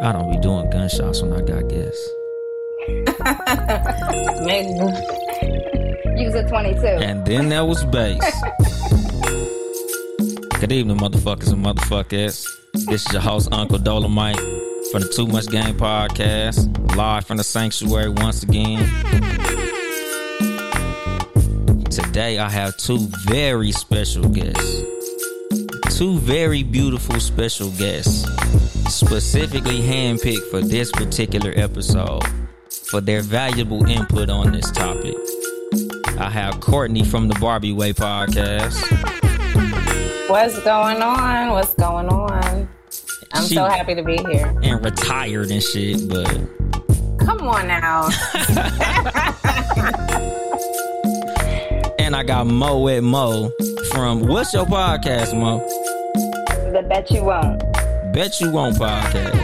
I don't be doing gunshots when I got guests. Maybe. Use a 22. And then there was bass. Good evening, motherfuckers and motherfuckers. This is your host, Uncle Dolemite, from the Too Much Game Podcast, live from the sanctuary once again. Today, I have two very special guests. Two very beautiful special guests, specifically handpicked for this particular episode for their valuable input on this topic. I have Courtney from the Barbie Way podcast. What's going on? What's going on? I'm She- so happy to be here. and retired and shit, but Come on now. and I got Moet Mo from what's your podcast, Mo? the bet you won't. Bet you won't podcast.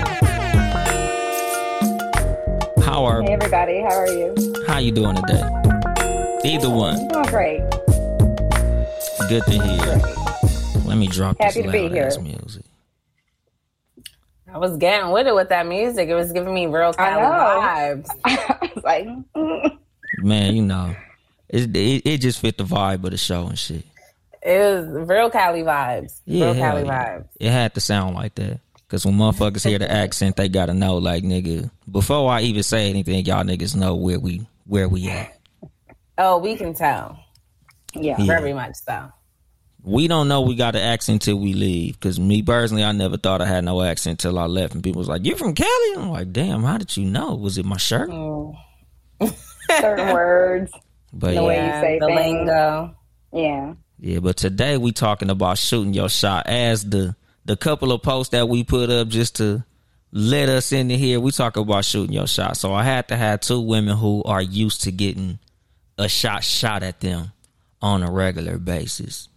How are Hey everybody, how are you? how you doing today? Either one. Doing great. Good to hear. Let me drop Happy this to be loud ass here. music. I was getting with it with that music. It was giving me real Cali vibes. I was like, mm. Man, you know. It, it, it just fit the vibe of the show and shit. it was real Cali vibes. Yeah, real Cali yeah. vibes. It had to sound like that. Cause when motherfuckers hear the accent, they gotta know, like nigga. Before I even say anything, y'all niggas know where we where we at. Oh, we can tell. Yeah, Yeah. very much so. We don't know we got an accent till we leave. Cause me personally, I never thought I had no accent till I left, and people was like, "You from Cali?" I'm like, "Damn, how did you know? Was it my shirt?" Oh. certain words. But The way yeah, you say the things. lingo. Yeah. yeah. But today we talking about shooting your shot as the the couple of posts that we put up just to let us into here. We talk about shooting your shot. So I had to have two women who are used to getting a shot shot at them on a regular basis.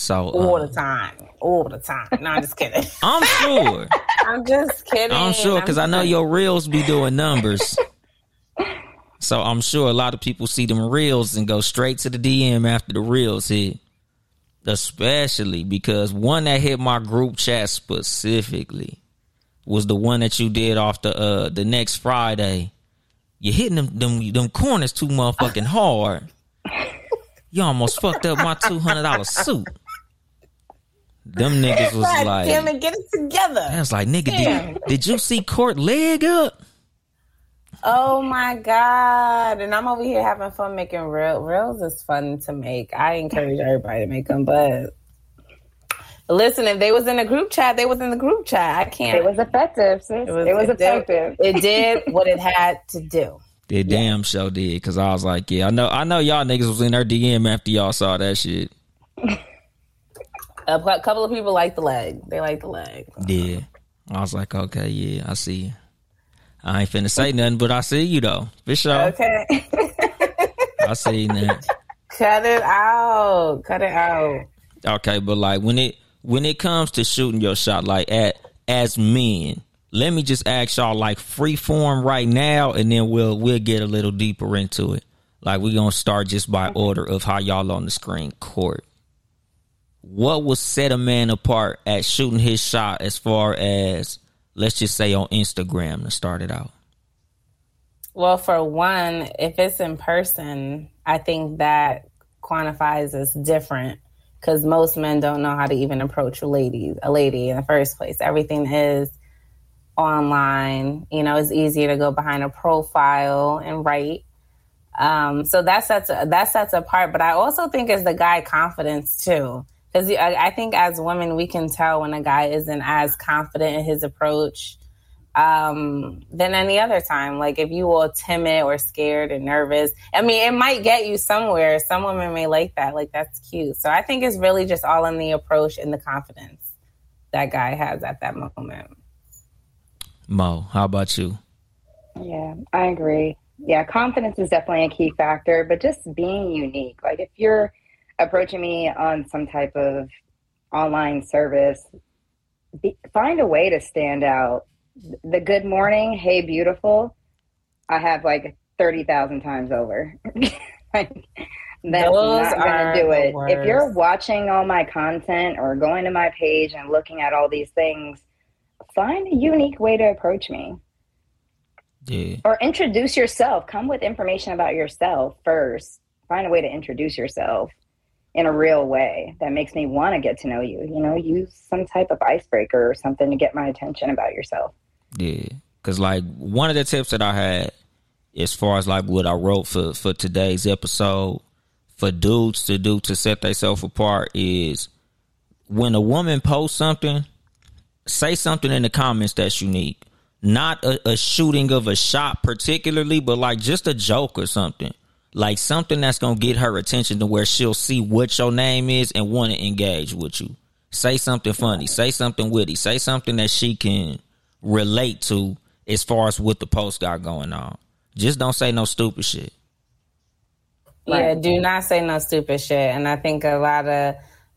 So All uh, the time. All the time. No, I'm just kidding. I'm sure. I'm just kidding. I'm sure because I know your reels be doing numbers. So I'm sure a lot of people see them reels and go straight to the DM after the reels hit. Especially because one that hit my group chat specifically was the one that you did off the uh the next Friday. You're hitting them them them corners too motherfucking hard. You almost fucked up my two hundred dollar suit. Them niggas was God like, damn it, get it together. I was like, nigga, did, did you see Court leg up? Oh my god! And I'm over here having fun making real reels. Is fun to make. I encourage everybody to make them, but listen, if they was in a group chat, they was in the group chat. I can't. It was effective, sis. It was, it did- effective. It did what it had to do. It damn show did because I was like, yeah, I know, I know y'all niggas was in their DM after y'all saw that shit. A cou- couple of people like the leg. They like the leg. Yeah, I was like, okay, yeah, I see you. I ain't finna say nothing, but I see you though, for sure. Okay, I see that. cut it out. Cut it out. Okay, but like when it when it comes to shooting your shot, like at as men, let me just ask y'all like free form right now, and then we'll we'll get a little deeper into it. Like we're gonna start just by order of how y'all on the screen court. What would set a man apart at shooting his shot as far as let's just say on Instagram to start it out? Well, for one, if it's in person, I think that quantifies as different because most men don't know how to even approach a lady, a lady in the first place. Everything is online. You know, it's easier to go behind a profile and write. Um, so that sets that sets apart. But I also think it's the guy confidence too, because I, I think as women we can tell when a guy isn't as confident in his approach um, than any other time. Like if you were timid or scared and nervous, I mean, it might get you somewhere. Some women may like that. Like that's cute. So I think it's really just all in the approach and the confidence that guy has at that moment. Mo, how about you? Yeah, I agree. Yeah, confidence is definitely a key factor, but just being unique. Like if you're approaching me on some type of online service, be, find a way to stand out. The good morning, hey beautiful, I have like thirty thousand times over. like, that's Those not going to do the it. If you're watching all my content or going to my page and looking at all these things, find a unique way to approach me Yeah. or introduce yourself. Come with information about yourself first. Find a way to introduce yourself in a real way that makes me want to get to know you. You know, use some type of icebreaker or something to get my attention about yourself. Yeah, because like one of the tips that I had, as far as like what I wrote for for today's episode, for dudes to do to set themselves apart is when a woman posts something, say something in the comments that's unique. Not a, a shooting of a shot particularly, but like just a joke or something. Like something that's gonna get her attention to where she'll see what your name is and want to engage with you. Say something funny, say something witty, say something that she can relate to as far as what the post got going on. Just don't say no stupid shit. Yeah, do mm. not say no stupid shit. And I think a lot of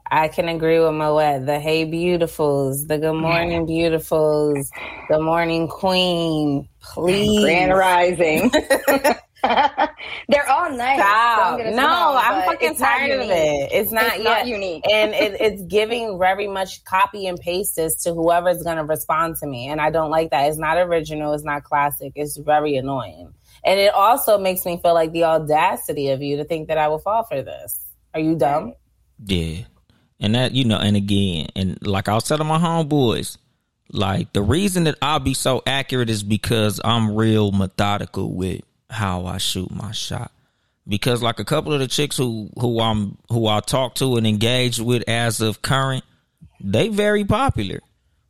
I can agree with Moet. The hey beautifuls, the good morning beautifuls, the morning queen. Please. Grand Rising. They're all nice. Stop. Don't get us No, wrong, I'm fucking tired of it. It's not It's yet not unique. and it, it's giving very much copy and paste this to whoever's going to respond to me, and I don't like that. It's not original. It's not classic. It's very annoying, and it also makes me feel like the audacity of you to think that I will fall for this. Are you dumb? Yeah. And that, you know, and again, and like I was telling my homeboys, like the reason that I'll be so accurate is because I'm real methodical with how I shoot my shot. Because like a couple of the chicks who who I'm who I talk to and engage with as of current, they very popular.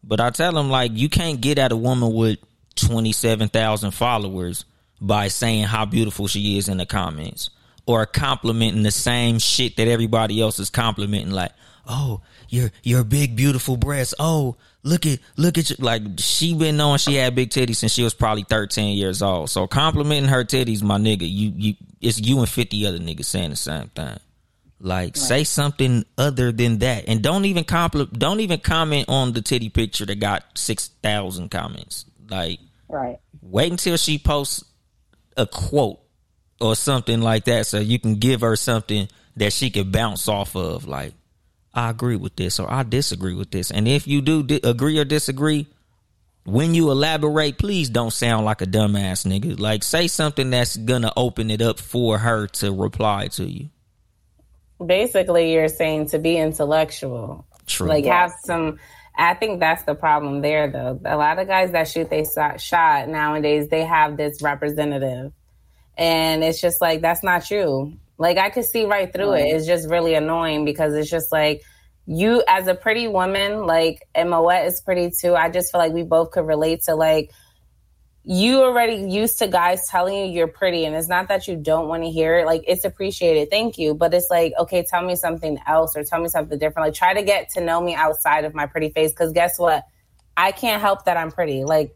But I tell them like you can't get at a woman with twenty seven thousand followers by saying how beautiful she is in the comments or complimenting the same shit that everybody else is complimenting. Like, oh, your your big beautiful breasts. Oh, look at look at you. Like she been knowing she had big titties since she was probably thirteen years old. So complimenting her titties, my nigga, you you it's you and fifty other niggas saying the same thing. Like say something other than that, and don't even compli- Don't even comment on the titty picture that got six thousand comments. Like Right. wait until she posts a quote or something like that, so you can give her something that she can bounce off of. Like I agree with this or I disagree with this, and if you do di- agree or disagree. When you elaborate, please don't sound like a dumbass nigga. Like say something that's gonna open it up for her to reply to you. Basically, you're saying to be intellectual. True. Like have some. I think that's the problem there, though. A lot of guys that shoot they shot, shot nowadays, they have this representative, and it's just like that's not you. Like I could see right through it. It's just really annoying because it's just like you as a pretty woman, like and Moet is pretty too. I just feel like we both could relate to like you already used to guys telling you you're pretty and it's not that you don't want to hear it. Like it's appreciated. Thank you. But it's like okay tell me something else or tell me something different. Like try to get to know me outside of my pretty face because guess what? I can't help that i'm pretty. Like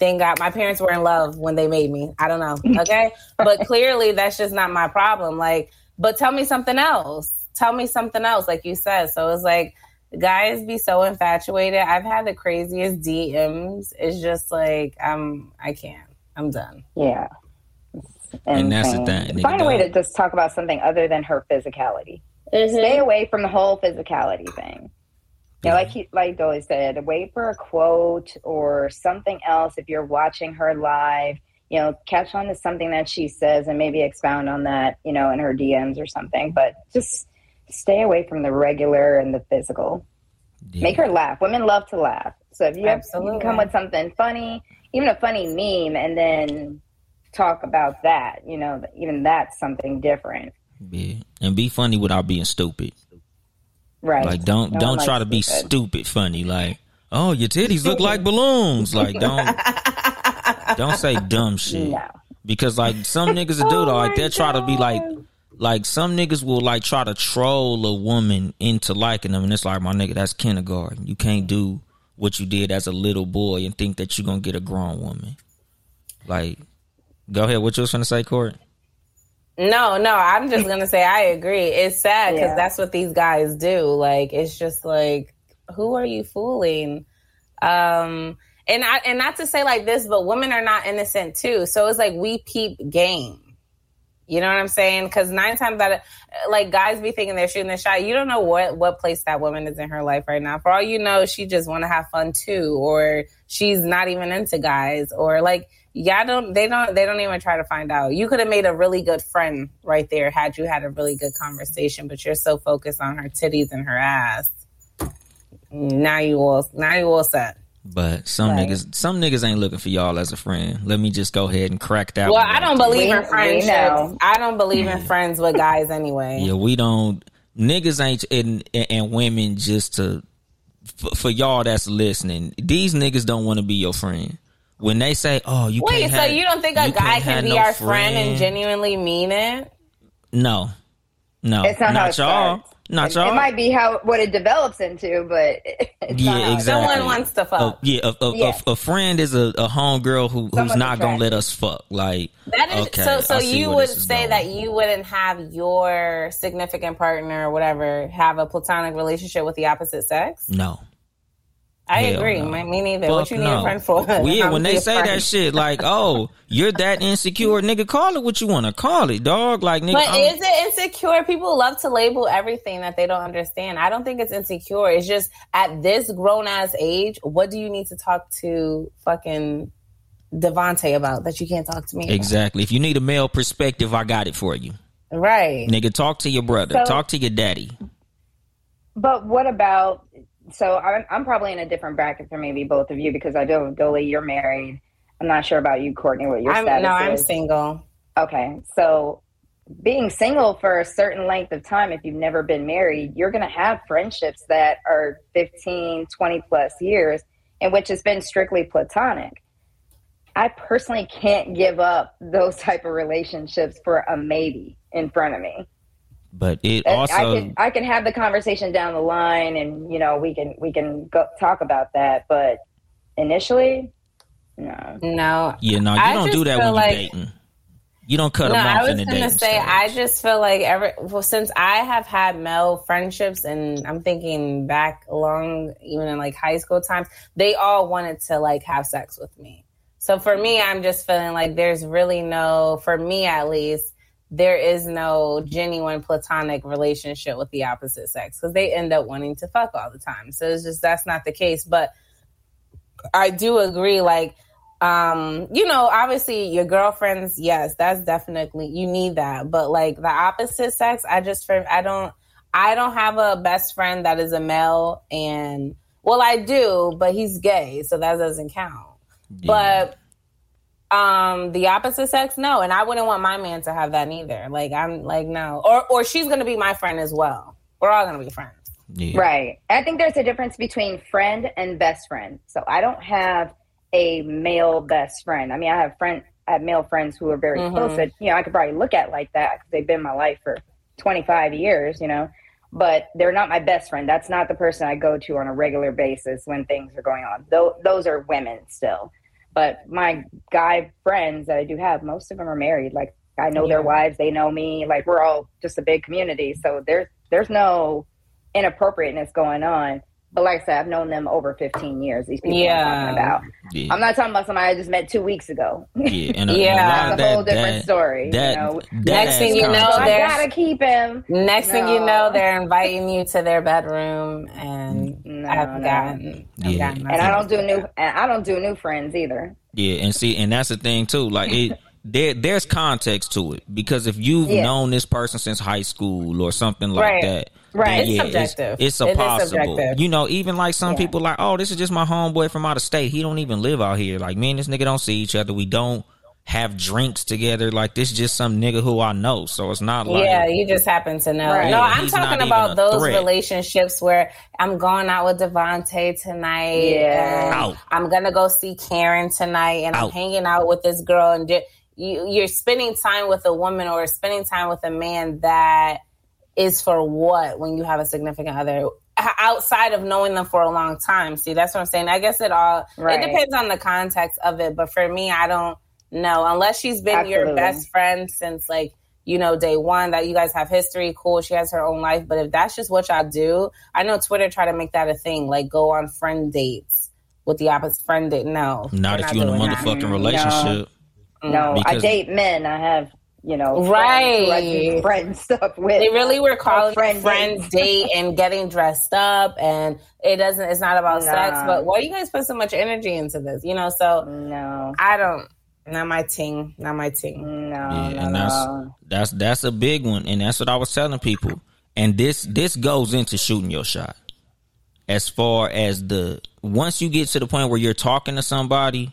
thank god my parents were in love when they made me i don't know okay but clearly that's just not my problem like but tell me something else tell me something else like you said so it's like guys be so infatuated. I've had the craziest DMs. It's just like I'm I can't. I'm done. Yeah. And that's the thing, nigga, Find a way to just talk about something other than her physicality. Mm-hmm. Stay away from the whole physicality thing. You know, like he, like Dolly said, wait for a quote or something else if you're watching her live. You know, catch on to something that she says and maybe expound on that. You know, in her DMs or something. But just stay away from the regular and the physical. Yeah. Make her laugh. Women love to laugh. So if you, have, you Absolutely. come with something funny, even a funny meme, and then talk about that, you know, even that's something different. Yeah. And be funny without being stupid. Right. Like don't No don't try to be stupid. stupid funny. Like, oh, your titties look like balloons. Like don't don't say dumb shit. No. Because like some niggas will do though, like they'll try to be like like some niggas will like try to troll a woman into liking them and it's like my nigga, that's kindergarten. You can't do what you did as a little boy and think that you're gonna get a grown woman. Like go ahead, what you was gonna say, Court? No, no, I'm just gonna say I agree. It's sad because Yeah. that's what these guys do. Like, it's just like, who are you fooling? Um, and I and not to say like this, but women are not innocent too. So it's like we peep game. You know what I'm saying? Because nine times out of like guys be thinking they're shooting a shot. You don't know what what place that woman is in her life right now. For all you know, she just want to have fun too, or she's not even into guys, or like yeah, don't they don't they don't even try to find out. You could have made a really good friend right there had you had a really good conversation, but you're so focused on her titties and her ass. Now you all now you all set. But some Right. niggas some niggas ain't looking for y'all as a friend. Let me just go ahead and crack that Well, one. I don't there. believe We- in we friendships. know. I don't believe in friends with guys anyway. Yeah, we don't. Niggas ain't and, and women just to for, for y'all that's listening. These niggas don't want to be your friend. When they say, "Oh, you Wait, can't have," wait, so have- you don't think a guy can't can have be no our friend and genuinely mean it? No, no, It's not, how not it y'all, starts. not It, y'all. it might be how what it develops into, but it's Yeah, not how exactly. Someone wants to oh, fuck. A, yeah, a, a, Yeah. A, a friend is a, a homegirl who, who's not gonna let us fuck. Like, That is okay, so. So you would say going. that you wouldn't have your significant partner or whatever have a platonic relationship with the opposite sex. no. I Hell agree. no. Me, me neither. what Fuck you need a friend for? Well, yeah, when they say friend. that shit, like, oh, you're that insecure, nigga, call it what you want to call it, dog. Like, nigga, But I'm- is it insecure? People love to label everything that they don't understand. I don't think it's insecure. It's just at this grown ass age, what do you need to talk to fucking Devonte about that you can't talk to me? about? exactly. If you need a male perspective, I got it for you, Right. nigga. Talk to your brother, So- talk to your daddy. But what about? So I'm, I'm probably in a different bracket for maybe both of you because I know Dolly, you're married. I'm not sure about you, Courtney, what your I'm, status no, I'm single. Okay, so being single for a certain length of time, if you've never been married, you're going to have friendships that are 15, 20 plus years, in which it's been strictly platonic. I personally can't give up those type of relationships for a maybe in front of me. But it I- also, I can I can have the conversation down the line, and you know we can we can go talk about that. But initially, no. No. yeah, no, you I don't do that feel when you like- dating. You don't cut No, them I off was in the gonna say stage. I just feel like ever well since I have had male friendships and I'm thinking back along even in like high school times, they all wanted to like have sex with me. So for me, I'm just feeling like there's really no for me at least, there is no genuine platonic relationship with the opposite sex because they end up wanting to fuck all the time. So it's just that's not the case. But I do agree, like um you know obviously your girlfriends yes that's definitely you need that but like the opposite sex i just for i don't i don't have a best friend that is a male and well i do but he's gay so that doesn't count but um the opposite sex no and i wouldn't want my man to have that neither like i'm like no or or she's gonna be my friend as well we're all gonna be friends yeah. Right. I think there's a difference between friend and best friend. So I don't have a male best friend. I mean, I have friend, I have male friends who are very Mhm. close that you know I could probably look at like that because they've been my life for 25 years. You know, but they're not my best friend. That's not the person I go to on a regular basis when things are going on. Those those are women still. But my guy friends that I do have, most of them are married. Like I know their wives, they know me. Like we're all just a big community. So there's there's no inappropriateness going on. But like I said, I've known them over 15 years. These people Yeah. I'm talking about. Yeah. I'm not talking about somebody I just met two weeks ago. yeah, and a, Yeah. and a lot That's of a that, whole different that, story. That, you know, Next thing you know, so. I gotta keep him. next thing you know they're inviting you to their bedroom and No, i've no. gotten, I've Yeah. gotten And I don't do new. And I don't do new friends either. Yeah, and see, and that's the thing too. Like it, there, there's context to it because if you've Yeah. known this person since high school or something like Right. that, Right. It's yeah, subjective. It's, It it's is a possible. subjective. You know, even like some Yeah. people like, oh, this is just my homeboy from out of state. He don't even live out here. Like me and this nigga don't see each other. We don't have drinks together. Like this, just some nigga who I know. So it's not like yeah, you just happen to know. Right. No, Yeah, I'm talking about those threat. relationships where I'm going out with Devonte tonight. Yeah. Out. I'm gonna go see Karen tonight, and I'm hanging out with this girl, and you, you're spending time with a woman or spending time with a man that is for what when you have a significant other outside of knowing them for a long time. See, that's what I'm saying. I guess it all Right. it depends on the context of it, but for me, I don't know unless she's been your best friend since like you know day one that you guys have history. Cool, she has her own life, but if that's just what y'all do, I know Twitter try to make that a thing, like go on friend dates with the opposite friend date. No, not if you're in a doing that. motherfucking No. relationship. No, I date men. I have, you know, Right. friends who I do friend stuff with. They really were calling friend it friend dates. date and getting dressed up, and it doesn't. It's not about sex, but why you guys put so much energy into this? You know, so No, I don't. Not my ting. Not my ting. no, Yeah, no, and that's no. that's that's a big one, and that's what I was telling people. And this this goes into shooting your shot. As far as the once you get to the point where you're talking to somebody,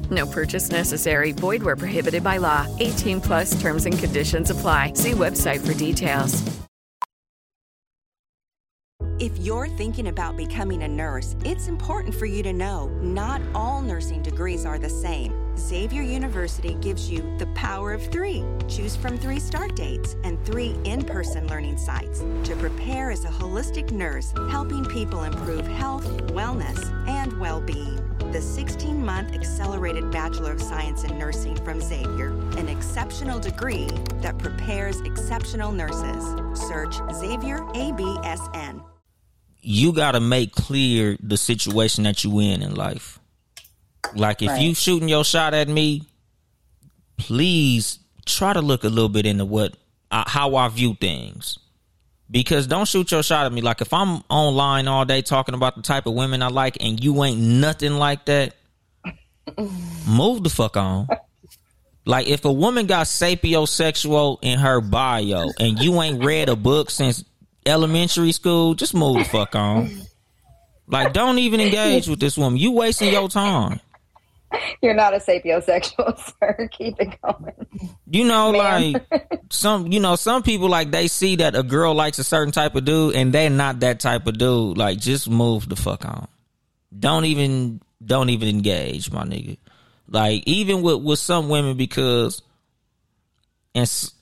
No purchase necessary. Void where prohibited by law. 18 plus terms and conditions apply. See website for details. If you're thinking about becoming a nurse, it's important for you to know not all nursing degrees are the same. Xavier University gives you the power of three. Choose from three start dates and three in person learning sites to prepare as a holistic nurse, helping people improve health, wellness, and well being. The 16 month accelerated Bachelor of Science in Nursing from Xavier, an exceptional degree that prepares exceptional nurses. Search Xavier ABSN. you got to make clear the situation that you in in life. Like if you shooting your shot at me, please try to look a little bit into what uh, how I view things. Because don't shoot your shot at me. Like if I'm online all day talking about the type of women I like and you ain't nothing like that, move the fuck on. Like if a woman got sapiosexual in her bio and you ain't read a book since elementary school, just move the fuck on. Like don't even engage with this woman. You wasting your time. You're not a sapiosexual, sir. Keep it going. You know, Ma'am. like some, you know, some people like they see that a girl likes a certain type of dude, and they're not that type of dude. Like, just move the fuck on. Don't even, don't even engage, my nigga. Like, even with with some women, because, and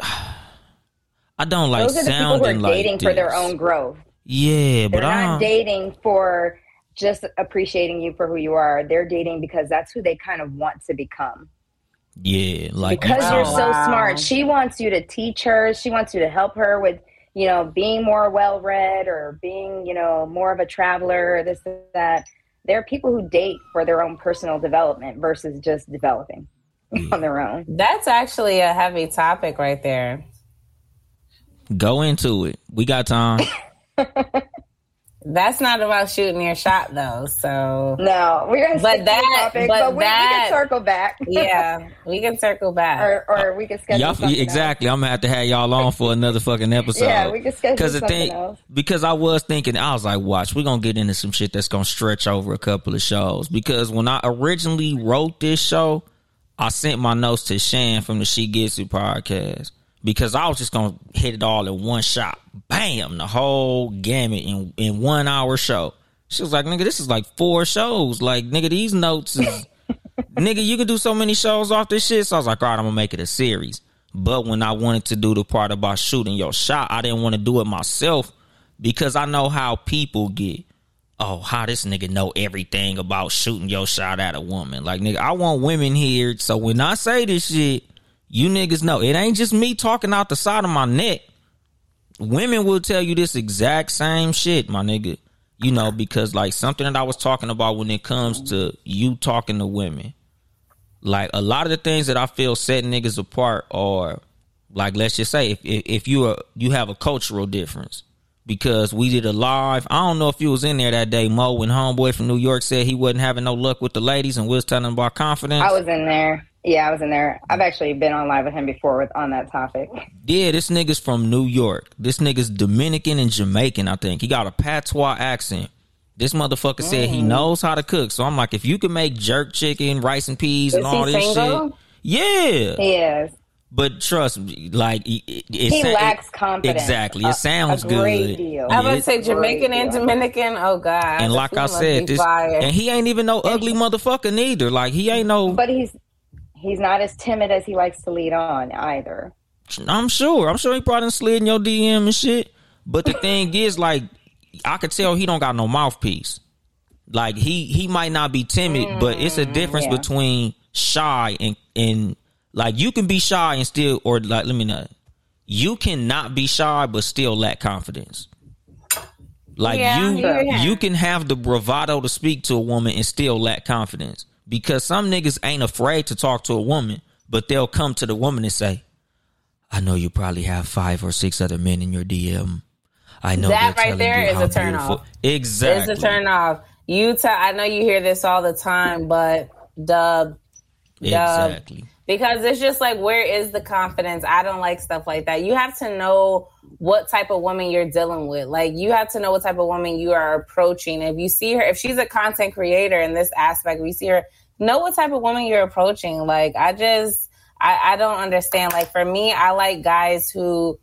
I don't like Those are the people who sounding are like dating for their own growth. Yeah, but They're not don't- dating for just appreciating you for who you are. They're dating because that's who they kind of want to become. yeah, like because you you're so Wow. smart. She wants you to teach her. She wants you to help her with, you know, being more well read or being, you know, more of a traveler, or this, that. There are people who date for their own personal development versus just developing mm. on their own. That's actually a heavy topic right there. go into it. We got time. That's not about shooting your shot though. So No, we're going to But that- topic, but but, we, we can circle back. yeah, we can circle back. or, or we can schedule Y'all, something else. exactly. I'm gonna have to have y'all on for another fucking episode. Yeah, we can schedule Because the thing, else. because I was thinking, I was like, watch, we're gonna get into some shit that's gonna stretch over a couple of shows. Because when I originally wrote this show, I sent my notes to Shan from the She Gets It podcast because I was just gonna hit it all in one shot, bam, the whole gamut in in one hour show. She was like, nigga, this is like four shows. Like, nigga, these notes is nigga, you could do so many shows off this shit. So I was like, all right, I'm gonna make it a series. But when I wanted to do the part about shooting your shot, I didn't want to do it myself because I know how people get. Oh, how this nigga know everything about shooting your shot at a woman. Like, nigga, I want women here. So when I say this shit, you niggas know it ain't just me talking out the side of my neck. Women will tell you this exact same shit, my nigga. You know, because like something that I was talking about when it comes to you talking to women like a lot of the things that I feel set niggas apart are like let's just say if if, if you are you have a cultural difference because we did a live. I don't know if you was in there that day, Mo, when homeboy from New York said he wasn't having no luck with the ladies and we was telling him about confidence. I was in there. Yeah, I was in there. I've actually been on live with him before with on that topic. Yeah, this nigga's from New York. This nigga's Dominican and Jamaican, I think. He got a patois accent. This motherfucker said he mm. knows how to cook. So I'm like, if you can make jerk chicken, rice and peas, and all this single? shit, yeah. He is. But trust me, like it, it, it He sa- lacks it- confidence. Exactly, it sounds a great good. deal. I would Yeah, say Jamaican and deal. Dominican. Oh God! and like I said, this and he ain't even no ugly motherfucker neither. Like he ain't no. But he's he's not as timid as he likes to lead on either. I'm sure. I'm sure he probably slid in your DM and shit. But the thing is, like, I could tell he don't got no mouthpiece. Like he he might not be timid, but it's a mm, difference yeah. between shy and and like you can be shy and still or like let me know. You cannot be shy but still lack confidence. Like Yeah, you yeah. you can have the bravado to speak to a woman and still lack confidence. Because some niggas ain't afraid to talk to a woman, but they'll come to the woman and say, I know you probably have five or six other men in your DM. I know That right there is a turn beautiful- off. Exactly. It's a turn off. You, I know you hear this all the time, but dub, dub, Exactly. because it's just like, where is the confidence? I don't like stuff like that. You have to know what type of woman you're dealing with. Like, you have to know what type of woman you are approaching. If you see her, if she's a content creator in this aspect, we see her, know what type of woman you're approaching. Like, I just, I, I don't understand. Like, for me, I like guys who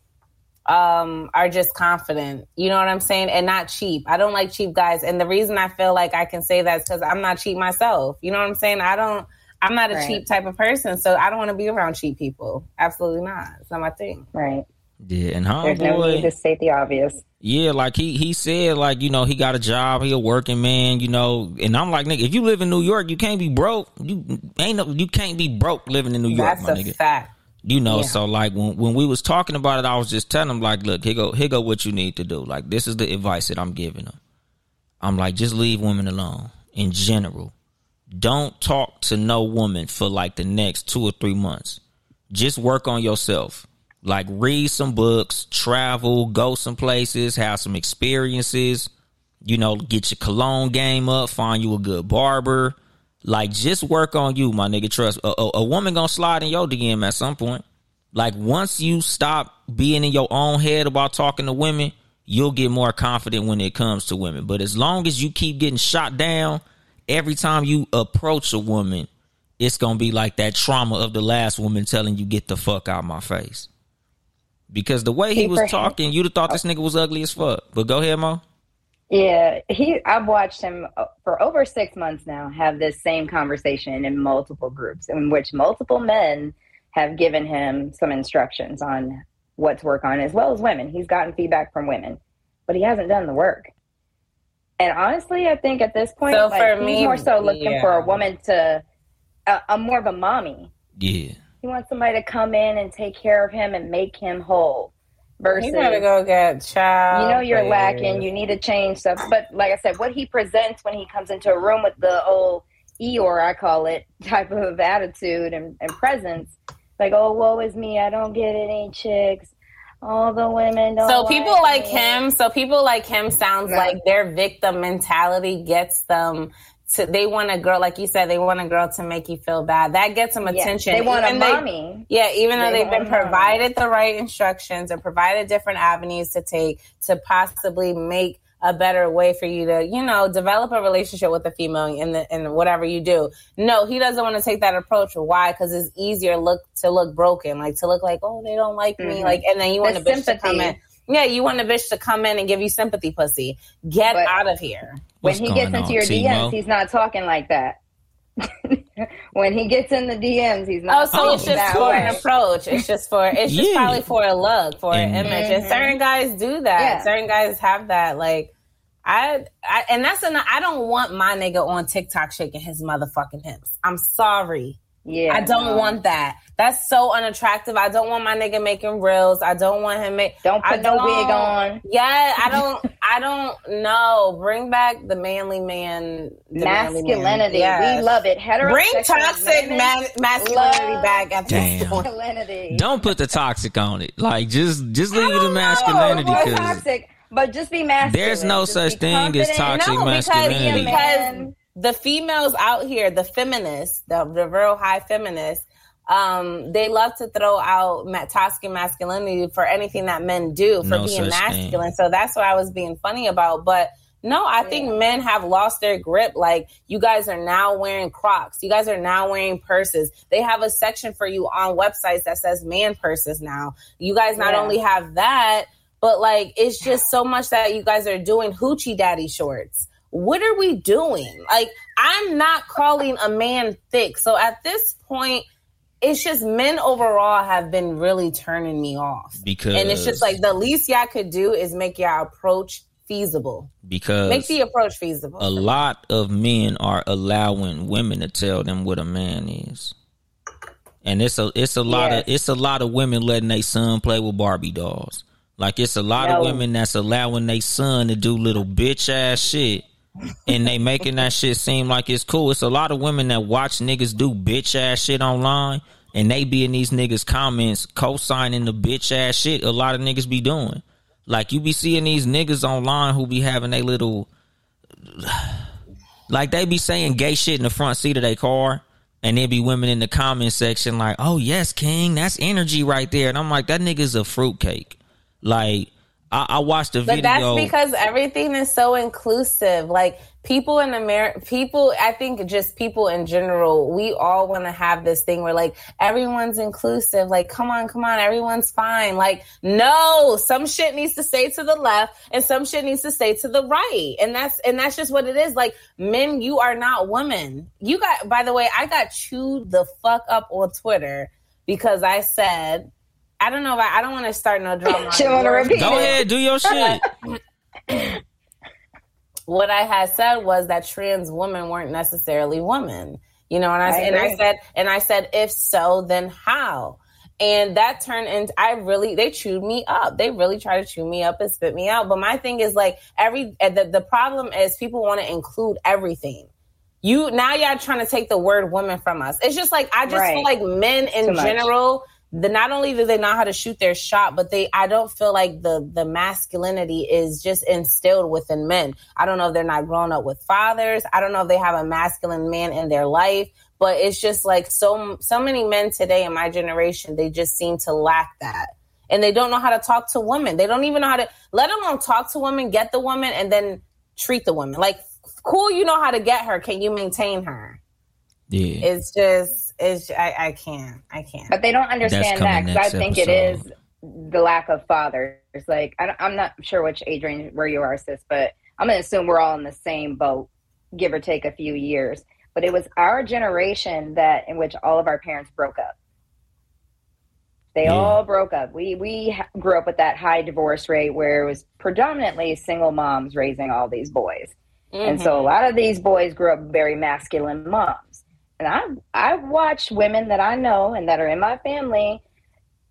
um are just confident you know what i'm saying and not cheap i don't like cheap guys and the reason i feel like i can say that is because i'm not cheap myself you know what i'm saying i don't i'm not a Right. cheap type of person so i don't want to be around cheap people absolutely not it's not my thing Right. Yeah, and There's no need to homeboy, state the obvious. Yeah, like he he said, like you know, he got a job, he a working man, you know, and I'm like, nigga, if you live in New York, you can't be broke. You ain't no, you can't be broke living in New York, that's my a nigga. fact You know, Yeah. so like when when we was talking about it, I was just telling him like, look, here go here go what you need to do. Like this is the advice that I'm giving him. I'm like, just leave women alone in general. Don't talk to no woman for like the next two or three months. Just work on yourself. Like read some books, travel, go some places, have some experiences. You know, get your cologne game up, find you a good barber. Like just work on you, my nigga. Trust a, a, a woman gonna slide in your DM at some point. Like once you stop being in your own head about talking to women, you'll get more confident when it comes to women. But as long as you keep getting shot down every time you approach a woman, it's gonna be like that trauma of the last woman telling you get the fuck out my face. Because the way he was talking, you'd have thought this nigga was ugly as fuck. But go ahead, Mo. Yeah, he. I've watched him uh, for over six months now have this same conversation in multiple groups, in which multiple men have given him some instructions on what to work on, as well as women. He's gotten feedback from women, but he hasn't done the work. And honestly, I think at this point, So like, for he's me, more so looking yeah. for a woman to, a, a more of a mommy. Yeah. He wants somebody to come in and take care of him and make him whole. Versus, you gotta go get child you know you're lacking you need to change stuff but like i said what he presents when he comes into a room with the old eeyore i call it type of attitude and, and presence like oh woe is me i don't get any chicks all the women don't So people like me. him, so people like him sounds No. like their victim mentality gets them to they want a girl like you said they want a girl to make you feel bad. That gets them Yeah, attention. they want a Even they- mommy yeah, even though They they've been provided the right instructions and provided different avenues to take to possibly make a better way for you to, you know, develop a relationship with a female in the in whatever you do. No, he doesn't want to take that approach. Why? Because it's easier look to look broken, like to look like, oh, they don't like me, Mhm. like, and then you want The the bitch to come sympathy. in. Yeah, you want a bitch to come in and give you sympathy, pussy. Get But- out of here. when he gets into on, your T-Mo? dms he's not talking like that when he gets in the dms he's not. Oh, not so it's just for way. an approach. It's just for it's just Yeah. probably for a look, for an And- image. And mm-hmm. certain guys do that. Yeah. Certain guys have that. Like I, I and that's an I don't want my nigga on TikTok shaking his motherfucking hips. I'm sorry. Yeah I don't no. want that. That's so unattractive. I don't want my nigga making reels. I don't want him make don't I put no don't- wig on Yeah, I don't I don't know. Bring back the manly man the manly man. masculinity Yes. we love it Hetero. Bring toxic ma- masculinity love back at this Damn. point. masculinity Don't put the toxic on it. Like just just leave it I masculinity know. More because toxic. but just be masculine. There's no Just such be thing as toxic no, because, masculinity. because the females out here, the feminists, the, the real high feminists, um, they love to throw out ma- toxic masculinity for anything that men do for No being such thing. masculine. So that's what I was being funny about. But no, I think men have lost their grip. Like you guys are now wearing Crocs. You guys are now wearing purses. They have a section for you on websites that says man purses now. You guys not Yeah. only have that, but like it's just so much that you guys are doing hoochie daddy shorts. What are we doing? Like I'm not calling a man thick. So at this point, it's just men overall have been really turning me off. Because And it's just like the least y'all could do is make y'all approach feasible. because Make the approach feasible. a lot of men are allowing women to tell them what a man is. And it's a it's a lot of it's a lot of women letting their son play with Barbie dolls. Like it's a lot No. of women that's allowing their son to do little bitch ass shit. And they making that shit seem like it's cool. It's a lot of women that watch niggas do bitch ass shit online and they be in these niggas comments co-signing the bitch ass shit a lot of niggas be doing. Like you be seeing these niggas online who be having a little like they be saying gay shit in the front seat of their car, and there be women in the comment section like, "Oh yes, King, that's energy right there," and I'm like, "That nigga's a fruitcake." Like I, I watched a But video. that's because everything is so inclusive. Like people in America, people, I think just people in general, we all want to have this thing where like everyone's inclusive. Like, come on, come on, everyone's fine. Like, no, some shit needs to stay to the left and some shit needs to stay to the right. And that's, and that's just what it is. Like, men, you are not women. You got, by the way, I got chewed the fuck up on Twitter because I said, I don't know if I, I don't want to start no drama. She wanna repeat Go ahead, do your shit. what I had said was that trans women weren't necessarily women. You know, and I, I and I said and I said if so, then how? And that turned into I really they chewed me up. They really try to chew me up and spit me out. But my thing is like every the, the problem is people want to include everything. You now y'all trying to take the word woman from us. It's just like I just Right. feel like men in Too much. The not only do they know how to shoot their shot, but they I don't feel like the the masculinity is just instilled within men. I don't know if they're not grown up with fathers. I don't know if they have a masculine man in their life, but it's just like so so many men today in my generation, they just seem to lack that. And they don't know how to talk to women. They don't even know how to let alone talk to women, get the woman, and then treat the woman. Like, cool, you know how to get her. Can you maintain her? Yeah. It's just, it's I, I can't, I can't. But they don't understand that because I next think it is the lack of fathers. Like I don't, I'm not sure which age range where you are, sis, but I'm gonna assume we're all in the same boat, give or take a few years. But it was our generation that in which all of our parents broke up. They Yeah. all broke up. We we grew up with that high divorce rate where it was predominantly single moms raising all these boys. And so a mm-hmm. lot of these boys grew up very masculine moms. And I I've watched women that I know and that are in my family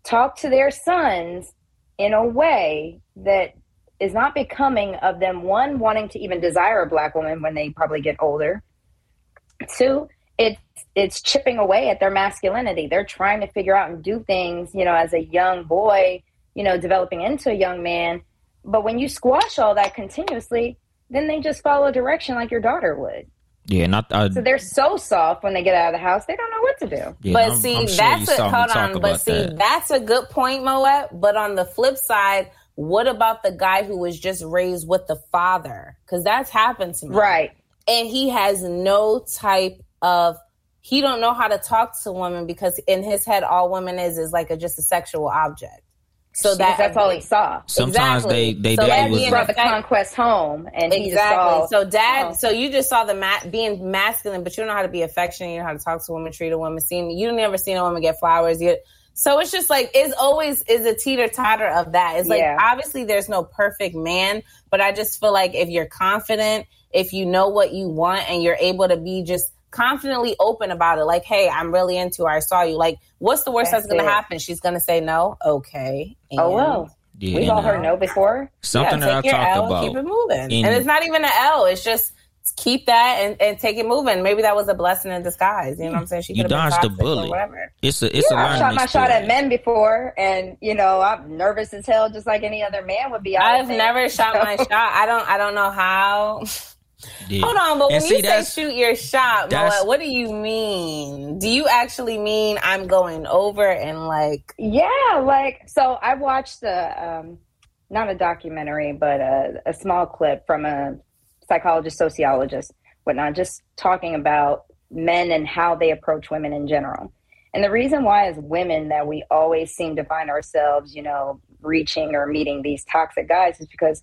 talk to their sons in a way that is not becoming of them one wanting to even desire a black woman when they probably get older. Two, it's it's chipping away at their masculinity. They're trying to figure out and do things, you know, as a young boy, you know, developing into a young man. But when you squash all that continuously, then they just follow direction like your daughter would. Yeah, not I, So they're so soft when they get out of the house, they don't know what to do. yeah, but I'm- see, I'm sure that's you a hold on. But see, that. that's a good point, Moet. But on the flip side, what about the guy who was just raised with the father? Because that's happened to me, Right. And he has no type of. He don't know how to talk to women because in his head, all women is is like a, just a sexual object. So that that's all he saw. Sometimes Exactly. they they So daddy that was being brought the effect- conquest home, and he just Exactly. saw. So dad, Oh. so you just saw the ma- being masculine, but you don't know how to be affectionate. You don't know how to talk to a woman, treat a woman. Seen you never seen a woman get flowers. You, so it's just like it's always is a teeter totter of that. It's like Yeah. obviously there's no perfect man, but I just feel like if you're confident, if you know what you want, and you're able to be just confidently open about it, like, hey, I'm really into her. I saw you. Like, what's the worst that's, That's going to it. happen? She's going to say no. Okay. oh well, yeah, we've all and, heard uh, no before. Something yeah, that I take your talked L, about. keep it moving. in- and it's not even an L. It's just keep that and, and take it moving. Maybe that was a blessing in disguise. You know what I'm saying? She You dodged been the bullet. whatever. It's a it's yeah, a I've shot my shot at men before, and you know I'm nervous as hell, just like any other man would be. I I've never think. shot my shot. I don't. I don't know how. Yeah. Hold on, but when see, you say shoot your shot, that's- Moet, what do you mean? Do you actually mean I'm going over and like? Yeah, like so I watched a um not a documentary, but a, a small clip from a psychologist, sociologist, whatnot, just talking about men and how they approach women in general. And the reason why as women that we always seem to find ourselves, you know, reaching or meeting these toxic guys is because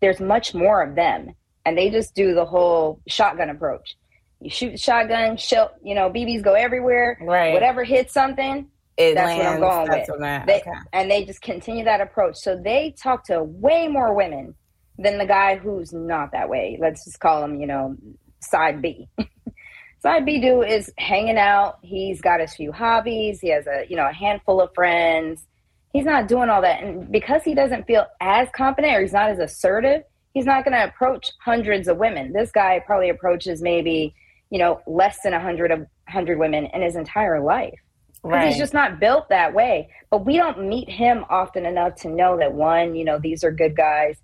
there's much more of them. And they just do the whole shotgun approach. You shoot the shotgun, shell, you know, BBs go everywhere. Right. Whatever hits something, It that's what I'm going with. They, okay. And they just continue that approach. So they talk to way more women than the guy who's not that way. Let's just call him, you know, side B. side B dude is hanging out. He's got his few hobbies. He has a, you know, a handful of friends. He's not doing all that. And because he doesn't feel as confident or he's not as assertive, he's not going to approach hundreds of women. This guy probably approaches maybe, you know, less than a hundred of hundred women in his entire life. Right. He's just not built that way. But we don't meet him often enough to know that one, you know, these are good guys.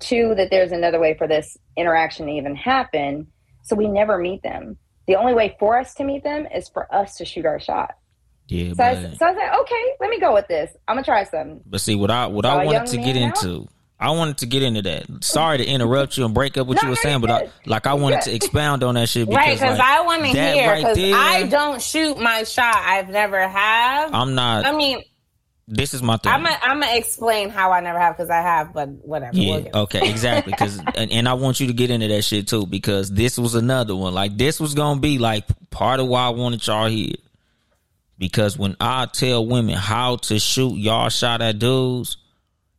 Two, that there's another way for this interaction to even happen. So we never meet them. The only way for us to meet them is for us to shoot our shot. Yeah, So I, so I was like, okay, let me go with this. I'm gonna try something. but see what I what I wanted to get out? into. I wanted to get into that. Sorry to interrupt you and break up what No, you were saying, but I, like I wanted to expound on that shit because Right, because like, I want to hear. Because there, I don't shoot my shot. I've never have. I'm not. I mean, this is my thing. I'm gonna I'm explain how I never have because I have, but whatever. Yeah. We'll Okay. Exactly. Because and, and I want you to get into that shit too because this was another one. Like this was gonna be like part of why I wanted y'all here. Because when I tell women how to shoot y'all shot at dudes,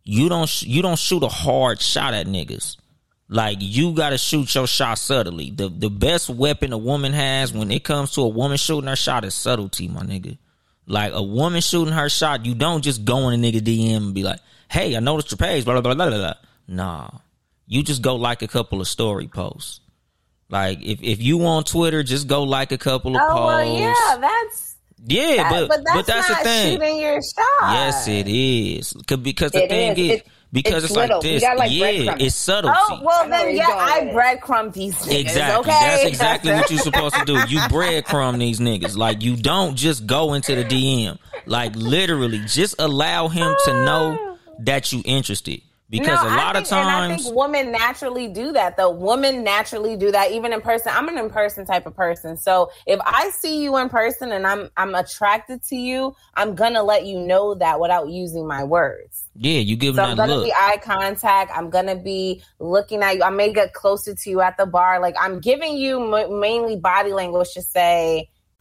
you don't you don't shoot a hard shot at niggas. Like you got to shoot your shot subtly. The the best weapon a woman has when it comes to a woman shooting her shot is subtlety, my nigga. Like a woman shooting her shot, you don't just go in a nigga DM and be like, "Hey, I noticed your page." Blah blah blah blah blah. Nah, you just go like a couple of story posts. Like if if you on Twitter, just go like a couple of Oh posts. well, yeah, that's yeah, that, but but that's, but that's not the thing. shooting your shot. Yes, it is. Because the It thing is. is, It- because it's it's, like this. gotta, like, yeah, it's subtlety. Oh well, I know where then yeah, I with it. breadcrumb these niggas. Exactly. Okay, That's exactly what you're supposed to do. You breadcrumb these niggas. Like you don't just go into the DM. Like literally, just allow him to know that you interested. Because No, a lot of think- and I think women naturally do that. The women naturally do that, even in person. I'm an in person type of person, so if I see you in person and I'm I'm attracted to you, I'm gonna let you know that without using my words. yeah, you give So I'm gonna look. be eye contact. I'm gonna be looking at you. I may get closer to you at the bar. Like I'm giving you m- mainly body language to say,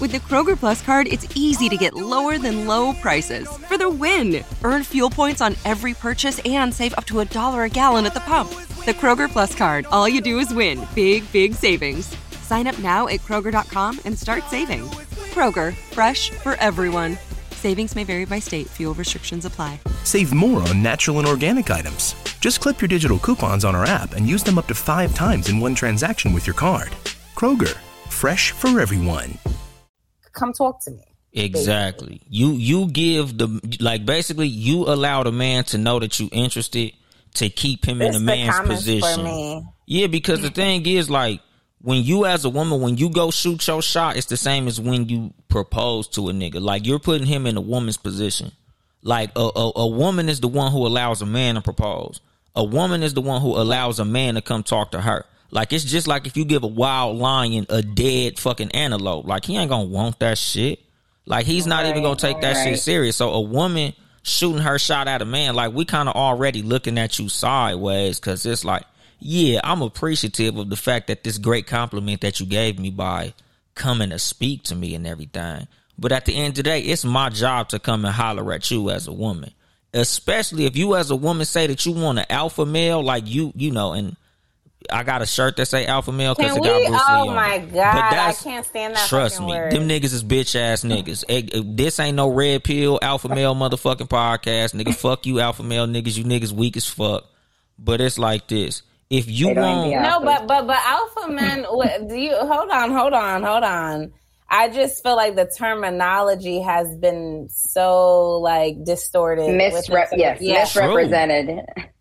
With the Kroger Plus card, it's easy to get lower than low prices for the win. Earn fuel points on every purchase and save up to a dollar a gallon at the pump. The Kroger Plus card, all you do is win big, big savings. Sign up now at Kroger.com and start saving. Kroger, fresh for everyone. Savings may vary by state, fuel restrictions apply. Save more on natural and organic items. Just clip your digital coupons on our app and use them up to five times in one transaction with your card. Kroger, fresh for everyone. "Come talk to me." Exactly. You you give the like basically you allow the man to know that you interested to keep him in It's the the man's comments for position. me. Yeah, because the thing is like when you as a woman when you go shoot your shot, it's the same as when you propose to a nigga. Like you're putting him in a woman's position. Like a, a a woman is the one who allows a man to propose. A woman is the one who allows a man to come talk to her. Like it's just like if you give a wild lion a dead fucking antelope. Like he ain't gonna want that shit. Like he's not even gonna take that shit serious. So a woman shooting her shot at a man, like we kind of already looking at you sideways because it's like yeah, I'm appreciative of the fact that this great compliment that you gave me by coming to speak to me and everything. But at the end of the day, it's my job to come and holler at you as a woman. Especially if you as a woman say that you want an alpha male, like you, you know, and I got a shirt that say alpha male because it got we? Bruce Lee Oh on my god, But I can't stand that. Trust me, word. them niggas is bitch ass niggas. This ain't no red pill alpha male motherfucking podcast, nigga. Fuck you, alpha male niggas. You niggas weak as fuck. But it's like this: if you They don't want, No, but but but alpha men. what- do you hold on? Hold on? Hold on. I just feel like the terminology has been so like distorted. Misrep- it. yes, Yeah. misrepresented.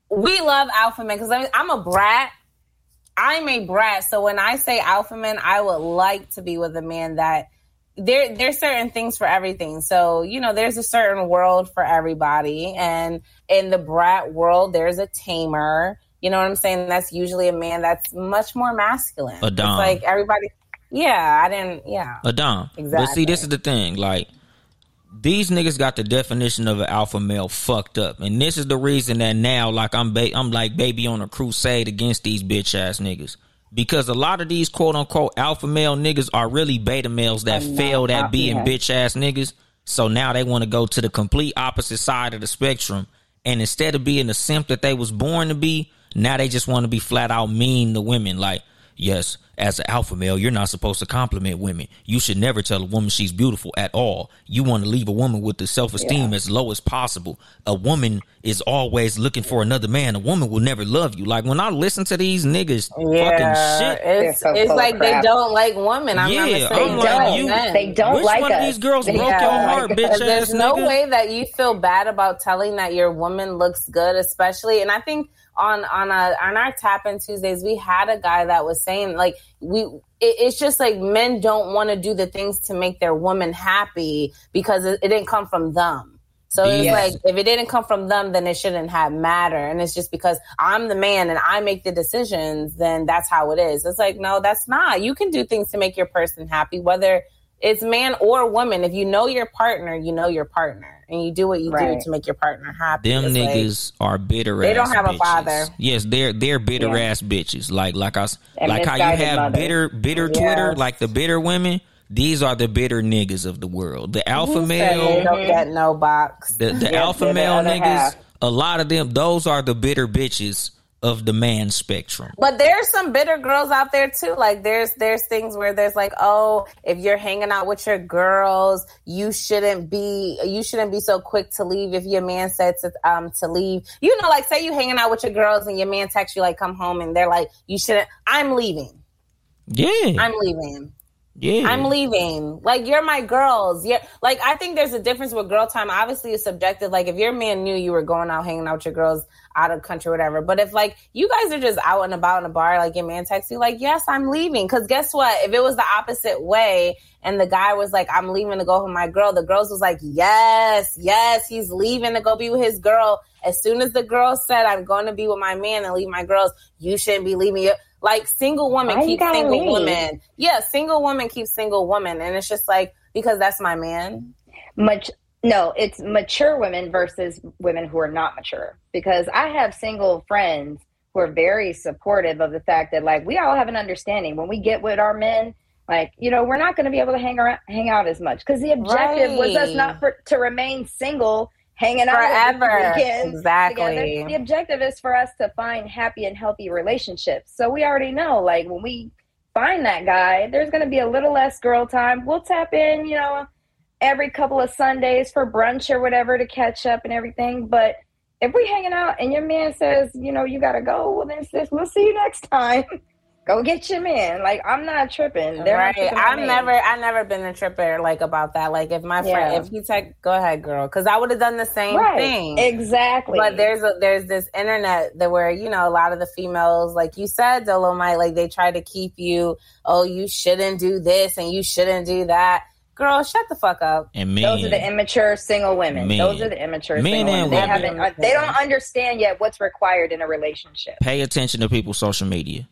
we love alpha men because I'm a brat. I'm a brat, so when I say alpha men, I would like to be with a man that there there's certain things for everything. So you know, there's a certain world for everybody, and in the brat world, there's a tamer. You know what I'm saying? That's usually a man that's much more masculine. A It's dom. like everybody. Yeah, I didn't. Yeah, a dom. But Exactly. see, this is the thing. Like these niggas got the definition of an alpha male fucked up, and this is the reason that now, like I'm, ba- I'm like baby on a crusade against these bitch ass niggas. Because a lot of these quote unquote alpha male niggas are really beta males that I'm failed at being bitch ass niggas. So now they want to go to the complete opposite side of the spectrum. And instead of being the simp that they was born to be, now they just want to be flat out mean to women. Like, yes, as an alpha male, you're not supposed to compliment women. You should never tell a woman she's beautiful at all. You want to leave a woman with the self esteem as low as possible. A woman is always looking for another man. A woman will never love you. Like when I listen to these niggas yeah. fucking shit. It's They're so it's full of like they don't like women. I'm Yeah, not I'm saying like, don't. you- men. They don't Which like one us. of these girls They broke don't your like heart, us. bitch There's ass no nigga? way that you feel bad about telling that your woman looks good, especially. And I think on on a on our tap in Tuesdays, we had a guy that was saying like we. It, it's just like men don't want to do the things to make their woman happy because it, it didn't come from them. So it's Yes. like if it didn't come from them, then it shouldn't have matter. And it's just because I'm the man and I make the decisions, then that's how it is. It's like no, that's not. You can do things to make your person happy, whether it's man or woman. If you know your partner, you know your partner, and you do what you Right. do to make your partner happy. Them It's like- niggas are bitter. They don't ass have a bitches. father. Yes, they're they're bitter Yeah. ass bitches. Like like us, And like how you have mothers. bitter bitter Yes. Twitter, like the bitter women. These are the bitter niggas of the world. The alpha Who they male, don't mm-hmm. get no box. the, the Yeah, alpha they're the male niggas. half. A lot of them, those are the bitter bitches of the man spectrum. But there's some bitter girls out there too. Like there's there's things where there's like, oh, if you're hanging out with your girls, you shouldn't be you shouldn't be so quick to leave if your man said to um to leave. You know, like say you hanging out with your girls and your man texts you like come home and they're like, you shouldn't I'm leaving. Yeah, I'm leaving. Yeah. I'm leaving. Like you're my girls. Yeah. Like I think there's a difference with girl time. Obviously it's subjective. Like if your man knew you were going out hanging out with your girls out of country, whatever. But if like you guys are just out and about in a bar, like your man texts you, like, yes, I'm leaving. Cause guess what? If it was the opposite way and the guy was like, I'm leaving to go with my girl, the girls was like, Yes, yes, he's leaving to go be with his girl. As soon as the girl said, I'm going to be with my man and leave my girls, you shouldn't be leaving your like single woman Why you keep single leave? woman. Yeah, single woman keeps single woman. And it's just like, because that's my man. much no it's mature women versus women who are not mature because i have single friends who are very supportive of the fact that like we all have an understanding when we get with our men like you know we're not going to be able to hang around hang out as much because the objective was us not for to remain single hanging out Forever. Exactly. together. the objective is for us to find happy and healthy relationships so we already know like when we find that guy there's going to be a little less girl time we'll tap in you know every couple of Sundays for brunch or whatever to catch up and everything. But if we hanging out and your man says, you know, you gotta go, well then sis, we'll see you next time. go get your man. Like I'm not tripping. They're not right. tripping I've never, I never been a tripper like about that. Like if my friend, Yeah. if he text, go ahead, girl, because I would have done the same right. thing. Exactly. But there's a, there's this internet that where you know a lot of the females, like you said, Dolemite, like they try to keep you. Oh, you shouldn't do this and you shouldn't do that. Girl, shut the fuck up. and men, those are the immature single women. Men. Those are the immature Men single and women. They haven't. uh, they don't understand yet what's required in a relationship. pay attention to people's social media.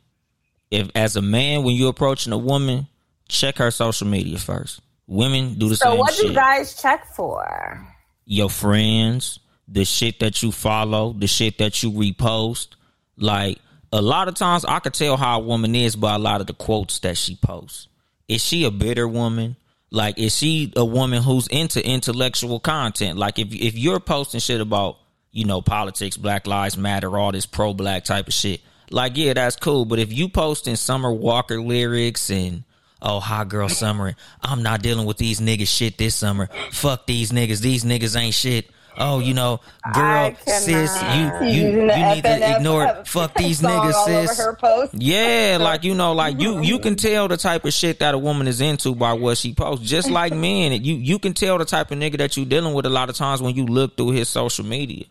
If as a man, when you're approaching a woman, check her social media first. Women do the So same So what shit. do guys check for? Your friends, the shit that you follow, the shit that you repost. Like a lot of times I could tell how a woman is by a lot of the quotes that she posts. Is she a bitter woman? Like, is she a woman who's into intellectual content? Like, if if you're posting shit about, you know, politics, Black Lives Matter, all this pro black type of shit, like, yeah, that's cool. But if you posting Summer Walker lyrics and oh, hot girl summer, I'm not dealing with these niggas shit this summer. Fuck these niggas. These niggas ain't shit. Oh, you know, girl, sis, you you you need to ignore. It. Fuck these niggas, sis. Yeah, like you know, like you you can tell the type of shit that a woman is into by what she posts. Just like men, you you can tell the type of nigga that you dealing with a lot of times when you look through his social media.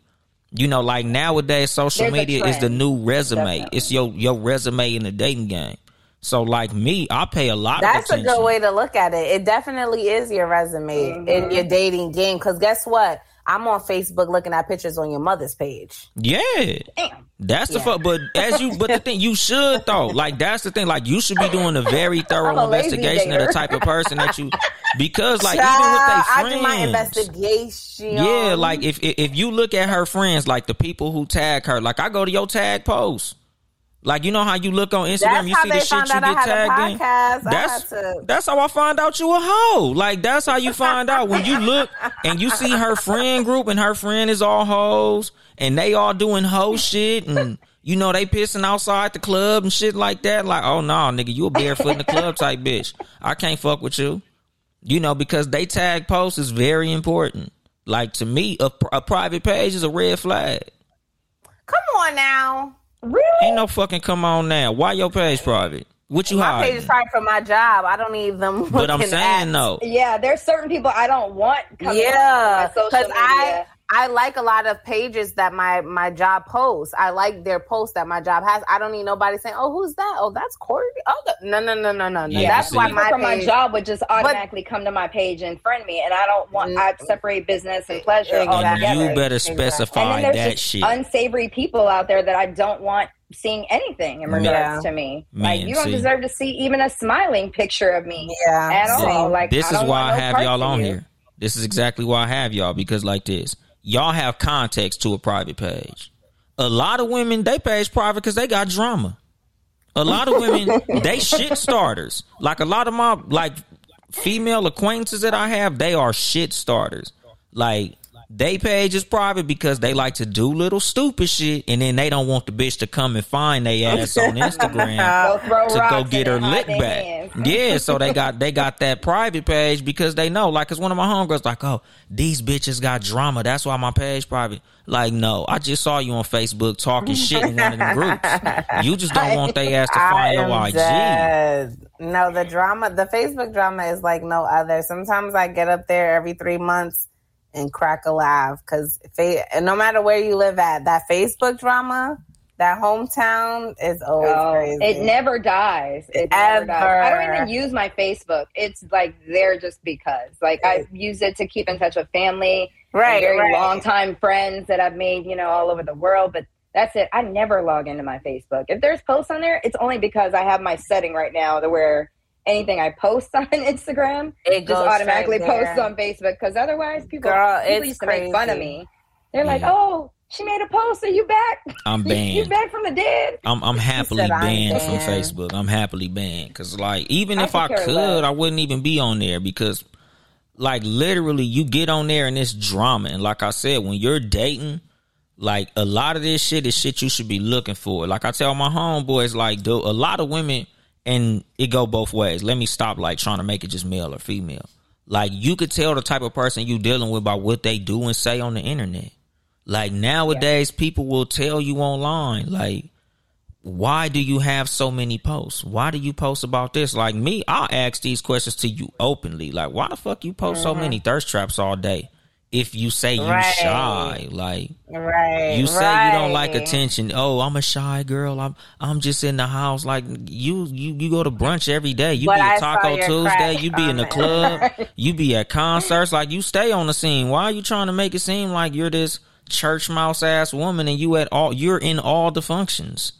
You know, like nowadays, social There's media is the new resume. Definitely. It's your your resume in the dating game. So, like me, I pay a lot That's of a attention. good way to look at it. It definitely is your resume mm-hmm. in your dating game. Because guess what? I'm on Facebook looking at pictures on your mother's page. Yeah. That's the fuck. But as you, but the thing you should though, like that's the thing. Like you should be doing a very thorough a investigation of the type of person that you, because like Child, even with their I friends, do my investigation. yeah, like if, if if you look at her friends, like the people who tag her, like I go to your tag post. Like you know how you look on Instagram, That's you see the shit you get tagged in. That's that's how I find out you a hoe. Like that's how you find out when you look and you see her friend group and her friend is all hoes and they all doing hoe shit and you know they pissing outside the club and shit like that. Like oh no, nigga, you a barefoot in the club type bitch. I can't fuck with you. You know because they tag posts is very important. Like to me, a, a private page is a red flag. Come on now. Really? Ain't no fucking come on now. Why your page private? What you My hiding? page is probably for my job. I don't need them. But I'm saying at- though. Yeah, there's certain people I don't want coming Yeah, on my because. I I like a lot of pages that my my job posts. I like their posts that my job has. I don't need nobody saying, "Oh, who's that? Oh, that's Corey." Oh, the, no, no, no, no, no, no. Yeah, that's see. why my from my job would just automatically come to my page and friend me, and I don't want. I mm-hmm. separate business and pleasure all And together. you better And specify then there's that just shit. unsavory people out there that I don't want seeing anything in regards Yeah. to me. Man, like you don't see. deserve to see even a smiling picture of me Yeah, at see. all. Like this I is why I have y'all on you. here. This is exactly why I have y'all because like this, y'all have context to a private page. A lot of women they page private because they got drama. A lot of women they shit starters. Like a lot of my like female acquaintances that I have, they are shit starters. Like they page is private because they like to do little stupid shit, and then they don't want the bitch to come and find they ass on Instagram to go get her lick back. Yeah, so they got they got that private page because they know. Like, cause one of my homegirls like, oh, these bitches got drama. That's why my page private. Like, no, I just saw you on Facebook talking shit in one of the groups. You just don't want they ass to find your IG. dead. No, the drama, the Facebook drama is like no other. Sometimes I get up there every three months and crack a laugh because no matter where you live at, that Facebook drama, that hometown is always Oh, crazy. it never dies. It never dies. I don't even use my Facebook. It's like there just because. Like I use it to keep in touch with family, Right, very right. long time friends that I've made, you know, all over the world. But that's it. I never log into my Facebook. If there's posts on there, it's only because I have my setting right now to where anything I post on Instagram It just automatically posts on Facebook. Because otherwise, people, Girl, people it's used to make fun of me. They're like, Yeah. "Oh, she made a post. Are you back? I'm You, you banned. back from the dead?" I'm I'm happily said I'm banned from. Facebook. I'm happily banned because like even I if I could care could, less. I wouldn't even be on there because like literally you get on there and it's drama. And like I said, when you're dating, like a lot of this shit is shit you should be looking for. Like I tell my homeboys, like dude, a lot of women and it go both ways. Let me stop like trying to make it just male or female. Like you could tell the type of person you dealing with by what they do and say on the internet. Like nowadays, people will tell you online, like, why do you have so many posts? Why do you post about this? Like me, I'll ask these questions to you openly. Like, why the fuck you post so mm-hmm. many thirst traps all day? If you say you Right. shy, like right. you say you don't like attention. Oh, I'm a shy girl. I'm I'm just in the house. Like you you you go to brunch every day. You But be at Taco Tuesday. You be in the club. you be at concerts. Like you stay on the scene. Why are you trying to make it seem like you're this church mouse ass woman and you at all? You're in all the functions.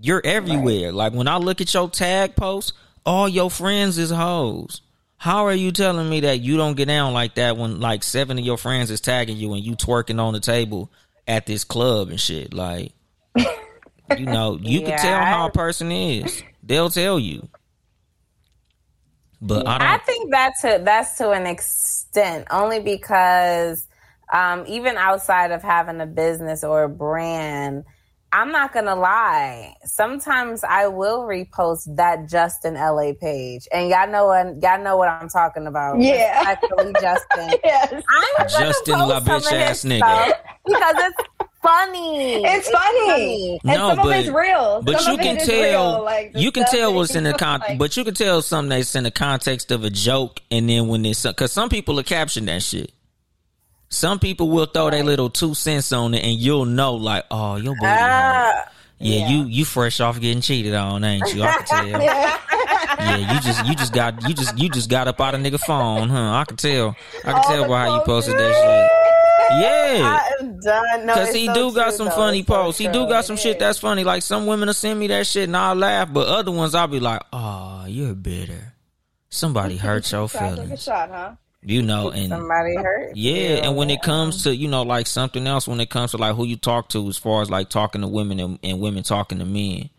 You're everywhere. Like when I look at your tag posts, all your friends is hoes. How are you telling me that you don't get down like that when like seven of your friends is tagging you and you twerking on the table at this club and shit? Like, You know, you can tell how a person is. They'll tell you. But I don't. I think that's to that's to an extent, only because um, even outside of having a business or a brand, I'm not gonna lie. Sometimes I will repost that Justin LA page, and y'all know what y'all know what I'm talking about. Yeah. actually, Justin. yes. I'm Justin la some bitch ass nigga. because it's funny. It's funny. And no, some but of it's real. but Some you of can it is tell real, like, you can tell what's in the you con. like- But you can tell something that's in the context of a joke, and then when it's because some people are caption that shit. Some people will throw their little two cents on it, and you'll know, like, oh, your booty hurt. Ah, Yeah, you you fresh off getting cheated on, ain't you? I can tell. yeah, you just you just got you just you just got up out of nigga phone, huh? I can tell. I can tell by how you posted that shit. Yeah. I am done. No, Cause it's he so do got true, some though. funny It's so posts. he do got some shit that's funny. Like some women will send me that shit and I'll laugh, but other ones I'll be like, "Oh, you're bitter. Somebody hurt your Try to take a feelings." shot, huh? You know, and Somebody hurt. yeah, you. and when it comes to you know like something else, when it comes to like who you talk to, as far as like talking to women and, and women talking to men,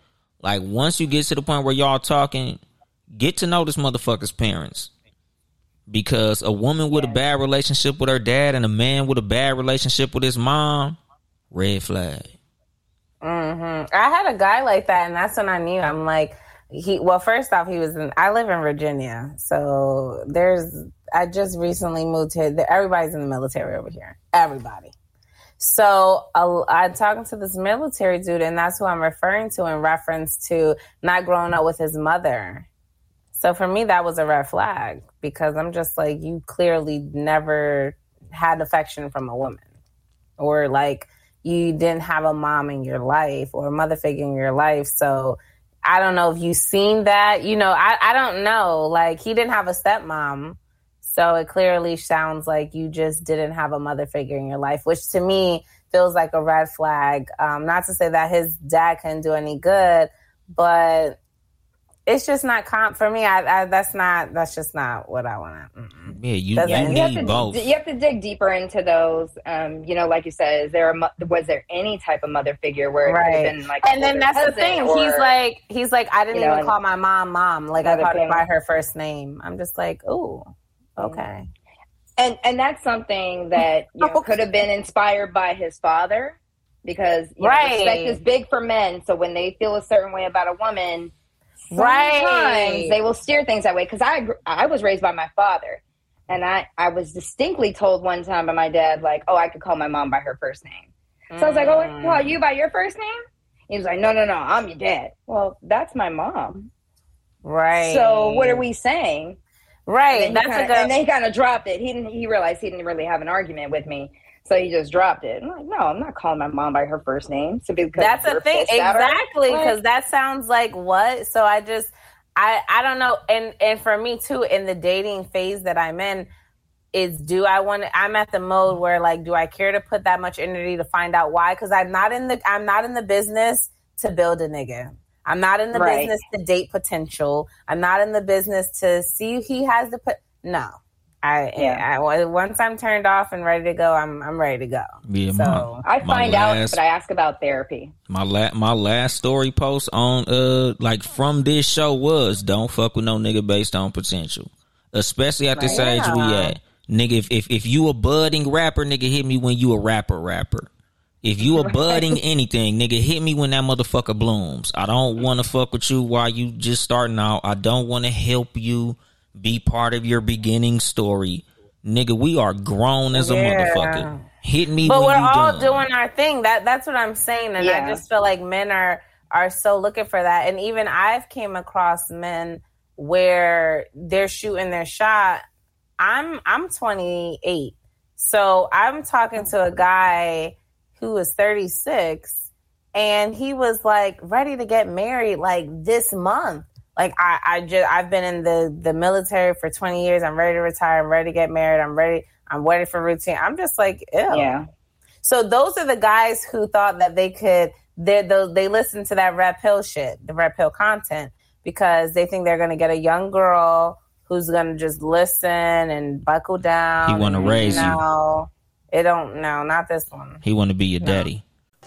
like once you get to the point where y'all talking, get to know this motherfucker's parents, because a woman with a bad relationship with her dad and a man with a bad relationship with his mom, red flag. hmm I had a guy like that, and that's when I knew. I'm like, he. Well, first off, he was in. I live in Virginia, so there's. I just recently moved here. Everybody's in the military over here. Everybody. So uh, I'm talking to this military dude, and that's who I'm referring to in reference to not growing up with his mother. So for me, that was a red flag because I'm just like, you clearly never had affection from a woman, or like you didn't have a mom in your life or a mother figure in your life. So I don't know if you've seen that. You know, I, I don't know. Like he didn't have a stepmom. So it clearly sounds like you just didn't have a mother figure in your life, which to me feels like a red flag. Um, not to say that his dad couldn't do any good, but it's just not comp for me. I, I that's not that's just not what I want to. Yeah, you Doesn't- you You have, need to, both. you have to dig deeper into those. Um, you know, like you said, is there a mo- was there any type of mother figure where it Right. been like, And then that's the thing. or- He's like, he's like, I didn't you know, even call my mom mom. Like I called her by her first name. I'm just like, ooh, okay. and and that's something that you know, could have been inspired by his father because you know, respect is big for men. So when they feel a certain way about a woman, Right. they will steer things that way. Because I I was raised by my father, and I I was distinctly told one time by my dad like, oh, I could call my mom by her first name. So I was like, oh, Mm. well, you by your first name? He was like, no, no, no, I'm your dad. Well, that's my mom. Right. So what are we saying? Right. And then, That's he kinda, good. and then he kind of dropped it. He didn't. He realized he didn't really have an argument with me, so he just dropped it. I'm like, no, I'm not calling my mom by her first name. So because That's the thing, pissed at her? exactly, because that sounds like what. So I just, I, I don't know, and and for me too, in the dating phase that I'm in, is do I want? to I'm at the mode where like, do I care to put that much energy to find out why? Because I'm not in the, I'm not in the business to build a nigga. I'm not in the Right. business to date potential. I'm not in the business to see if he has the put. No, I, Yeah. I, once I'm turned off and ready to go, I'm I'm ready to go. Yeah, So my, I find last- out, but I ask about therapy. My la- my last story post on uh like from this show was don't fuck with no nigga based on potential, especially at this Right. age we at. Nigga, if, if if you a budding rapper, nigga, hit me when you a rapper rapper. If you a budding anything, nigga, hit me when that motherfucker blooms. I don't want to fuck with you while you just starting out. I don't want to help you be part of your beginning story, nigga. We are grown as a Yeah. motherfucker. Hit me but when we're you all done. doing our thing that that's what i'm saying and Yeah. i just feel like men are are so looking for that and even i've came across men where they're shooting their shot i'm i'm 28 so i'm talking to a guy who is 36 and he was like ready to get married like this month like I, I just I've been in the the military for 20 years. I'm ready to retire. I'm ready to get married. I'm ready. I'm ready for routine. I'm just like, ew. Yeah, So those are the guys who thought that they could. They they they listen to that red pill shit, the red pill content, because they think they're gonna get a young girl who's gonna just listen and buckle down. He wanna raise you. know, It don't. No, not this one. He want to be your daddy.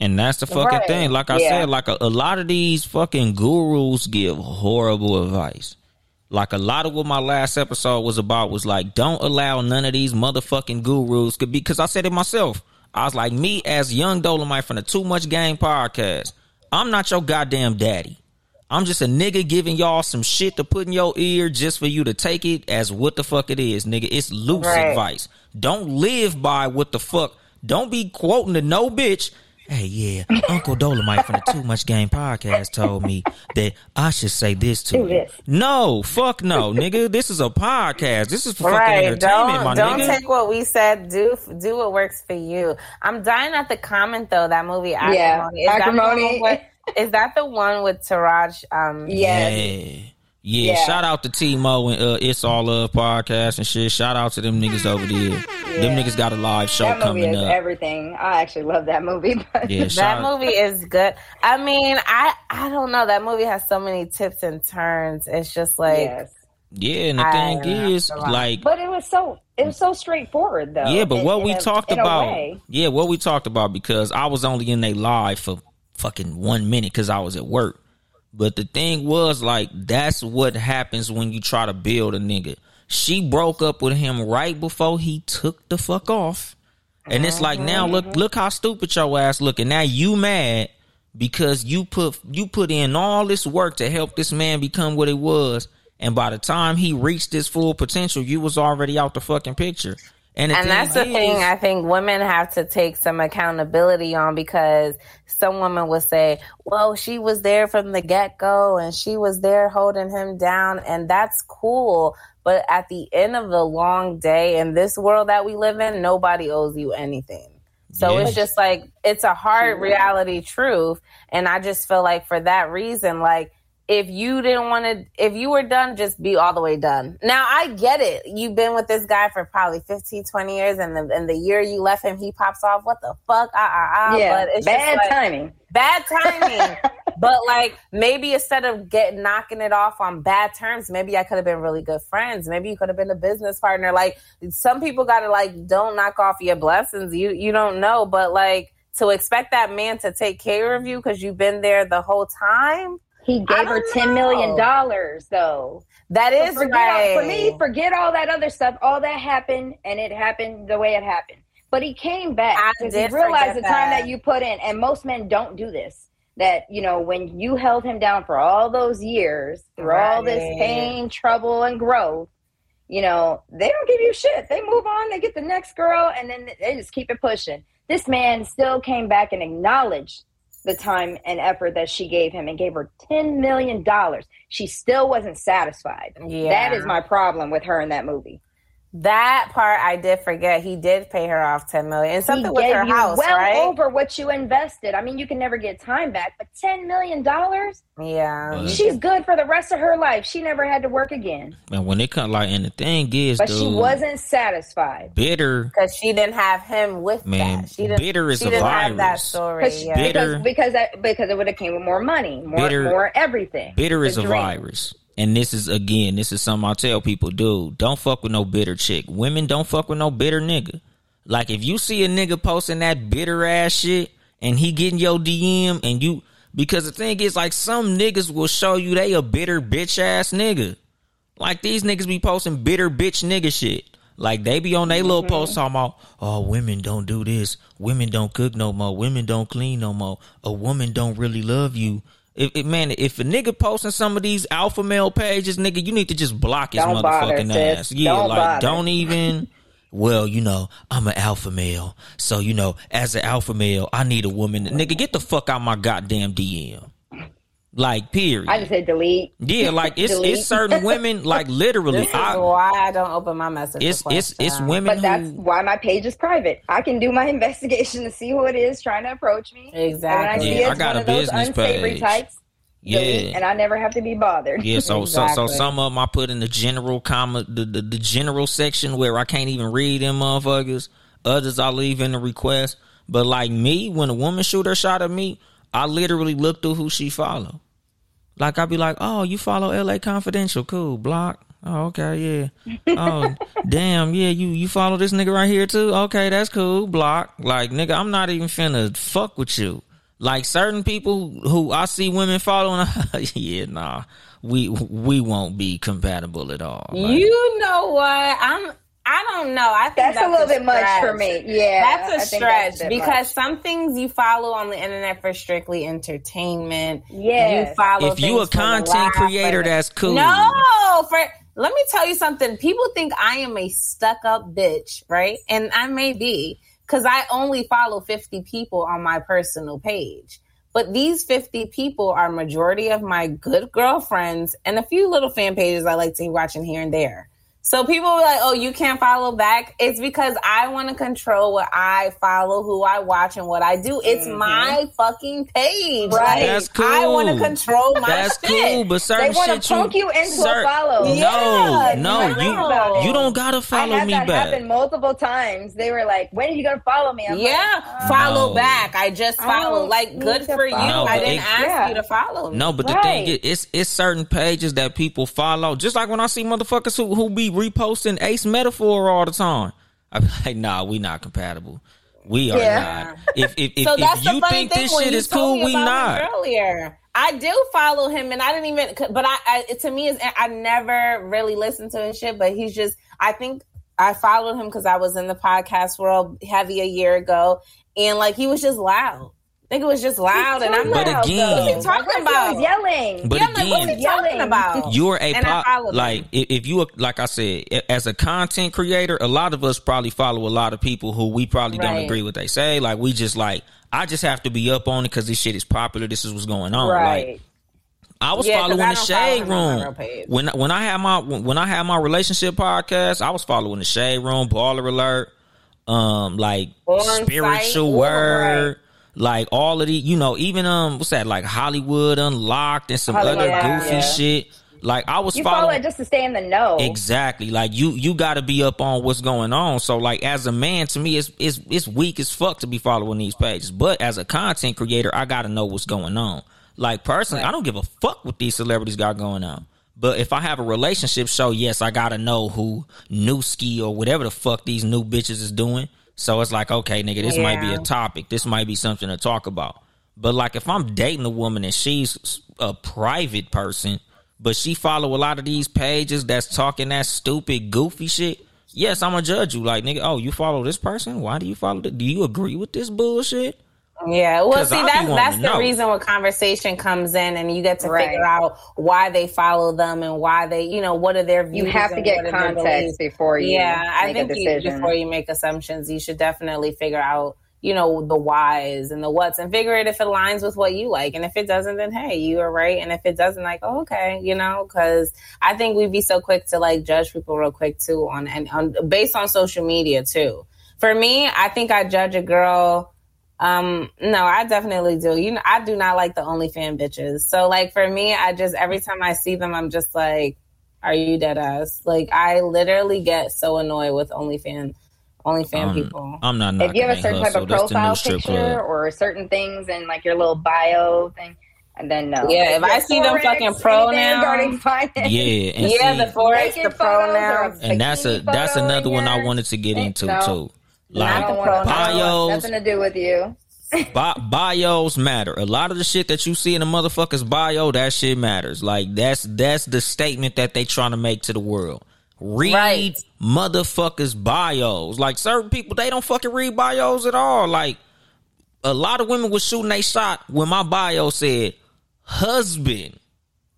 And that's the fucking Right. thing. Like I Yeah. said, like a, a lot of these fucking gurus give horrible advice. Like a lot of what my last episode was about was like, don't allow none of these motherfucking gurus could be because I said it myself. I was like, me as young Dolemite from the Too Much Game podcast, I'm not your goddamn daddy. I'm just a nigga giving y'all some shit to put in your ear just for you to take it as what the fuck it is, nigga. It's loose Right. advice. Don't live by what the fuck. Don't be quoting to no bitch. Hey, yeah, Uncle Dolemite from the Too Much Game podcast told me that I should say this to Do you. this. No, fuck no, nigga. This is a podcast. This is for fucking Right. entertainment, my Don't don't take what we said. Do do what works for you. I'm dying at the comment though. That movie Yeah, Acrimony. Is that the Acrimony. one with- Is that the one with Taraji? Um, Yes. Yeah. Yeah, Yeah. shout out to T Mo and uh, It's All Love podcast and shit. Shout out to them niggas over there. Them niggas got a live show That movie coming is up. everything. I actually love that movie. But yeah, That shout movie is good. I mean, I I don't know. That movie has so many tips and turns. It's just like yes. Yeah, and the I thing don't is, like, But it was so it was so straightforward though. yeah, but in- what in we a- talked about, yeah, what we talked about because I was only in a live for fucking one minute because I was at work. But the thing was, like, that's what happens when you try to build a nigga. She broke up with him right before he took the fuck off. And it's like mm-hmm, now look mm-hmm. look how stupid your ass looking. Now you mad because you put you put in all this work to help this man become what he was. And by the time he reached his full potential, you was already out the fucking picture. And, and that's the thing thing I think women have to take some accountability on because some women will say, well, she was there from the get go and she was there holding him down. And that's cool. But at the end of the long day in this world that we live in, nobody owes you anything. So Yeah. it's just like, it's a hard reality truth. And I just feel like for that reason, like, if you didn't want to, if you were done, just be all the way done. Now I get it. You've been with this guy for probably 15, 20 years, and the and the year you left him, he pops off. What the fuck? Ah ah ah. yeah, But it's bad just like, timing. Bad timing. but like maybe instead of get knocking it off on bad terms, maybe I could have been really good friends. Maybe you could have been a business partner. Like some people gotta like don't knock off your blessings. You you don't know, but like to expect that man to take care of you because you've been there the whole time. He gave her don't ten million dollars, though. That So is forget right. for me, forget all that other stuff. All that happened, and it happened the way it happened. But he came back because he realized forget the time that. that you put in. And most men don't do this. That you know, when you held him down for all those years, through all this pain, trouble, and growth, you know, they don't give you shit. They move on. They get the next girl, and then they just keep it pushing. This man still came back and acknowledged the time and effort that she gave him and gave her $10 million. She still wasn't satisfied. Yeah. That is my problem with her in that movie. That part I did forget. He did pay her off ten million. And something he with her you house, well right? over what you invested. I mean, you can never get time back, but $10 million? Yeah. Well, She's good for the rest of her life. She never had to work again. and when it comes like, and the thing is, But dude, she wasn't satisfied. bitter. Because she didn't have him with Man, that. She didn't, bitter is she a didn't have that virus. story. Because, Yeah. Bitter- because, because, that, because it would have came with more money, more, Bitter- more everything. Bitter The is a virus. And this is again, this is something I tell people, dude, don't fuck with no bitter chick. Women don't fuck with no bitter nigga. Like if you see a nigga posting that bitter ass shit and he getting your DM and you because the thing is like some niggas will show you they a bitter bitch ass nigga. Like these niggas be posting bitter bitch nigga shit. Like they be on their little mm-hmm. posts talking about, oh, women don't do this, women don't cook no more, women don't clean no more, a woman don't really love you. If, if man, if a nigga posting some of these alpha male pages, nigga, you need to just block his Don't motherfucking sis. ass. Yeah, Don't like don't even. Well, you know, I'm an alpha male, so you know, as an alpha male, I need a woman. Nigga, get the fuck out my goddamn DM. Like, period. I just hit delete. Yeah, like it's Delete. it's certain women, like literally. This is I, why I don't open my message. it's it's it's women But who that's why my page is private. I can do my investigation to see who it is trying to approach me. And I Exactly. see Yeah, I got a business page. types, delete, yeah. and I never have to be bothered. Yeah, so so so some of them I put in the general comma the, the the general section where I can't even read them motherfuckers. Others I leave in the request. But like me, when a woman shoot her shot at me, I literally look through who she follow. Like I'd be like, oh, you follow L.A. Confidential, cool, block. Oh, okay, yeah. Oh, damn, yeah, you you follow this nigga right here too. Okay, that's cool, block. Like nigga, I'm not even finna fuck with you. Like certain people who I see women following, yeah, nah, we we won't be compatible at all. Like, You know what? I'm. I don't know. I think That's, that's, a little bit much for me. Yeah, That's I a think stretch that's a because much. some things you follow on the internet for strictly entertainment. Yes. You follow if you a things for the content laugh, creator, for that's cool. No, for let me tell you something. People think I am a stuck up bitch, right? And I may be because I only follow 50 people on my personal page. But these 50 people are majority of my good girlfriends and a few little fan pages I like to be watching here and there. So people are like, oh, you can't follow back. It's because I want to control what I follow, who I watch, and what I do. It's mm-hmm. my fucking page. Right. That's cool. I want to control my That's shit. cool, but certain shit. They certain want shit to poke you, into cer- a follow. No, Yeah, no, I you you don't gotta follow I had me that back. happen multiple times. They were like, "When are you gonna follow me?" I'm Yeah, like, follow No. back. I just I follow. don't Like, good for you. No, I didn't it- ask Yeah. you to follow me. No, but the thing is, it's it's certain pages that people follow. Just like when I see motherfuckers who who be reposting Ace Metaphor all the time. I'm like, nah, we not compatible. We are Yeah. not. If if if, so if you think thing this shit is cool, we not. Earlier, I do follow him, and I didn't even. But I, I to me is I never really listened to his shit. But he's just. I think I followed him because I was in the podcast world heavy a year ago, and like he was just loud. I think it was just loud, and I'm But like, again- what's he talking What's he about? yelling? But yeah, I'm like, what's again, he talking about? You're a pop, like him. if if you are- like I said, as a content creator, a lot of us probably follow a lot of people who we probably don't agree with. They say like we just like I just have to be up on it because this shit is popular. This is what's going on. Like Right. I was Yeah, 'cause following I the don't follow Shade him on my real Room when when I had my when I had my relationship podcast. I was following the Shade Room, Baller Alert, um, like On spiritual site, word. Like all of the, you know, even um, what's that? Like Hollywood Unlocked and some Hollywood other goofy yeah. shit. Like I was You follow following it just to stay in the know. Exactly. Like you you got to be up on what's going on. So like as a man to me it's it's it's weak as fuck to be following these pages. But as a content creator, I got to know what's going on. Like personally, I don't give a fuck what these celebrities got going on. But if I have a relationship show, yes, I got to know who Newski or whatever the fuck these new bitches is doing. So it's like, okay, nigga, this might be a topic. This might be something to talk about. But like if I'm dating a woman and she's a private person, but she follow a lot of these pages that's talking that stupid, goofy shit. Yes, I'm gonna judge you. Like, nigga, oh, you follow this person? Why do you follow? This? Do you agree with this bullshit? Yeah, well, see, I be that's that's the know. reason when conversation comes in, and you get to Right. figure out why they follow them and why they, you know, what are their views. You have to get what are their context before you Yeah, I think a you, before you make assumptions, you should definitely figure out, you know, the whys and the whats, and figure it if it aligns with what you like, and if it doesn't, then hey, you are right, and if it doesn't, like, oh, okay, you know, because I think we'd be so quick to like judge people real quick too on and on based on social media too. For me, I think I judge a girl. Um, no, I definitely do. You know, I do not like the OnlyFan bitches. So like for me, I just every time I see them, I'm just like, are you dead ass? Like I literally get so annoyed with OnlyFan OnlyFan Um, people. I'm not. if you have a certain that type of That's the new profile picture club. or certain things in like your little bio thing, and then no. Yeah, if I see them fucking anything pronouns- finance, Yeah, and yeah, see, the forex, the photos or pronouns. and that's a that's another one I wanted to get into No. too. I Like don't want, I don't want bios, nothing to do with you. Bi- bios matter. A lot of the shit that you see in a motherfucker's bio, that shit matters. Like that's that's the statement that they trying to make to the world. read Right. motherfuckers bios. Like certain people, they don't fucking read bios at all. Like a lot of women was shooting they shot when my bio said husband,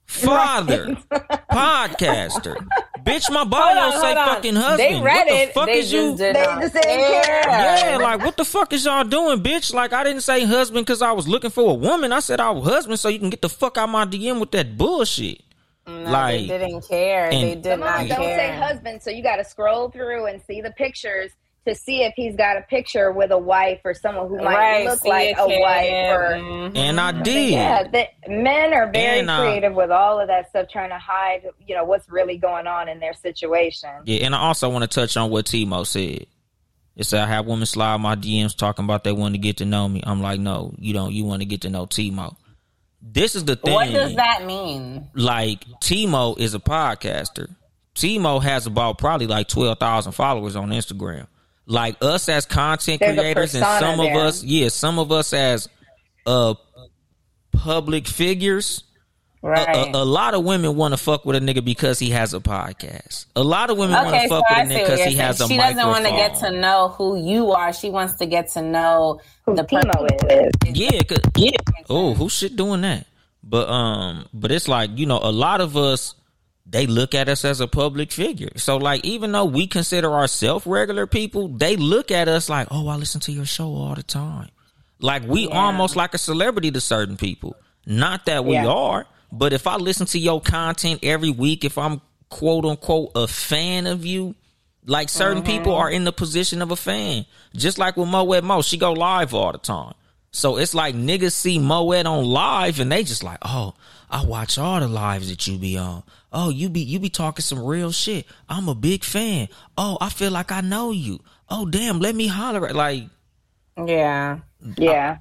father, podcaster. Bitch, my bio Hold on, say hold on. fucking husband. They read what the it. fuck they is just you? They just didn't care. care. Yeah, like what the fuck is y'all doing, bitch? Like I didn't say husband because I was looking for a woman. I said I was husband so you can get the fuck out my DM with that bullshit. No, like they didn't care. and- They did Come not on, don't say husband. So you got to scroll through and see the pictures to see if he's got a picture with a wife or someone who might Right, look like a a wife or Mhm. and I did. Yeah, the, men are very And, uh, creative with all of that stuff, trying to hide, you know, what's really going on in their situation. Yeah, and I also want to touch on what Timo said. It said I have women slide my DMs talking about they want to get to know me. I'm like, no, you don't. You want to get to know Timo. This is the thing. What does that mean? like Timo is a podcaster. Timo has about probably like twelve thousand followers on Instagram. Like us as content There's creators, and persona some of us, yeah, some of us as uh public figures. Right. a, a lot of women want to fuck with a nigga because he has a podcast. A lot of women want Okay, to so fuck I with a nigga because he saying. has a She microphone. doesn't want to get to know who you are. She wants to get to know Who the Timo person. is. Yeah, yeah. Oh, who shit doing that? But um, but it's like you know, a lot of us they look at us as a public figure. So like, even though we consider ourselves regular people, they look at us like, oh, I listen to your show all the time. Like we almost like a celebrity to certain people. Not that we Yeah. are, but if I listen to your content every week, if I'm quote unquote a fan of you, like certain mm-hmm. people are in the position of a fan. Just like with Moet Mo, she go live all the time. So it's like niggas see Moet on live and they just like, oh, I watch all the lives that you be on. Oh, you be you be talking some real shit. I'm a big fan. Oh, I feel like I know you. Oh, damn, let me holler at like Yeah. Yeah.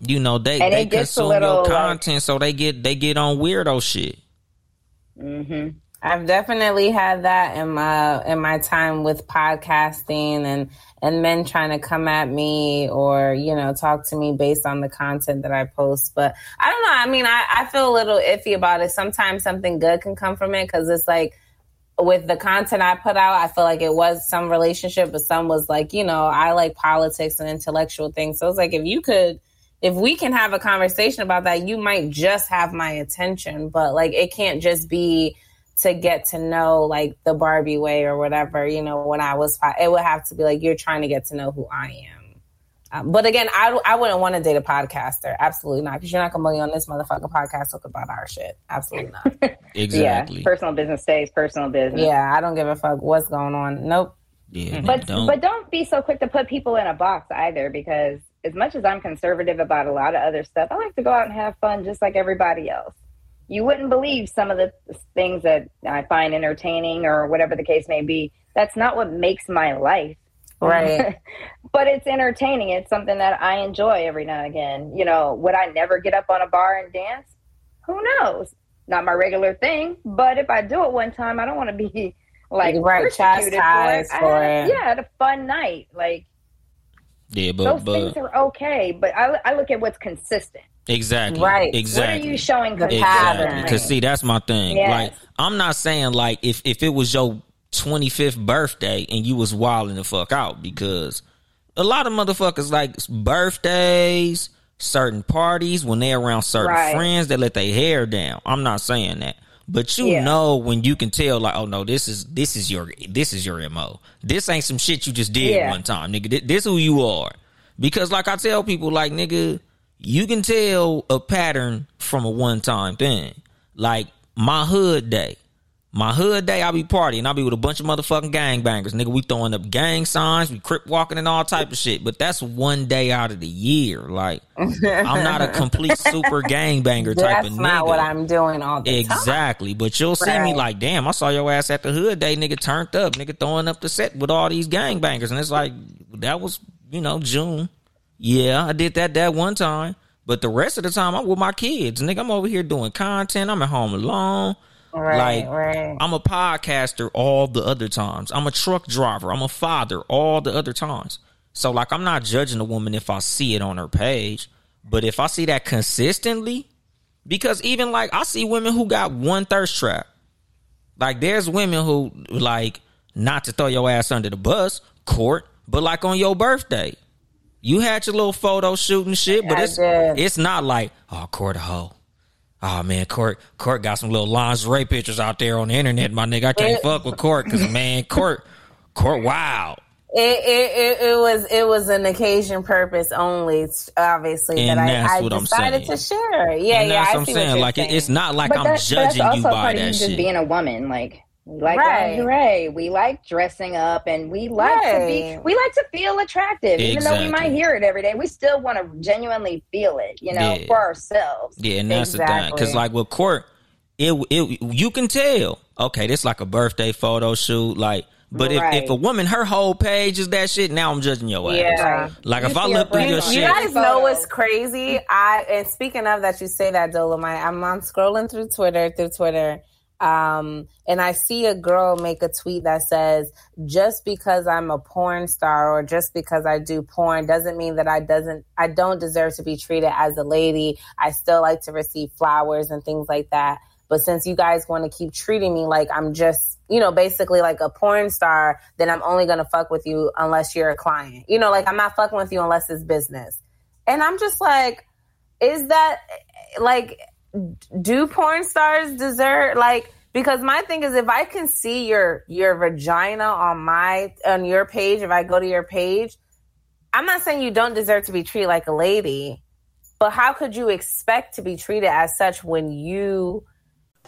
you know they And they it gets a consume little, your like- content, so they get they get on weirdo shit. hmm I've definitely had that in my in my time with podcasting and and men trying to come at me or you know talk to me based on the content that I post. But I don't know. I mean, I, I feel a little iffy about it. Sometimes something good can come from it because it's like with the content I put out, I feel like it was some relationship, but some was like you know I like politics and intellectual things. So it's like if you could. If we can have a conversation about that, you might just have my attention, but like it can't just be to get to know like the Barbie way or whatever, you know, when I was five, it would have to be like you're trying to get to know who I am. Um, but again, I, I wouldn't want to date a podcaster. Absolutely not. Because you're not going to be on this motherfucking podcast talk about our shit. Absolutely not. Exactly. Yeah. Personal business stays personal business. yeah, I don't give a fuck what's going on. Nope. Yeah, But don't. but don't be so quick to put people in a box either because as much as I'm conservative about a lot of other stuff, I like to go out and have fun just like everybody else. You wouldn't believe some of the things that I find entertaining or whatever the case may be. That's not what makes my life. Right. but it's entertaining. It's something that I enjoy every now and again. You know, would I never get up on a bar and dance? Who knows? Not my regular thing, but if I do it one time, I don't want to be like Right, persecuted chastised I for had- it. Yeah, I had a fun night. Like yeah, but those but things are okay, but I, I look at what's consistent. Exactly, Right. exactly. What are you showing The consistent? pattern. Because see, that's my thing. Yes. Like, I'm not saying like if if it was your 25th birthday and you was wilding the fuck out because a lot of motherfuckers like birthdays, certain parties when they're around certain Right. friends, they let their hair down. I'm not saying that. But you Yeah. know when you can tell like, oh no, this is this is your this is your mo. This ain't some shit you just did Yeah. one time, nigga. This, this who you are. Because like I tell people, like nigga, you can tell a pattern from a one time thing. Like my hood day. My hood day, I'll be partying. I'll be with a bunch of motherfucking gangbangers. Nigga, we throwing up gang signs, we crip walking and all type of shit. But that's one day out of the year. Like, I'm not a complete super gangbanger type of nigga. That's not what I'm doing all the time. Exactly. But you'll see me like, damn, I saw your ass at the hood day, nigga, turned up, nigga, throwing up the set with all these gangbangers. And it's like, that was, you know, June. Yeah, I did that that one time. But the rest of the time, I'm with my kids. Nigga, I'm over here doing content. I'm at home alone. Right, like, right. I'm a podcaster all the other times. I'm a truck driver. I'm a father all the other times. So, like, I'm not judging a woman if I see it on her page. But if I see that consistently, because even like I see women who got one thirst trap. Like there's women who like not to throw your ass under the bus, Cort, but like on your birthday. You had your little photo shooting shit, but I it's did. it's not like, oh, Cort a hoe. Oh man, Cort Cort got some little lingerie pictures out there on the internet, my nigga. I can't It- fuck with Cort because man, Cort Cort wow. It, it, it, it was it was an occasion purpose only, obviously And that I, I decided to share. Yeah, and yeah, that's I what I'm see saying. what you're Like saying. it's not like But I'm that- but that's judging you by that just being a woman. Like we like Right. lingerie, we like dressing up, and we like to be. We like to feel attractive. Even though we might hear it every day, we still want to genuinely feel it. You know, Yeah. for ourselves. Yeah, and that's the thing. Because like with Cort, it it you can tell. Okay, this like a birthday photo shoot. Like, but if, Right. if a woman her whole page is that shit, now I'm judging your ass. Yeah. Like You if I look a through your brand- You shit, guys know what's crazy? I and speaking of that, you say that Dolemite. I'm on scrolling through Twitter through Twitter, um, and I see a girl make a tweet that says, "Just because I'm a porn star or just because I do porn doesn't mean that I doesn't I don't deserve to be treated as a lady. I still like to receive flowers and things like that. But since you guys want to keep treating me like I'm just you know, basically like a porn star, then I'm only gonna fuck with you unless you're a client. You know, like I'm not fucking with you unless it's business. And I'm just like, is that like do porn stars deserve like because my thing is if I can see your your vagina on my on your page, if I go to your page, I'm not saying you don't deserve to be treated like a lady, but how could you expect to be treated as such when you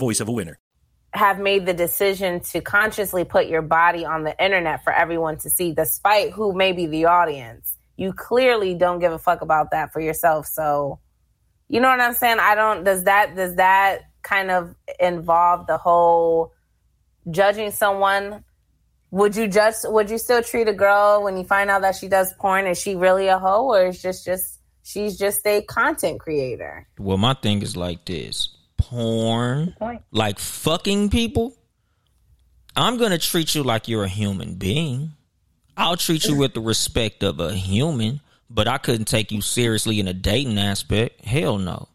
voice of a winner. have made the decision to consciously put your body on the internet for everyone to see, despite who may be the audience. You clearly don't give a fuck about that for yourself. So, you know what I'm saying? I don't. Does that does that kind of involve the whole judging someone? Would you judge? Would you still treat a girl when you find out that she does porn? Is she really a hoe, or is just just she's just a content creator? well, my thing is like this: porn, like fucking people. I'm gonna treat you like you're a human being. I'll treat you with the respect of a human, but I couldn't take you seriously in a dating aspect. Hell no,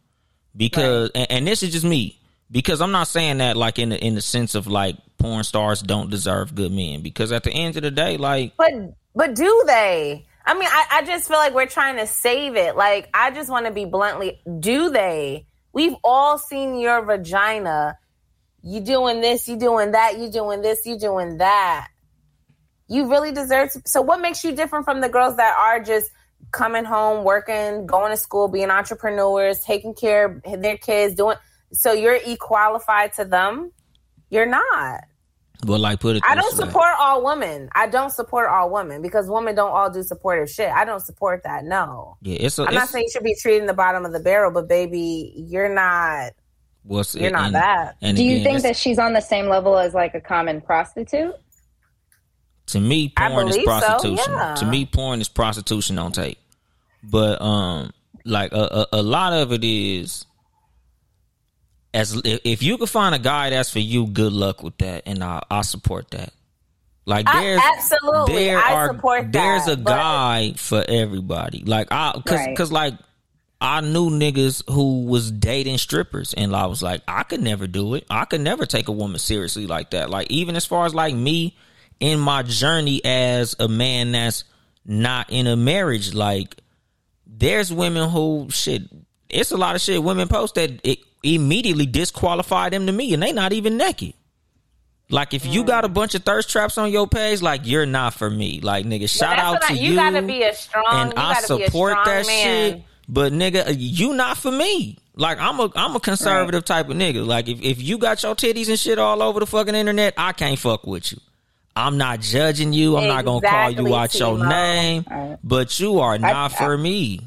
because and, and this is just me. Because I'm not saying that like in the in the sense of like porn stars don't deserve good men. Because at the end of the day, like But but do they? I mean, I, I just feel like we're trying to save it. Like, I just want to be bluntly, do they? We've all seen your vagina. You doing this, you doing that, you doing this, you doing that. You really deserve to. So, what makes you different from the girls that are just coming home, working, going to school, being entrepreneurs, taking care of their kids, doing. So, you're equalified to them? You're not. Well, like put it. I don't way. support all women. I don't support all women because women don't all do supportive shit. I don't support that. No. Yeah, it's a. I'm not saying you should be treating the bottom of the barrel, but baby, you're not. what's You're not and- that. And Do you think that she's on the same level as like a common prostitute? To me, porn is believe so, prostitution. yeah. To me, porn is prostitution on tape. But um, like a, a, a lot of it is as if you can find a guy that's for you, good luck with that, and I I support that. Like I- there's absolutely, there I are support there's that, a but- guy for everybody. Like I cause Right. cause like I knew niggas who was dating strippers, and I was like, I could never do it. I could never take a woman seriously like that. Like even as far as like me in my journey as a man that's not in a marriage, like there's women who shit. It's a lot of shit women post that it immediately disqualify them to me, and they not even naked. Like if you got a bunch of thirst traps on your page, like you're not for me. Like nigga, shout out what I- to you you. gotta be a strong- and I gotta be a support that man. shit. But nigga, uh, you not for me. Like I'm a I'm a conservative type of nigga. Like if, if you got your titties and shit all over the fucking internet, I can't fuck with you. I'm not judging you. I'm not gonna call you Exactly, out your name. Right. But you are not I- for me.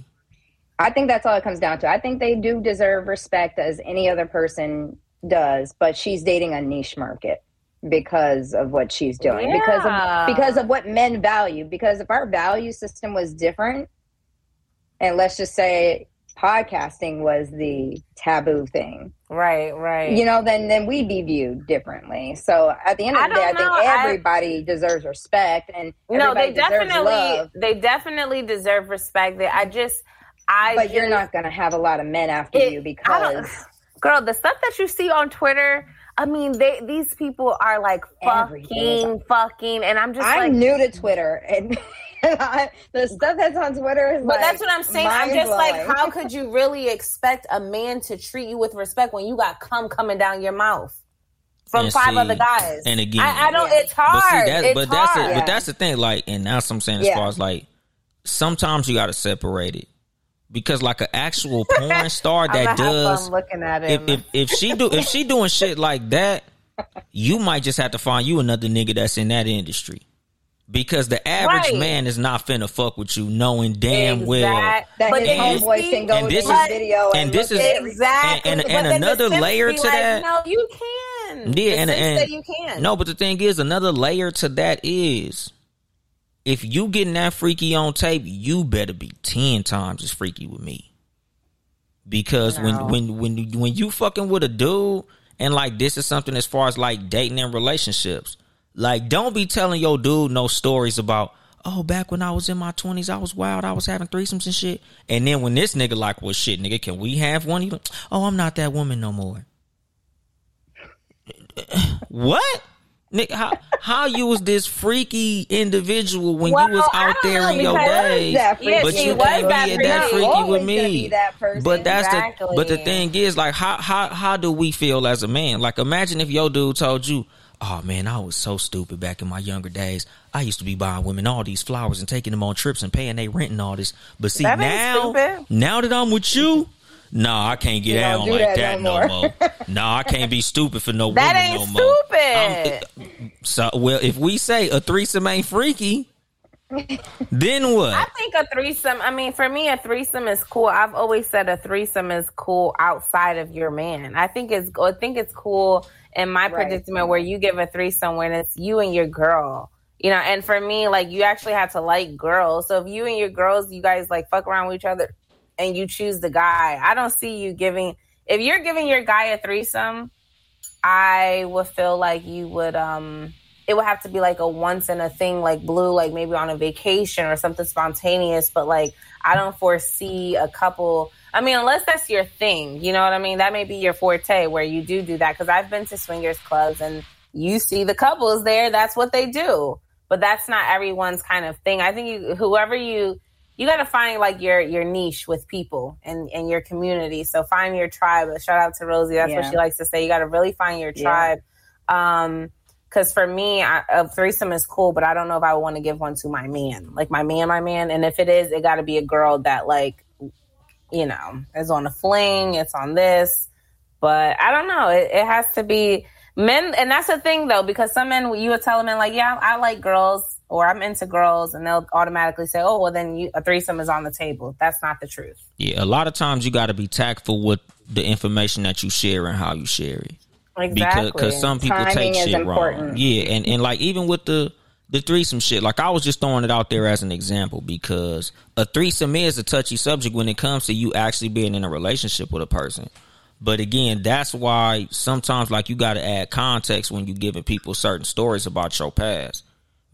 I think that's all it comes down to. I think they do deserve respect as any other person does, but she's dating a niche market because of what she's doing. Because of because of what men value. Because if our value system was different, and let's just say podcasting was the taboo thing. Right, right. You know, then then we'd be viewed differently. So at the end of I the day, I don't think know. I- everybody deserves respect and no, they definitely love. they definitely deserve respect. That I just I But you're not going to have a lot of men after It- you because girl, the stuff that you see on Twitter, I mean, they these people are like fucking, fucking, and I'm just I'm like, new to Twitter, and the stuff that's on Twitter is. But like that's what I'm saying. I'm just like, how could you really expect a man to treat you with respect when you got cum coming down your mouth from And five see, other guys? And again, I, I don't. It's But hard. see, that, it's but that's hard. it. But that's the thing. Like, and that's what I'm saying as Yeah. far as like, sometimes you got to separate it because like an actual porn star I'm that does looking at if, him. if if she do if she doing shit like that, you might just have to find you another nigga that's in that industry. Because the average Right. man is not finna fuck with you, knowing damn well That but his And- homeboy can go and to this is- video and and this is. Exactly. and, and, and another layer to like, that. No, you can. Yeah, The and, simps and say you can. no, but the thing is, another layer to that is, if you getting that freaky on tape, you better be ten times as freaky with me. Because when when when you- when you fucking with a dude, and like this is something as far as like dating and relationships, like don't be telling your dude no stories about. Oh, back when I was in my twenties, I was wild. I was having threesomes and shit. And then when this nigga like, well, shit, nigga, can we have one? Like, oh, I'm not that woman no more. What? Nick, how how you was this freaky individual when Well, you was out there in your days, That freaky. but you can't be freaky. that freaky with me. that. But that's Exactly. the but the thing is like how how how do we feel as a man? Like imagine if your dude told you, "Oh man, I was so stupid back in my younger days. I used to be buying women all these flowers and taking them on trips and paying they rent and all this. But see That now, stupid. now that I'm with you." Nah, I can't get You down like that that, no no more. more. nah, I can't be stupid for no That woman ain't no more. stupid. So, well, if we say a threesome ain't freaky, then what? I think a threesome. I mean, for me, a threesome is cool. I've always said a threesome is cool outside of your man. I think it's. I think it's cool in my Right. predicament where you give a threesome when it's you and your girl. You know, and for me, like you actually have to like girls. So if you and your girls, you guys like fuck around with each other, and you choose the guy, I don't see you giving. If you're giving your guy a threesome, I would feel like you would um it would have to be like a once in a thing like blue like maybe on a vacation or something spontaneous but like I don't foresee a couple I mean unless that's your thing you know what I mean that may be your forte where you do do that cuz I've been to swingers clubs and you see the couples there that's what they do but that's not everyone's kind of thing I think you whoever you you got to find like your your niche with people and and your community. So find your tribe. Shout out to Rosie. That's what she likes to say. You got to really find your Yeah. tribe. Um, because for me, I, a threesome is cool, but I don't know if I would want to give one to my man, like my man, my man. And if it is, it got to be a girl that like, you know, is on a fling. It's on this, but I don't know. It, it has to be men, and that's the thing though, because some men you would tell a man like, yeah, I like girls or I'm into girls, and they'll automatically say, oh, well then you, a threesome is on the table. That's not the truth. Yeah, a lot of times you got to be tactful with the information that you share and how you share it. Exactly. Because cause some people Timing take shit important. wrong. Yeah, and, and like even with the the threesome shit, like I was just throwing it out there as an example because a threesome is a touchy subject when it comes to you actually being in a relationship with a person. But again, that's why sometimes like you got to add context when you giving people certain stories about your past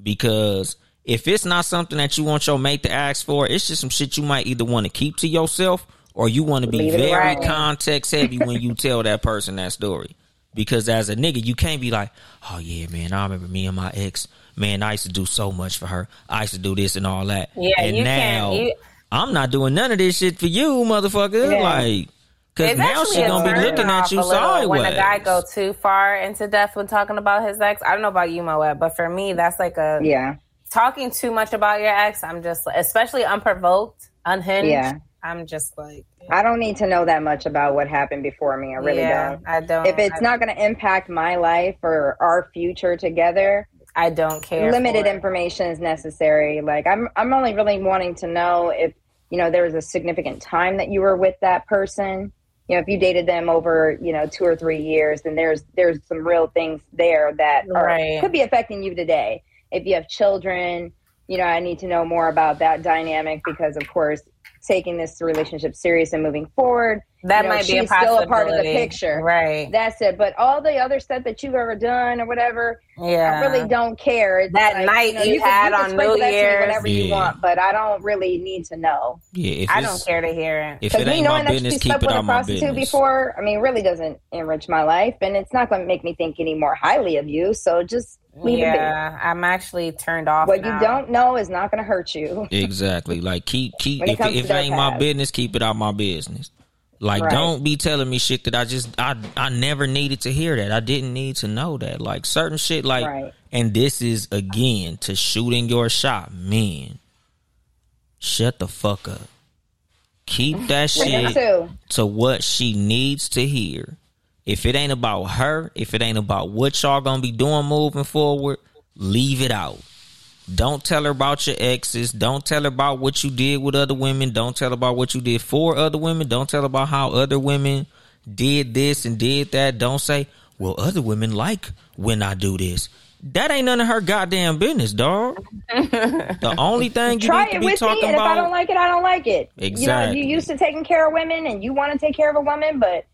because if it's not something that you want your mate to ask for, it's just some shit you might either want to keep to yourself or you want to be very alone. context heavy when you tell that person that story. Because as a nigga, you can't be like, oh yeah, man, I remember me and my ex, man, I used to do so much for her. I used to do this and all that. Yeah, and now you- I'm not doing none of this shit for you, motherfucker. Yeah. Like, Cause It's now actually she gonna be looking at you a little sideways. When a guy go too far into depth when talking about his ex, I don't know about you, Moet, but for me, that's like a Yeah. talking too much about your ex. I'm just, especially unprovoked, unhinged. Yeah. I'm just like, I don't need to know that much about what happened before me. I really yeah, don't. I don't. If it's I, not going to impact my life or our future together, I don't care. limited information is necessary. Like I'm I'm only really wanting to know if, you know, there was a significant time that you were with that person. You know, if you dated them over, you know, two or three years, then there's there's some real things there that are, Right. could be affecting you today. If you have children, you know, I need to know more about that dynamic because of course taking this relationship serious and moving forward. That you know, might be a still a part of the picture. Right. That's it. But all the other stuff that you've ever done or whatever, Yeah. I really don't care. It's That like, night know, you can- had can on sprinkle New that to me Year's. whenever you want, but I don't really need to know. Yeah, if I don't care to hear it. If Because it me ain't my knowing that business, you keep slept it with a my prostitute business. before, I mean, really doesn't enrich my life, and it's not going to make me think any more highly of you. So just leave it Yeah, I'm actually turned off. What now. you don't know is not going to hurt you. Exactly. Like keep keep When it if if it their ain't my business, keep it out my business. Like Right. don't be telling me shit that I just I I never needed to hear that. I didn't need to know that. Like certain shit like Right. and this is again to shooting your shot. Man. Shut the fuck up. Keep that shit to what she needs to hear. If it ain't about her, if it ain't about what y'all gonna be doing moving forward, leave it out. Don't tell her about your exes. Don't tell her about what you did with other women. Don't tell her about what you did for other women. Don't tell her about how other women did this and did that. Don't say, well, other women like when I do this. That ain't none of her goddamn business, dog. the only thing you Try need to it be with me, talking and if I don't like it, I don't like it. You know, Exactly. you used to taking care of women, and you want to take care of a woman, but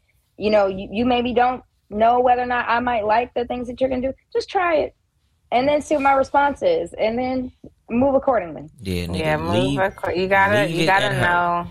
you know, you, you maybe don't know whether or not I might like the things that you're gonna do. Just try it, and then see what my response is, and then move accordingly. yeah, nigga, Yeah, move. leave. acro- you gotta, leave you gotta at her. know.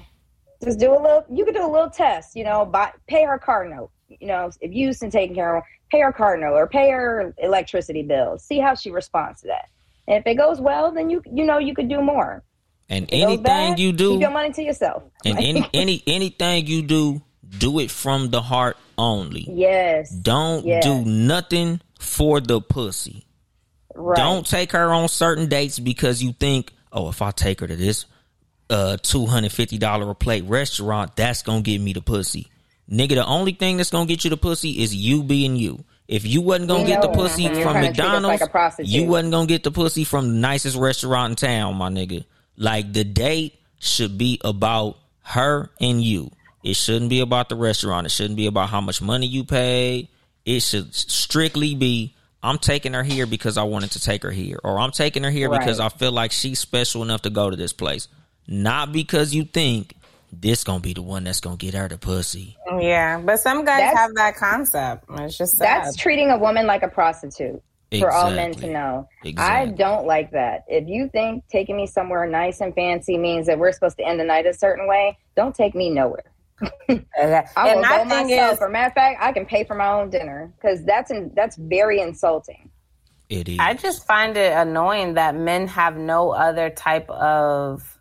Just do a little. You could do a little test. You know, buy pay her car note. You know, if you used to taking care of, her, pay her car note or pay her electricity bill. See how she responds to that. And if it goes well, then you you know you could do more. And If it goes anything bad, you do, keep your money to yourself. And any any anything you do, do it from the heart only. yes, Don't Yes. do nothing for the pussy. right. Don't take her on certain dates because you think, oh, if I take her to this uh two hundred fifty dollar a plate restaurant, that's gonna get me the pussy. Nigga, the only thing that's gonna get you the pussy is you being you. If you wasn't gonna We get the pussy. From trying to treat us McDonald's, like you wasn't gonna get the pussy from the nicest restaurant in town, my nigga. Like the date should be about her and you. It shouldn't be about the restaurant. It shouldn't be about how much money you paid. It should strictly be I'm taking her here because I wanted to take her here, or I'm taking her here because I feel like she's special enough to go to this place. Not because you think this gonna be the one that's gonna get her the pussy. Yeah, but some guys That's- have that concept. It's just sad. That's treating a woman like a prostitute. For all men to Exactly. know. I don't like that. If you think taking me somewhere nice and fancy means that we're supposed to end the night a certain way, don't take me nowhere. Okay. I and my thing myself. is, For matter of fact, I can pay for my own dinner because that's in, that's very insulting. It is. I just find it annoying that men have no other type of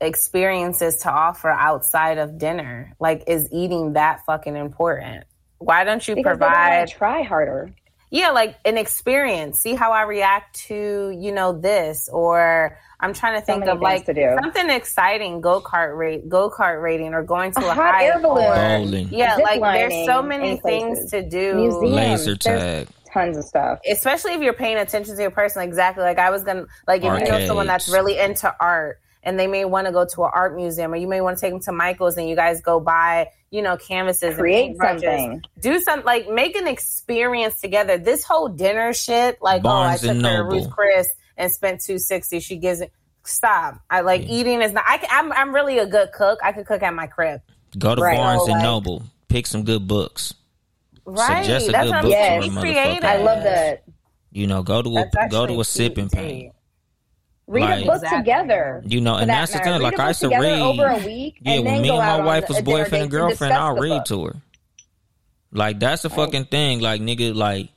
experiences to offer outside of dinner. Like, is eating that fucking important? Why don't you Because they don't provide? try harder. Yeah, like an experience. See how I react to, you know, this or I'm trying to think many of like to do. something exciting, go kart rate, go kart rating, or going to A a, hot hike air balloon. or- yeah, Zip like there's so many things places. to do. Museums. Laser There's tag. Tons of stuff. especially if you're paying attention to your person exactly like i was gonna like if you know someone that's really into art and they may want to go to an art museum or you may want to take them to michael's and you guys go buy you know canvases Create and something. do something, like make an experience together this whole dinner shit like Barnes oh i and took her to ruth chris and spent 260 she gives it stop i like eating is not I, can- I'm, I'm really a good cook i could cook at my crib Go to Right. Barnes and Like- Noble. Pick some good books. right Suggest a that's good what i'm book Yes. saying for a Be creative I love that. You know, go to a That's go to a sipping cute, paint. Too. Read Like- a book Exactly. together. You know, and that that's the thing. Like I said, together read over a week. Yeah, and when then me go and my wife was boyfriend and girlfriend, I'll read book. to her. Like that's the fucking thing. Like nigga, like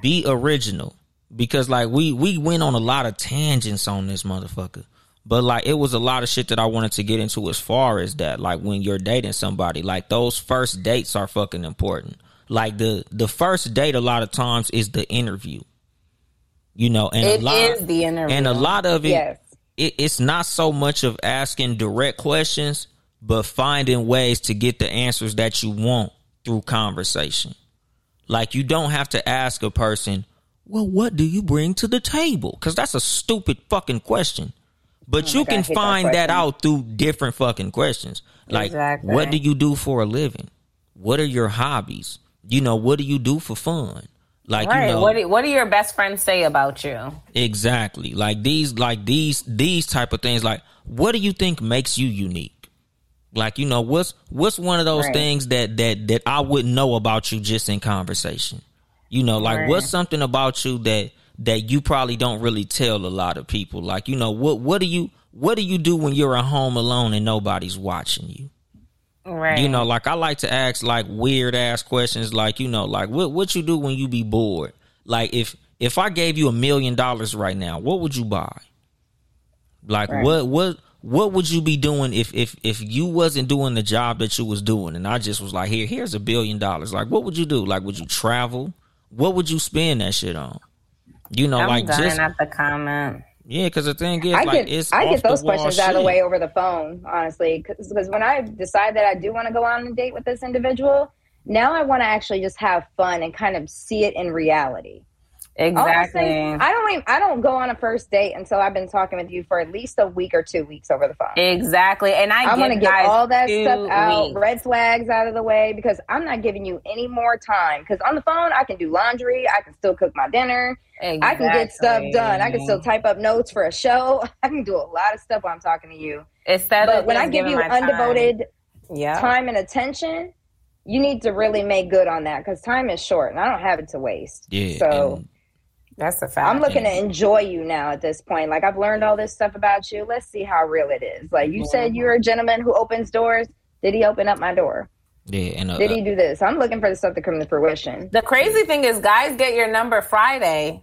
be original. Because like we we went on a lot of tangents on this motherfucker. But like it was a lot of shit that I wanted to get into as far as that. Like when you're dating somebody, like those first dates are fucking important. Like the the first date a lot of times is the interview. You know, and It a lot is the interview. and a lot of it, Yes. it it's not so much of asking direct questions, but finding ways to get the answers that you want through conversation. Like you don't have to ask a person, "Well, what do you bring to the table?" Cuz that's a stupid fucking question. But Oh you can God, I hate that find that out through different fucking questions. Like, Exactly. what do you do for a living? What are your hobbies? You know, what do you do for fun? Like, right. you know, what do, what do your best friends say about you? Exactly. Like these like these these type of things like what do you think makes you unique? Like you know what's what's one of those Right. things that that that I wouldn't know about you just in conversation. You know, like Right. what's something about you that that you probably don't really tell a lot of people. Like you know what what do you what do you do when you're at home alone and nobody's watching you? Right. You know, like I like to ask like weird ass questions, like you know, like what what you do when you be bored. Like if if I gave you a million dollars right now, what would you buy? Like Right. what what what would you be doing if if if you wasn't doing the job that you was doing, and I just was like, here here's a billion dollars. Like what would you do? Like would you travel? What would you spend that shit on? You know, I'm like just at the comment. Yeah, because the thing is, I like get it's I get those questions out of the way over the phone, honestly, because when I decide that I do want to go on a date with this individual, now I want to actually just have fun and kind of see it in reality. Exactly. Honestly, I don't even I don't go on a first date until I've been talking with you for at least a week or two weeks over the phone. Exactly. And I, I want to get all that stuff out, weeks. red flags out of the way, because I'm not giving you any more time. Because on the phone, I can do laundry, I can still cook my dinner, I can get stuff done, I can still type up notes for a show, I can do a lot of stuff while I'm talking to you. Instead but of when I give you my time. undevoted Yeah. time and attention, you need to really make good on that because time is short and I don't have it to waste. Yeah, So and- That's a fact. I'm looking to enjoy you now at this point. Like I've learned all this stuff about you. Let's see how real it is. Like you said, you're a gentleman who opens doors. Did he open up my door? yeah, and uh, Did he do this? I'm looking for the stuff to come to fruition. The crazy thing is, guys get your number Friday.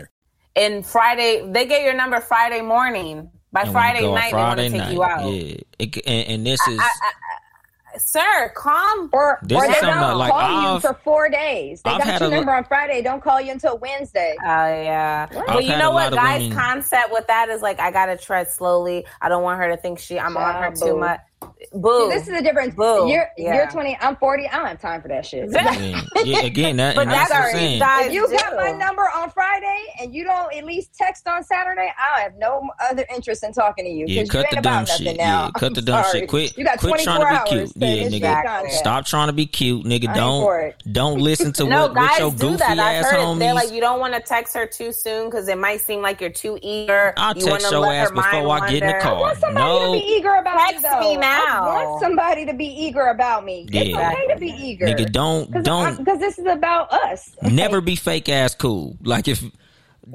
And Friday, they get your number Friday morning. By oh and Friday you go on night, they want to take night, you out. Yeah, It- and, and this is Sir, calm. Or, This or they something don't like call you I've- for four days. They I've got your a lo- number on Friday. Don't call you until Wednesday. Oh yeah. I've But you know what, guys' concept with that is like I gotta tread slowly. I don't want her to think she I'm on her Child, too much. Boo. See, this is the difference. Boo. You're Yeah. you're 20. I'm 40. I don't have time for that shit. yeah, yeah, again that But that's that's what I'm our saying. guys if you do. got my number on Friday and you don't at least text on Saturday, I have no other interest in talking to you Yeah, cut you ain't the dumb nothing shit. now. Yeah, cut I'm the dumb sorry. shit. Quit, You got quit 24 trying to hours be cute. to Yeah, nigga. contact. Stop trying to be cute, nigga. I ain't for Don't it. don't listen to no, what, what guys your do goofy that. I've ass heard it. homies. They're like, you don't want to text her too soon because it might seem like you're too eager. I'll text your ass her before I get in the wander. car. I want somebody No. to be eager about Text me, me now. I want somebody to be eager about me. It's Yeah. okay to be eager. Nigga, don't don't because this is about us. never be fake ass cool. Like if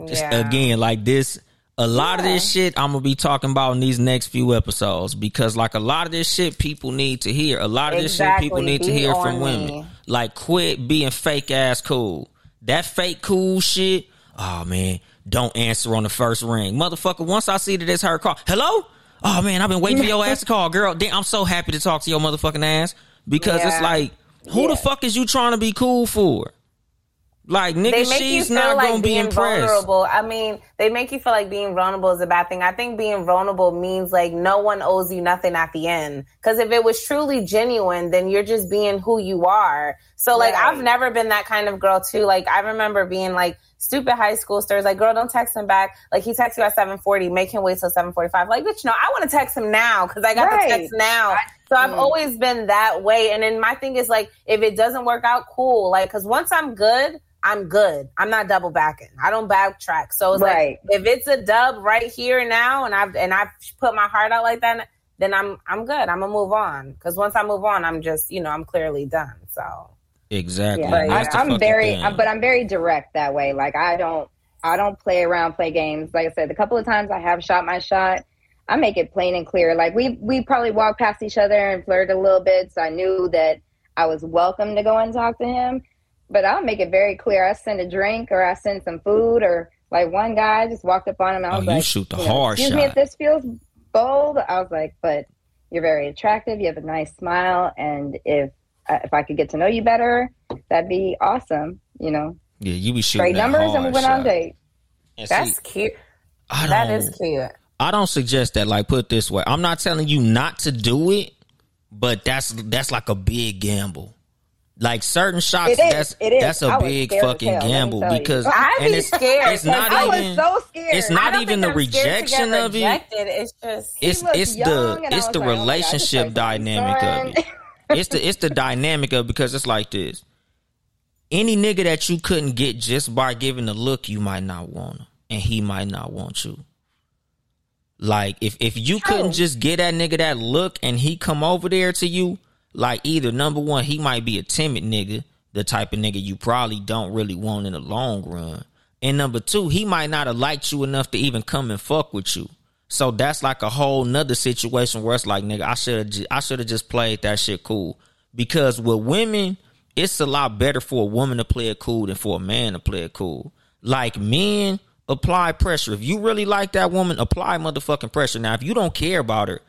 just Yeah. again like this a lot of this shit I'm gonna be talking about in these next few episodes because like a lot of this shit people need to hear. A lot of this shit people Exactly. need to hear from women. me. Like quit being fake ass cool. That fake cool shit. Oh man, don't answer on the first ring, motherfucker. Once I see that it's her call, hello. Oh man, I've been waiting for your ass to call, girl. Damn, I'm so happy to talk to your motherfucking ass because it's like, who the fuck is you trying to be cool for? Like nigga, they make you she's not like gonna be impressed. vulnerable. I mean, they make you feel like being vulnerable is a bad thing. I think being vulnerable means like no one owes you nothing at the end. Because if it was truly genuine, then you're just being who you are. So like, Right. I've never been that kind of girl too. Like, I remember being like stupid high school stars. Like, girl, don't text him back. Like, he texts you at seven forty. Make him wait till seven forty five. Like, bitch, no, I want to text him now because I got Right. the text now. So I've Mm. always been that way. And then my thing is like, if it doesn't work out, cool. Like, because once I'm good. I'm good. I'm not double backing. I don't backtrack. So it's Right. like if it's a dub right here now, and I've and I've put my heart out like that, then I'm I'm good. I'm gonna move on because once I move on, I'm just you know I'm clearly done. So Exactly. Yeah, I, I'm very. I'm- but I'm very direct that way. Like I don't, I don't play around, play games. Like I said, the couple of times I have shot my shot, I make it plain and clear. Like we, we probably walked past each other and flirted a little bit, so I knew that I was welcome to go and talk to him. But I'll make it very clear. I send a drink or I send some food or like one guy I just walked up on him. And I Oh, was you like, shoot the know, hard Excuse me if this feels bold. I was like, but you're very attractive. You have a nice smile, and if Uh, if I could get to know you better, that'd be awesome. You know, yeah, you be shooting trade that numbers and we went on date. And that's see, cute. I That don't- cute. I don't suggest that. Like, put this way: I'm not telling you not to do it, but that's that's like a big gamble. Like certain shots, It is, that's it is. that's a I was big fucking hell, gamble tell you. because I'd and it's scared, it's not I was even so scared. it's not even the I'm rejection of it. rejected. It's just It's it's young, the it's the like, oh God, relationship dynamic of it. It's the it's the dynamic of because it's like this. Any nigga that you couldn't get just by giving a look, you might not want him, and he might not want you. Like if if you couldn't just get that nigga that look and he come over there to you, like either number one, he might be a timid nigga, the type of nigga you probably don't really want in the long run. And number two, he might not have liked you enough to even come and fuck with you. So that's like a whole nother situation where it's like, nigga, I should have I should have just played that shit cool. Because with women, it's a lot better for a woman to play it cool than for a man to play it cool. Like men, apply pressure. If you really like that woman, apply motherfucking pressure. Now, if you don't care about her,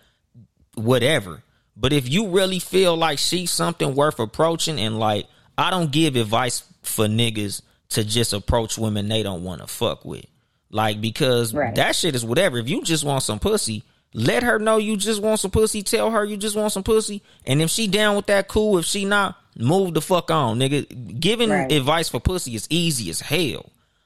whatever. But if you really feel like she's something worth approaching, and like I don't give advice for niggas to just approach women they don't want to fuck with, like because Right. that shit is whatever. If you just want some pussy, let her know you just want some pussy. Tell her you just want some pussy, and if she down with that, cool. If she not, move the fuck on, nigga. Giving Right. advice for pussy is easy as hell.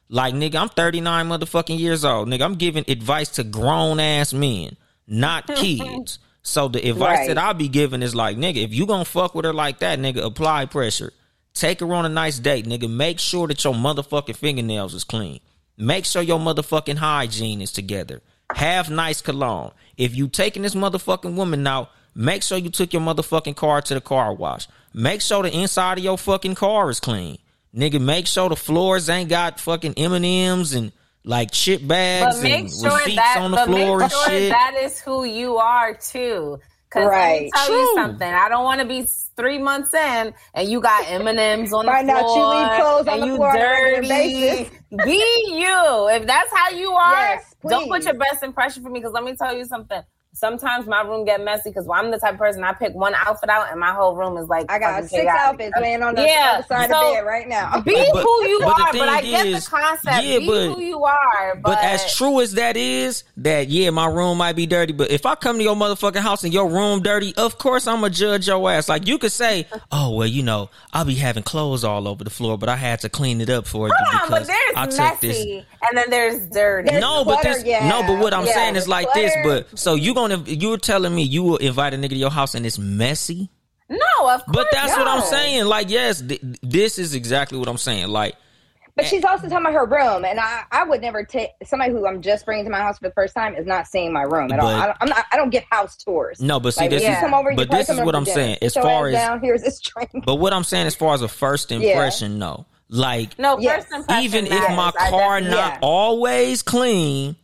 Like nigga, I'm 39 motherfucking years old. Nigga, I'm giving advice to grown ass men, not kids. So the advice Right. that I'll be giving is like, nigga, if you gonna fuck with her like that, nigga, apply pressure. Take her on a nice date, nigga. Make sure that your motherfucking fingernails is clean. Make sure your motherfucking hygiene is together. Have nice cologne. If you taking this motherfucking woman out, make sure you took your motherfucking car to the car wash. Make sure the inside of your fucking car is clean. Nigga, make sure the floors ain't got fucking M&Ms and like chip bags but make and sure receipts that on the but floor make and shit. that is who you are too. Cause let me Right. tell True. you something. I don't want to be three months in and you got M and M's on the Find out you floor leave clothes on and the you floor on a dirty. Be you. If that's how you are, Yes, don't put your best impression for me. Because let me tell you something. Sometimes my room get messy because I'm the type of person I pick one outfit out and my whole room is like I got six chaotic. outfits laying on the Yeah, side so- of bed right now. Be But- who you but are, but I thing get is- the concept. yeah, Be but- who you are, but, But as true as that is, that yeah, my room might be dirty, but if I come to your motherfucking house and your room dirty, of course I'm gonna judge your ass. Like you could say, "Oh well, you know, I'll be having clothes all over the floor, but I had to clean it up for you Hold on, but because there's I took messy this." and then there's dirty. There's No, but clutter, this yeah. no, but what I'm Yeah, saying is the like this. But so you gonna you're telling me you will invite a nigga to your house and it's messy? no, of course. But that's what I'm saying. Like yes, th- this is exactly what I'm saying. Like But she's also talking about her room, and I, I would never take somebody who I'm just bringing to my house for the first time is not seeing my room at all. I don't, I'm not. I don't give house tours. no, but see Like, this when you is come over, you but this is what I'm dinner. saying. As your far as down, here's this drink. But what I'm saying, as far as a first impression, no. Like, No, Yes. first impression even if my I car not Yeah. always clean,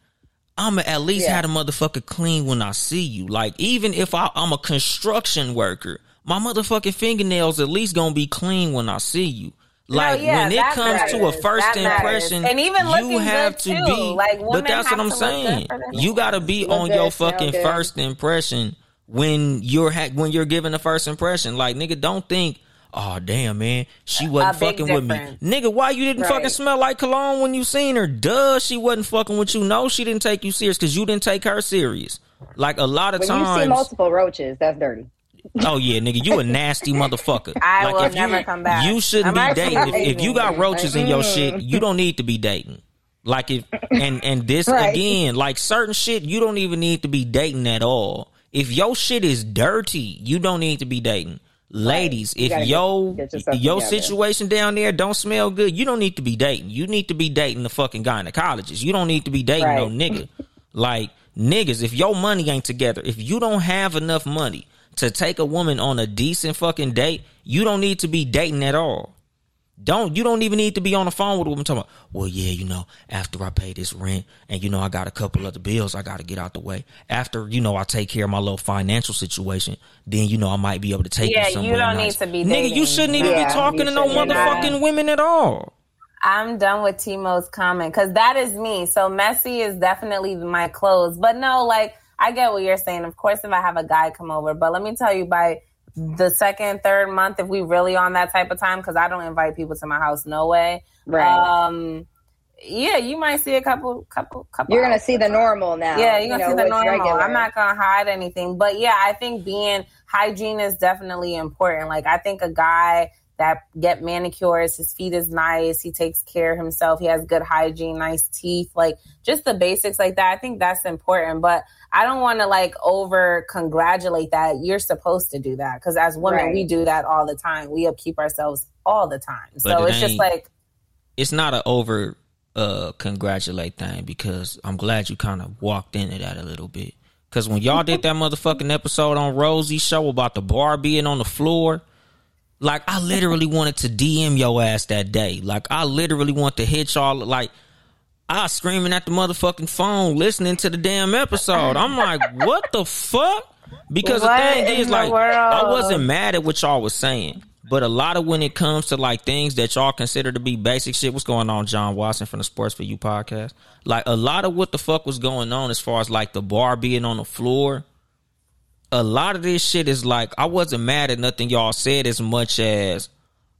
I'ma at least Yeah. have the motherfucker clean when I see you. Like, even if I, I'm a construction worker, my motherfucking fingernails at least gonna be clean when I see you. Like yeah, when it comes to a first That matters. impression, And even you have to too. be. Like, but that's what I'm to look good saying. You got to be Look on good, your fucking first impression when you're ha- when you're giving the first impression. Like nigga, don't think, oh damn man, she wasn't fucking with me. Nigga, why you didn't Right. fucking smell like cologne when you seen her? Duh, she wasn't fucking with you. No, she didn't take you serious because you didn't take her serious. Like a lot of When you see multiple roaches, that's dirty. Oh yeah, nigga, you a nasty motherfucker. I like, will if never you, come back. You shouldn't I'm be dating. If, if you got roaches in your Mm. shit, you don't need to be dating. Like if and and this Right. again, like certain shit, you don't even need to be dating at all. If your shit is dirty, you don't need to be dating. Ladies, if yo get- get your situation down there don't smell good, you don't need to be dating. You need to be dating the fucking gynecologist. You don't need to be dating no Right. nigga. like niggas, if your money ain't together, if you don't have enough money to take a woman on a decent fucking date, you don't need to be dating at all. Don't you don't even need to be on the phone with a woman talking about, well, yeah, you know, after I pay this rent and you know I got a couple other bills I gotta get out the way. After, you know, I take care of my little financial situation, then you know I might be able to take Yeah, you you somewhere. don't nice. need to be Nigga, you shouldn't even Yeah, be talking to no shouldn't. motherfucking women at all. I'm done with Timo's comment because that is me. So messy is definitely my clothes. But no, like I get what you're saying. Of course, if I have a guy come over, but let me tell you, by the second, third month, if we really on that type of time, because I don't invite people to my house, no way. Right. Um, yeah, you might see a couple, couple, couple. You're gonna see the normal now. Yeah, you're gonna you know, see the normal. regular. I'm not gonna hide anything, but yeah, I think being hygiene is definitely important. Like I think a guy that get manicures, his feet is nice, he takes care of himself, he has good hygiene, nice teeth, like just the basics like that. I think that's important, but I don't want to like over congratulate that. You're supposed to do that because as women, Right. we do that all the time. We upkeep ourselves all the time. But so it it's just like It's not an over uh congratulate thing because I'm glad you kind of walked into that a little bit. Cause when y'all did that motherfucking episode on Rosie's show about the bar being on the floor, like I literally wanted to DM your ass that day. Like I literally want to hit y'all like I was screaming at the motherfucking phone listening to the damn episode. I'm like, what the fuck? Because What the thing is, the like, I wasn't mad at what y'all was saying. But a lot of when it comes to like things that y'all consider to be basic shit, what's going on, John Watson from the Sports for You podcast? Like a lot of what the fuck was going on as far as like the bar being on the floor. A lot of this shit is like I wasn't mad at nothing y'all said as much as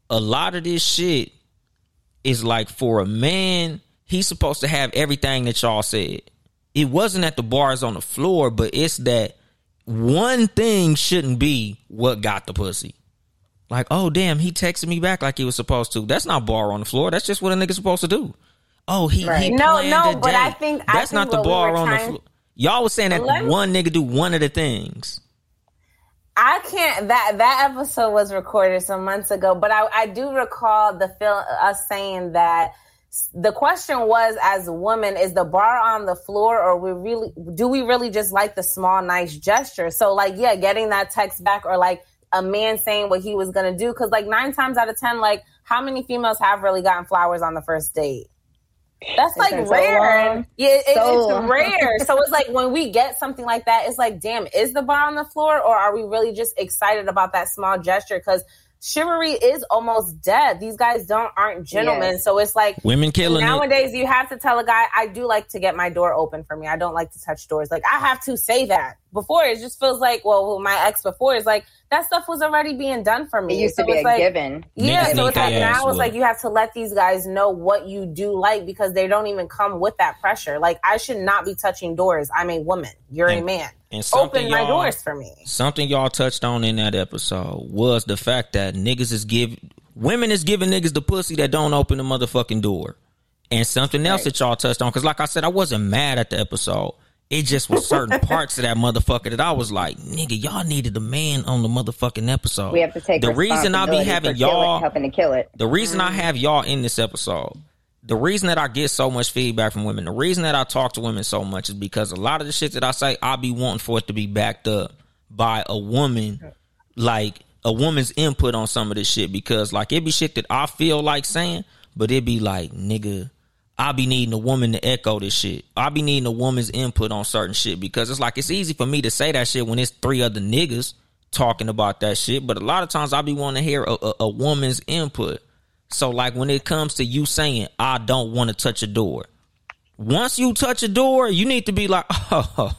a lot of this shit is like for a man, he's supposed to have everything that y'all said. It wasn't that the bars on the floor, but it's that one thing shouldn't be what got the pussy. Like, oh damn, he texted me back like he was supposed to. That's not bar on the floor. That's just what a nigga's supposed to do. Oh, he, he Right. No, planned no, a but I think- I that's think not the we bar were on the floor. Y'all was saying that Let me- one nigga do one of the things. I can't. That that episode was recorded some months ago, but I, I do recall the film us saying that the question was, as a woman, is the bar on the floor, or we really do we really just like the small, nice gesture? So, like, yeah, getting that text back, or like a man saying what he was gonna do, because like nine times out of ten, like how many females have really gotten flowers on the first date? That's It's like been so rare. yeah, it, So it's rare. so it's like when we get something like that, it's like, damn, is the bar on the floor, or are we really just excited about that small gesture? Because chivalry is almost dead. These guys don't aren't gentlemen. Yes. So it's like Women killing it. nowadays you have to tell a guy, I do like to get my door open for me. I don't like to touch doors. Like I have to say that. Before it just feels like, well, my ex before is like that stuff was already being done for me. It me. used to be it's a like, given. yeah, Niggas so need it's like their ass now it's like you have to let these guys know what you do like because they don't even come with that pressure. Like I should not be touching doors. I'm a woman. You're a man. and something Open my y'all- doors for me. Something y'all touched on in that episode was the fact that niggas is give women is giving niggas the pussy that don't open the motherfucking door. And something else that y'all touched on, because like I said, I wasn't mad at the episode. It just was certain parts of that motherfucker that I was like, nigga, y'all needed a man on the motherfucking episode. We have to take the reason I be having for kill it- y'all helping to kill it. the reason I mm. have y'all in this episode, the reason that I get so much feedback from women, the reason that I talk to women so much is because a lot of the shit that I say, I be wanting for it to be backed up by a woman, like a woman's input on some of this shit. Because like it be shit that I feel like saying, but it be like, nigga, I be needing a woman to echo this shit. I be needing a woman's input on certain shit because it's like it's easy for me to say that shit when it's three other niggas talking about that shit. But a lot of times I be wanting to hear a, a, a woman's input. So like when it comes to you saying I don't want to touch a door, once you touch a door, you need to be like, oh,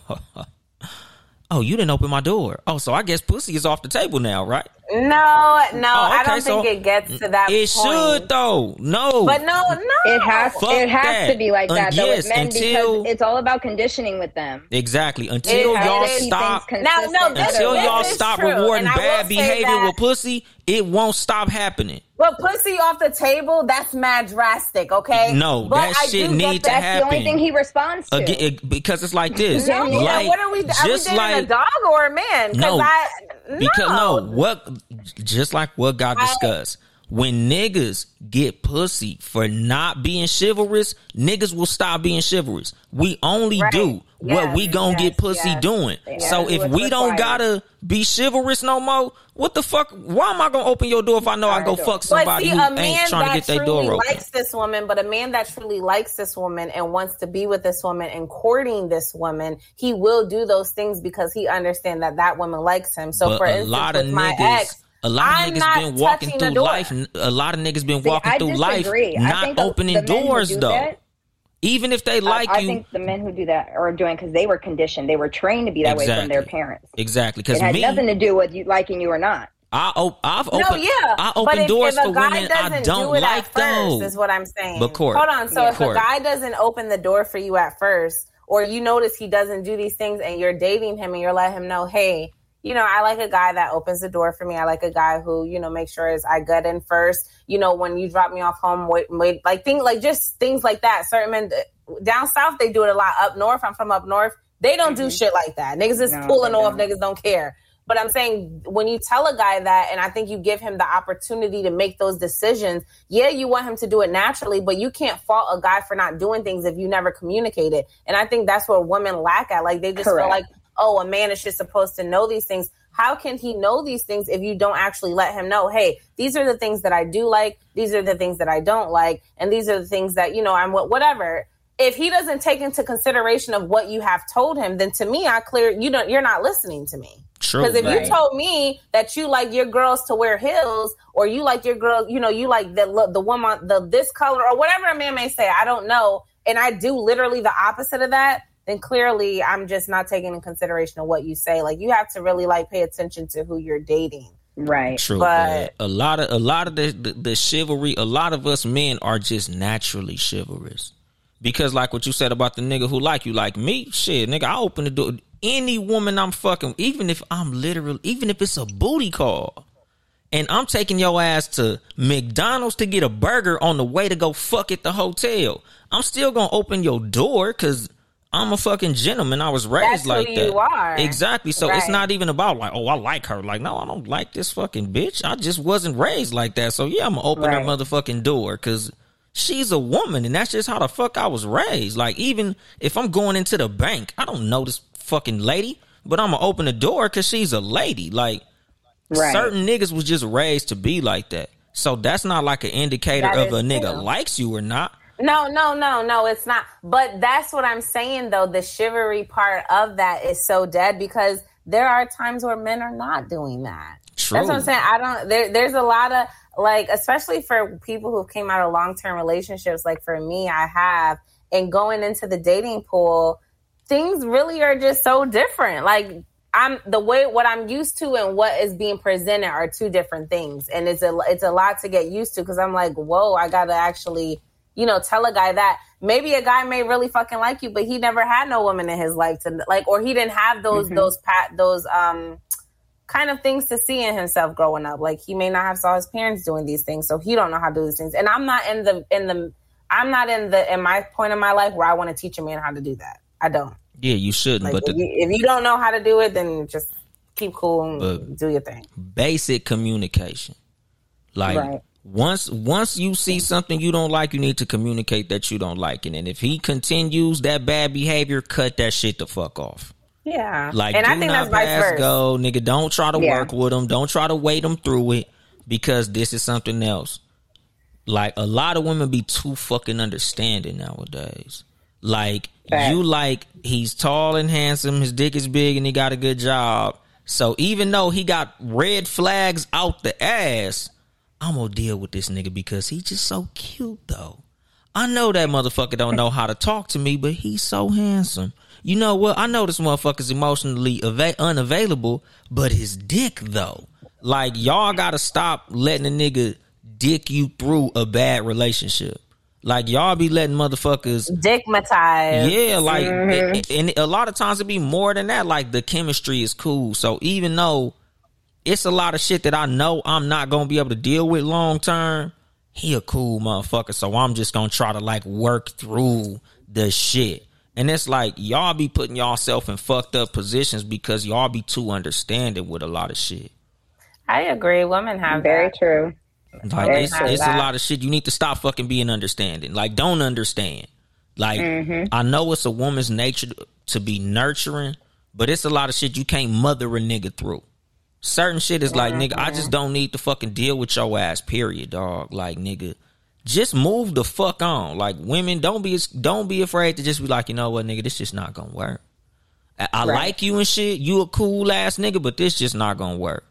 oh, you didn't open my door. Oh, so I guess pussy is off the table now, right? No, no, oh, I Oh, okay, don't think it gets to that It point. should though. No, But no, no. It has Fuck it has that. to be like that Un- though yes, with men until- because it's all about conditioning with them. exactly. Until It y'all stop. Now, no, this- Until this y'all stop true, rewarding and I will bad behavior that- with pussy, it won't stop happening. Well, pussy off the table, that's mad drastic, okay? No, but that I shit do get need to that. That's the only thing he responds to. Again, it- because it's like this. No, like, what are we? Are we just dating like a dog or a man? 'Cause No. I, Because no. no, what just like what got I- discussed. When niggas get pussy for not being chivalrous, niggas will stop being chivalrous. We only Right. do what we gonna yes, get pussy yes. doing. So if we don't required. gotta be chivalrous no more, what the fuck? Why am I gonna open your door if I know I go fuck somebody see, who ain't man trying to that get their door open? likes this woman, but a man that truly likes this woman and wants to be with this woman and courting this woman, he will do those things because he understands that that woman likes him. So, but for a instance, lot of with my niggas, ex, a lot of I'm niggas been walking through life. A lot of niggas been See, walking I through life disagree. I not the- opening the doors do though. that- Even if they like I, I you, think the men who do that are doing because they were conditioned. They were trained to be that way from their parents. exactly. It Because had me, nothing to do with you liking you or not. I op- I've opened, no, yeah, I open if, doors if a to guy women I don't do it like at first, though. is what I'm saying. But Cort, hold on. So Yeah. if Cort. a guy doesn't open the door for you at first, or you notice he doesn't do these things, and you're dating him, and you're letting him know, hey, you know, I like a guy that opens the door for me. I like a guy who, you know, makes sure is I gut in first. You know, when you drop me off home, wait, wait, like things like just things like that. Certain men uh, down south they do it a lot. Up north, I'm from up north. They don't do mm-hmm. shit like that. Niggas is No, pulling off. don't. Niggas don't care. But I'm saying when you tell a guy that, and I think you give him the opportunity to make those decisions, yeah, you want him to do it naturally, but you can't fault a guy for not doing things if you never communicate it. And I think that's where women lack at. Like they just feel like, oh, a man is just supposed to know these things. How can he know these things if you don't actually let him know, hey, these are the things that I do like, these are the things that I don't like, and these are the things that, you know, I'm whatever if he doesn't take into consideration of what you have told him, then to me, I clear you don't. You're not listening to me. True. Because if Right. you told me that you like your girls to wear heels, or you like your girls, you know, you like the look, the woman, the this color, or whatever a man may say, I don't know, and I do literally the opposite of that, then clearly I'm just not taking in consideration of what you say. Like you have to really like pay attention to who you're dating. Right. True, But- but a lot of a lot of the, the the chivalry, a lot of us men are just naturally chivalrous. Because like what you said about the nigga who like you, like me, shit, nigga, I open the door. Any woman I'm fucking, even if I'm literal, even if it's a booty call, and I'm taking your ass to McDonald's to get a burger on the way to go fuck at the hotel, I'm still gonna open your door because I'm a fucking gentleman. I was raised That's like that. you are. Exactly. So it's not even about like, oh, I like her. Like, no, I don't like this fucking bitch. I just wasn't raised like that. So yeah, I'm gonna open Right. her motherfucking door because she's a woman, and that's just how the fuck I was raised. Like, even if I'm going into the bank, I don't know this fucking lady, but I'm gonna open the door because she's a lady. Like, Right. certain niggas was just raised to be like that. So that's not like an indicator That of a nigga true. likes you or not. No, no, no, no, it's not. But that's what I'm saying though. The chivalry part of that is so dead because there are times where men are not doing that. True. That's what I'm saying. I don't there there's a lot of like especially for people who came out of long term relationships, like for me, I have, and going into the dating pool, things really are just so different. Like I'm the way what I'm used to and what is being presented are two different things, and it's a it's a lot to get used to because I'm like, whoa, I gotta actually, you know, tell a guy that maybe a guy may really fucking like you, but he never had no woman in his life to like, or he didn't have those those pat those um kind of things to see in himself growing up. Like he may not have saw his parents doing these things, so he don't know how to do these things. And I'm not in the in the I'm not in the in my point in my life where I want to teach a man how to do that. I don't. Yeah, you shouldn't. Like but if, the you, if you don't know how to do it, then just keep cool and do your thing. basic communication. Like Right. Once once you see something you don't like, you need to communicate that you don't like it. And if he continues that bad behavior, cut that shit the fuck off. Yeah. Like, and I think that's vice versa. go, nigga. Don't try to Yeah. work with him. Don't try to wait him through it because this is something else. Like a lot of women be too fucking understanding nowadays. Like Facts. you like he's tall and handsome, his dick is big, and he got a good job. So even though he got red flags out the ass, I'm gonna deal with this nigga because he's just so cute though. I know that motherfucker don't know how to talk to me, but he's so handsome. You know what? I know this motherfucker's emotionally ava- unavailable, but his dick though. Like y'all gotta stop letting a nigga dick you through a bad relationship. Like y'all be letting motherfuckers dickmatize. yeah, like, mm-hmm. and- and a lot of times it be more than that. Like the chemistry is cool. So even though it's a lot of shit that I know I'm not gonna be able to deal with long term, he a cool motherfucker. So I'm just gonna try to like work through the shit. And it's like y'all be putting yourself in fucked up positions because y'all be too understanding with a lot of shit. I agree. Women have Very that. true. Like Very it's, true. it's a lot of shit. You need to stop fucking being understanding. Like don't understand. Like Mm-hmm. I know it's a woman's nature to be nurturing, but it's a lot of shit you can't mother a nigga through. Certain shit is like nigga, I just don't need to fucking deal with your ass. Period, dog. Like nigga, just move the fuck on. Like women, don't be don't be afraid to just be like, you know what, nigga, this just not gonna work. I, I Right. like you and shit. You a cool ass nigga, but this just not gonna work.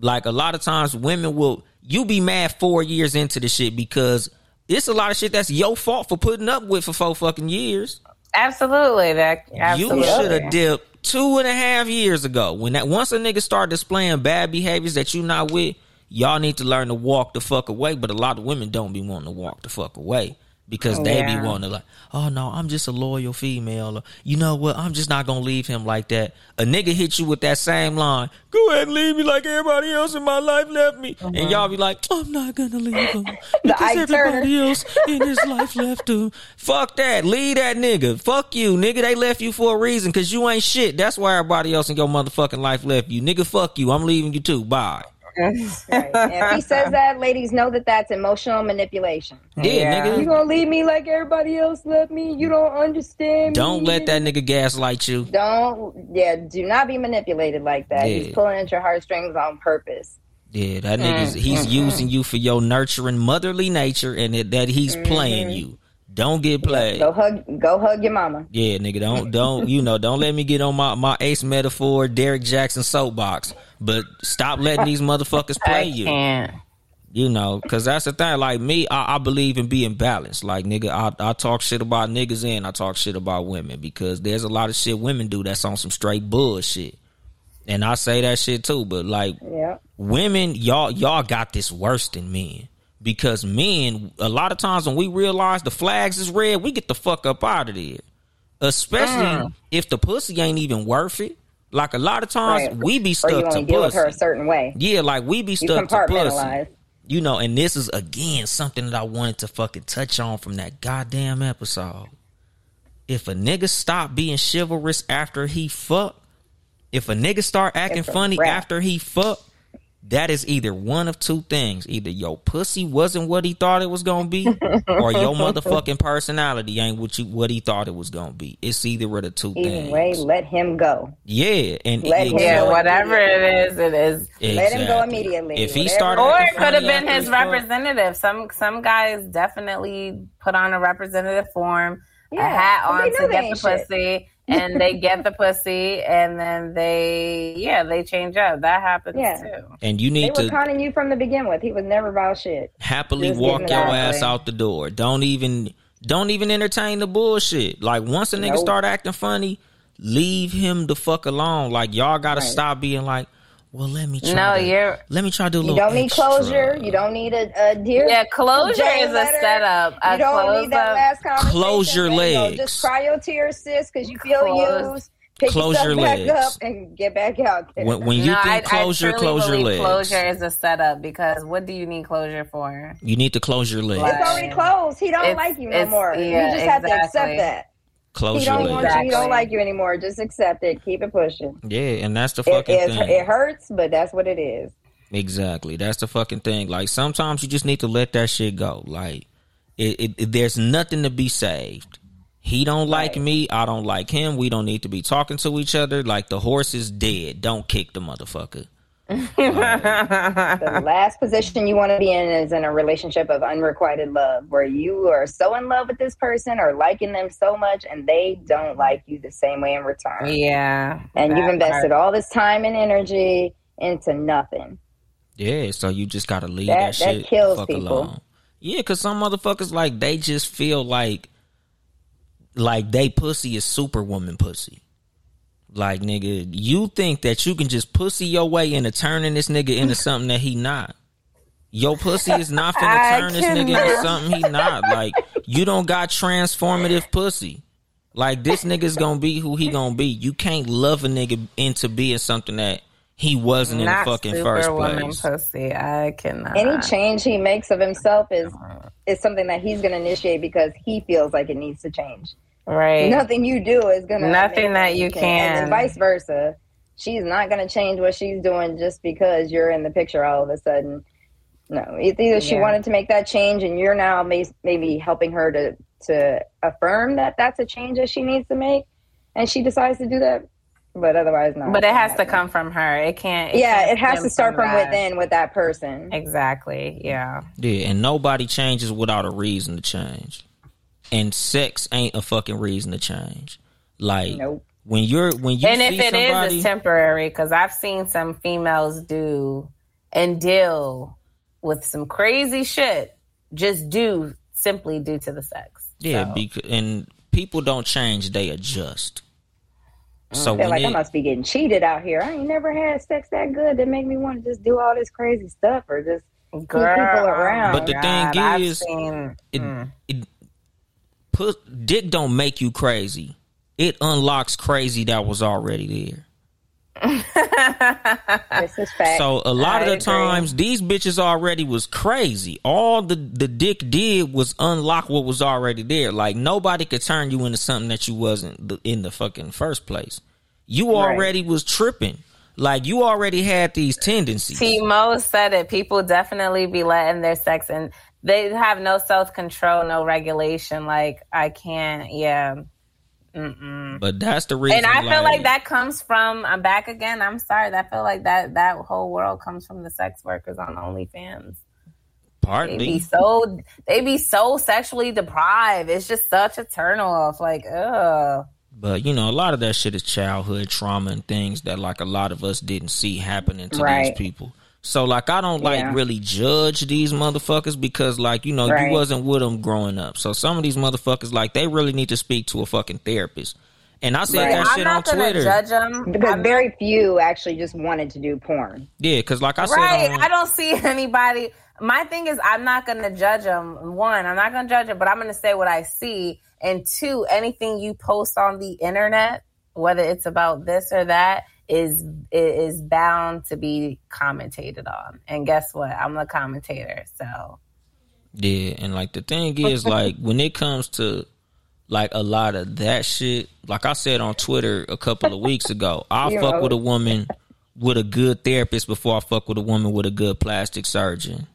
Like a lot of times, women will you be mad four years into the shit because it's a lot of shit that's your fault for putting up with for four fucking years. Absolutely. That absolutely. You should have dipped two and a half years ago. When that once a nigga start displaying bad behaviors that you not with, y'all need to learn to walk the fuck away. But a lot of women don't be wanting to walk the fuck away because they be Yeah. wanting to like, oh no, I'm just a loyal female. Or, you know what? I'm just not gonna leave him like that. A nigga hit you with that same line. Go ahead and leave me like everybody else in my life left me, and y'all be like, I'm not gonna leave him because everybody else in his life left him. Fuck that. Leave that nigga. Fuck you, nigga. They left you for a reason because you ain't shit. That's why everybody else in your motherfucking life left you. Nigga, fuck you. I'm leaving you too. Bye. Right. If he says that, ladies know that that's emotional manipulation. Yeah, Yeah. nigga. You gonna leave me like everybody else left me? You don't understand. Don't me. let that nigga gaslight you. Don't. Yeah. Do not be manipulated like that. Yeah. He's pulling at your heartstrings on purpose. Yeah, that nigga's he's mm-hmm. using you for your nurturing motherly nature and it, that he's playing mm-hmm. you. Don't get played. Go hug. Go hug your mama. Yeah, nigga, don't don't you know? Don't let me get on my my ace metaphor, Derek Jackson soapbox. But stop letting these motherfuckers play I you. can't. You know, because that's the thing. Like me, I, I believe in being balanced. Like nigga, I, I talk shit about niggas and I talk shit about women because there's a lot of shit women do that's on some straight bullshit. And I say that shit too. But like Yeah. women, y'all y'all got this worse than men. Because men, a lot of times when we realize the flags is red, we get the fuck up out of there. Especially Mm. if the pussy ain't even worth it. Like a lot of times Right. we be stuck to deal with her a certain way. Yeah, like we be stuck to pussy. You know, and this is again something that I wanted to fucking touch on from that goddamn episode. If a nigga stop being chivalrous after he fuck, if a nigga start acting funny wrap. after he fuck, that is either one of two things. Either your pussy wasn't what he thought it was gonna be, or your motherfucking personality ain't what you what he thought it was gonna be. It's either of the two Either things. way, let him go. Yeah, and Let him Yeah, go whatever it is, it is. Let him go immediately. If he Whatever- started, Or it could have been his representative. Some some guys definitely put on a representative form, Yeah, a hat 'cause they on to they get the shit. pussy, and they get the pussy, and then they yeah they change up. That happens Yeah. too. and you They need were to conning you from the begin with. He was never about shit. happily Just walk your it out. ass out the door. Don't even don't even entertain the bullshit. Like once a nigga Nope. start acting funny, leave him the fuck alone. Like y'all gotta Right. stop being like, well, let me try. No, to, you're let me try to do a little. You don't need extra. closure. You don't need a, a dear. yeah. Closure Jane is a setup. A You don't close need that up. last conversation. Close your man. No, legs. just cry your tears, sis, because you feel Close- used. Pick Close yourself your back legs. up and get back out there. When, when you no, I, think closure, I truly close your believe legs. Closure is a setup because what do you need closure for? You need to close your legs. It's already closed. He don't It's- like you no more. yeah, you just have to accept that. Close He don't want you. He don't like you anymore. Just accept it. Keep it pushing. Yeah, and that's the fucking it, thing. it hurts, but that's what it is. Exactly. That's the fucking thing. Like sometimes you just need to let that shit go. Like it, it, it- there's nothing to be saved. He don't like Right. me. I don't like him. We don't need to be talking to each other. Like the horse is dead. Don't kick the motherfucker. The last position you want to be in is in a relationship of unrequited love, where you are so in love with this person or liking them so much, and they don't like you the same way in return. Yeah, And you've invested part. all this time and energy into nothing. Yeah. So you just gotta leave That- that, that shit kills fuck people. alone. Yeah, cause some motherfuckers like they just feel like like they pussy is superwoman pussy. Like nigga, you think that you can just pussy your way into turning this nigga into something that he not. Your pussy is not finna I turn this nigga into something he not. Like you don't got transformative pussy. Like this nigga's gonna be who he gonna be. You can't love a nigga into being something that he wasn't in the fucking first superwoman place. Pussy. I cannot. Any change he makes of himself is is something that he's going to initiate because he feels like it needs to change. Right. Nothing you do is gonna Nothing that you and can. And vice versa. She's not gonna change what she's doing just because you're in the picture all of a sudden. No, it's either she Yeah. wanted to make that change, and you're now may- maybe helping her to to affirm that that's a change that she needs to make, and she decides to do that. But otherwise, not. But it has to come from her. It can't. yeah, can't it has to start from that. within with that person. Exactly. Yeah. Yeah, and nobody changes without a reason to change. And sex ain't a fucking reason to change. Like Nope. when you're when you and if it is, somebody, it's temporary because I've seen some females do and deal with some crazy shit just do simply due to the sex. yeah, So, because and people don't change; they adjust. So I feel like I must be getting cheated out here. I ain't never had sex that good that make me want to just do all this crazy stuff or just keep girl, people around. But the God, thing is, seen- it, mm. it put dick don't make you crazy. It unlocks crazy that was already there. this is fact. So a lot I of the agree. times these bitches already was crazy. All the the dick did was unlock what was already there. Like nobody could turn you into something that you wasn't in the fucking first place. You Right. already was tripping. Like you already had these tendencies. T Mo said it. People definitely be letting their sex and they have no self control, no regulation. Like I can't, yeah. Mm-mm. But that's the reason. and I feel like that comes from. I'm back again. I'm sorry. I feel like that that whole world comes from the sex workers on OnlyFans. They Partly. be so they be so sexually deprived. It's just such a turn off. Like, ugh. But you know, a lot of that shit is childhood trauma and things that like a lot of us didn't see happening to Right. these people. So like I don't like Yeah. really judge these motherfuckers because like you know Right. you wasn't with them growing up. So some of these motherfuckers like they really need to speak to a fucking therapist. And I said Right. that I'm shit on not gonna Twitter. judge them because very few actually just wanted to do porn. Yeah, because like I said, right. on- I don't see anybody. My thing is, I'm not going to judge them. One, I'm not going to judge them, but I'm going to say what I see. And two, anything you post on the internet, whether it's about this or that, is is bound to be commentated on. And guess what? I'm a commentator, so Yeah, and like the thing is, like when it comes to like a lot of that shit, like I said on Twitter a couple of weeks ago, I'll fuck know. with a woman with a good therapist before I fuck with a woman with a good plastic surgeon.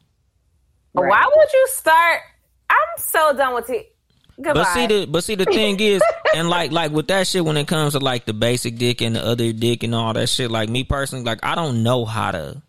why would you start? I'm so done with it. Goodbye. But see the but see the thing is, and like like with that shit when it comes to like the basic dick and the other dick and all that shit, like me personally, like I don't know how to.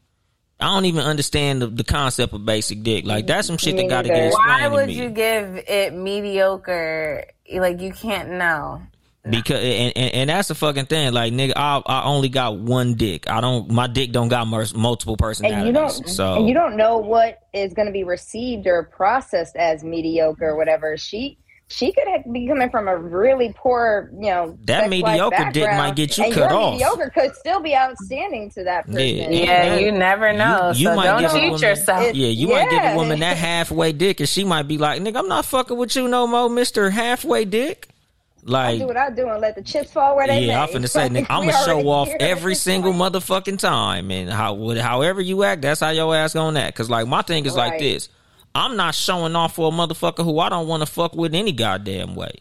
I don't even understand the, the concept of basic dick. Like that's some shit that got to get explained why would you give it mediocre? Like you can't know. Because and, and, and that's the fucking thing. Like nigga, I I only got one dick. I don't. My dick don't got multiple personalities. And you don't, so and you don't know what is going to be received or processed as mediocre or whatever. She she could have, be coming from a really poor, you know, That mediocre dick might get you and cut your off. Mediocre could still be outstanding to that person. Yeah. Yeah, you never know. you so might don't give a cheat woman- yourself. yeah, you might give a woman that halfway dick, and she might be like, "Nigga, I'm not fucking with you no more, Mister Halfway Dick." Like, do what I do and let the chips fall where they yeah, may. I'm finna say, nigga, I'm gonna show off every single motherfucking time, and how however you act, that's how your ass gonna act. Cause like my thing is like this: I'm not showing off for a motherfucker who I don't want to fuck with any goddamn way.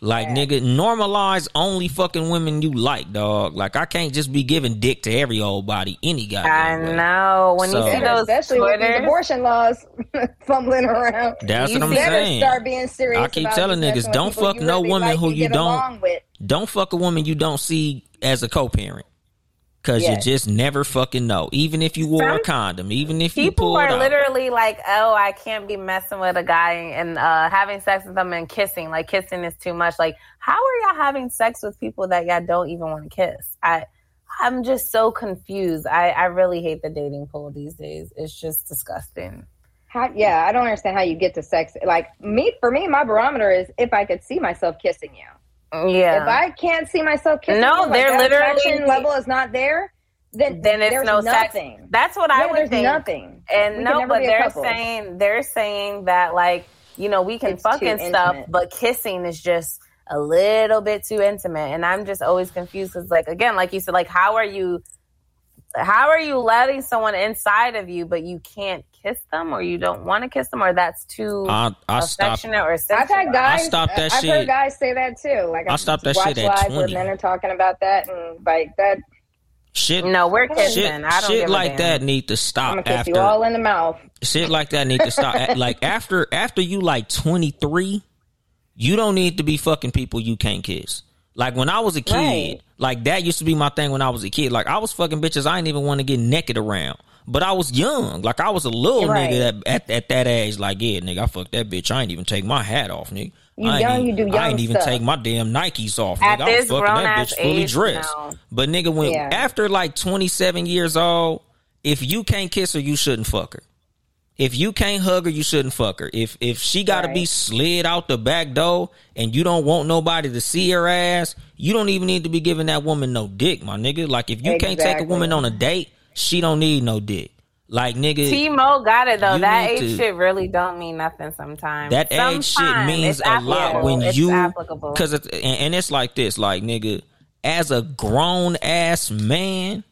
Like nigga, normalize only fucking women you like, dog. Like I can't just be giving dick to every old body any I goddamn way. I know. When So- you see those especially with these abortion laws fumbling around. That's You what I'm better saying. start being serious. I keep about telling niggas, don't fuck no really woman like who you don't- with. Don't fuck a woman you don't see as a co-parent. Cause Yes. you just never fucking know. Even if you wore a condom, even if you people pulled are out. literally like, "Oh, I can't be messing with a guy and uh, having sex with them and kissing. Like kissing is too much. Like, how are y'all having sex with people that y'all don't even want to kiss? I, I'm just so confused. I, I really hate the dating pool these days. It's just disgusting. How, yeah, I don't understand how you get to sex. Like me, for me, my barometer is if I could see myself kissing you. Yeah. If I can't see myself kissing No, like they're that literally- level is not there. Then then it's no nothing. sex. That's what I Yeah, would there's think. nothing. And We no, but they're saying they're saying that like you know we can It's fuck and stuff, intimate. but kissing is just a little bit too intimate. And I'm just always confused because like again, like you said, like how are you, how are you letting someone inside of you, but you can't kiss kiss them or you don't want to kiss them or that's too I, I stopped. affectionate or I've had guys. I stopped that I've shit. heard guys say that too. Like I I've stopped that watched shit at lives where 20. men are talking about that, and like that, Shit, No, we're kissing. shit, I don't shit give a like damn. that need to stop. I'm gonna kiss after you all in the mouth. shit like that need to stop. Like after after you like twenty three, you don't need to be fucking people you can't kiss. Like when I was a kid, Right. like that used to be my thing when I was a kid. Like I was fucking bitches I didn't even want to get naked around. But I was young. Like I was a little Right. nigga at, at at that age. Like, yeah, nigga, I fucked that bitch. I ain't even take my hat off, nigga. You I ain't young, even, you do young I ain't even stuff. take my damn Nikes off. At nigga. I was fucking that bitch fully dressed. now. But nigga, when Yeah. after like twenty seven years old, if you can't kiss her, you shouldn't fuck her. If you can't hug her, you shouldn't fuck her. If if she got to be slid out the back door and you don't want nobody to see her ass, you don't even need to be giving that woman no dick, my nigga. Like if you can't take a woman on a date, she don't need no dick. Like nigga, T-Mo got it though. That age to- shit really don't mean nothing sometimes. that age shit means a lot when It's you because it's and, and it's like this, like nigga, as a grown ass man,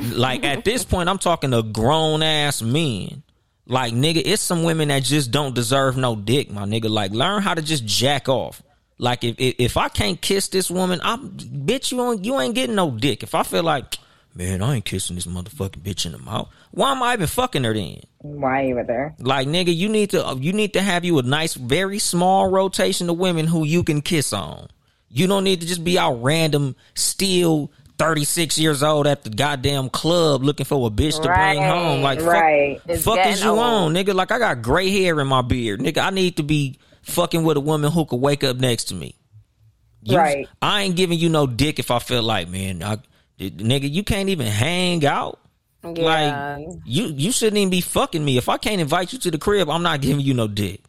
like at this point, I'm talking to grown ass men. Like nigga, it's some women that just don't deserve no dick, my nigga. Like learn how to just jack off. Like if if, if I can't kiss this woman, I'm bitch you ain't you ain't getting no dick. If I feel like man, I ain't kissing this motherfucking bitch in the mouth, why am I even fucking her then? Why you were there? Like nigga, you need to uh, you need to have you a nice, very small rotation of women who you can kiss on. You don't need to just be out random, still thirty six years old at the goddamn club looking for a bitch to bring home. Like right. fuck, It's fuck is you old. on, nigga? Like I got gray hair in my beard, nigga. I need to be fucking with a woman who could wake up next to me. You- Right. I ain't giving you no dick if I feel like, man, I, nigga, you can't even hang out. Yeah. Like you, you shouldn't even be fucking me. If I can't invite you to the crib, I'm not giving you no dick.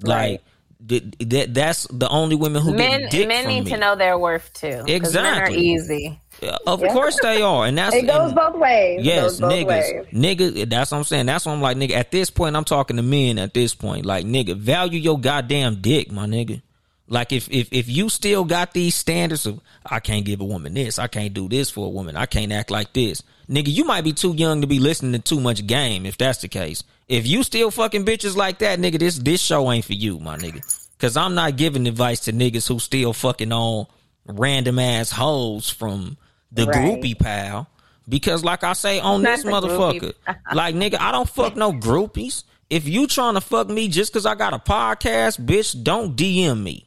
Like th- that, that's the only women who men get dick men need me. to know their worth too. 'cause Men are Exactly. easy. Uh, of Yeah. course they are, and that's It goes and- both ways. Yes, both niggas, ways. nigga. That's what I'm saying. That's what I'm like, nigga. At this point, I'm talking to men. At this point, like, nigga, value your goddamn dick, my nigga. Like, if if if you still got these standards of, I can't give a woman this, I can't do this for a woman, I can't act like this, nigga. You might be too young to be listening to too much game. If that's the case, if you still fucking bitches like that, nigga, this this show ain't for you, my nigga. Cause I'm not giving advice to niggas who still fucking on random ass hoes from the Right. groupie pal. Because like I say on Not this motherfucker, like nigga, I don't fuck no groupies. If you trying to fuck me just cause I got a podcast, bitch, don't DM me.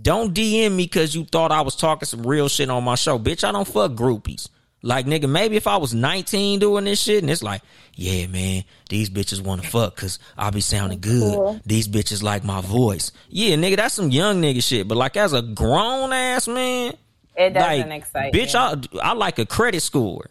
Don't DM me cause you thought I was talking some real shit on my show. Bitch, I don't fuck groupies. Like nigga, maybe if I was 19 doing this shit and it's like, yeah, man, these bitches want to fuck cause I be sounding good. These bitches like my voice. Yeah, nigga, that's some young nigga shit. But like as a grown ass man, It doesn't like, excite bitch, me. I I like a credit score.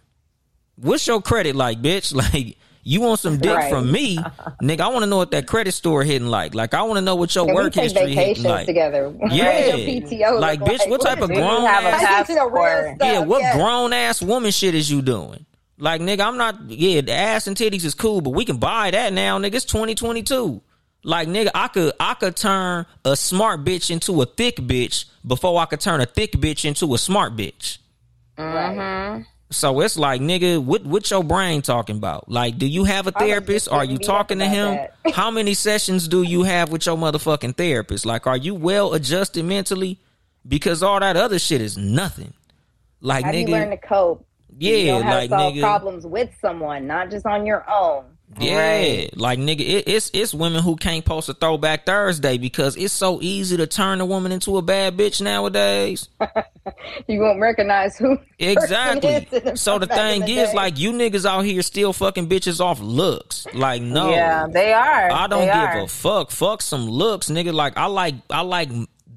What's your credit like, bitch? Like, you want some dick Right. from me, nigga? I want to know what that credit store hitting like. Like, I want to know what your Can we work take history hitting vacations like. together? Yeah. Your PTO Like, look bitch, what type of grown ass? I get to the real passport. stuff. Yeah, what yes. grown ass woman shit is you doing? Like, nigga, I'm not. Yeah, the ass and titties is cool, but we can buy that now, nigga. It's 2022. Like, nigga, I could I could turn a smart bitch into a thick bitch before I could turn a thick bitch into a smart bitch. Right. So it's like, nigga, what what your brain talking about? Like, do you have a therapist? Are you talking to him? How many sessions do you have with your motherfucking therapist? Like, are you well adjusted mentally? Because all that other shit is nothing. Like, How do you learn to cope? yeah, you like to solve nigga, problems with someone, not just on your own. Yeah, Right. like nigga, it, it's it's women who can't post a throwback Thursday because it's so easy to turn a woman into a bad bitch nowadays. You won't recognize who. Exactly. So the thing the is, day. like, you niggas out here still fucking bitches off looks. Like, no, Yeah, they are. I don't They give are. a fuck. Fuck some looks, nigga. Like, I like, I like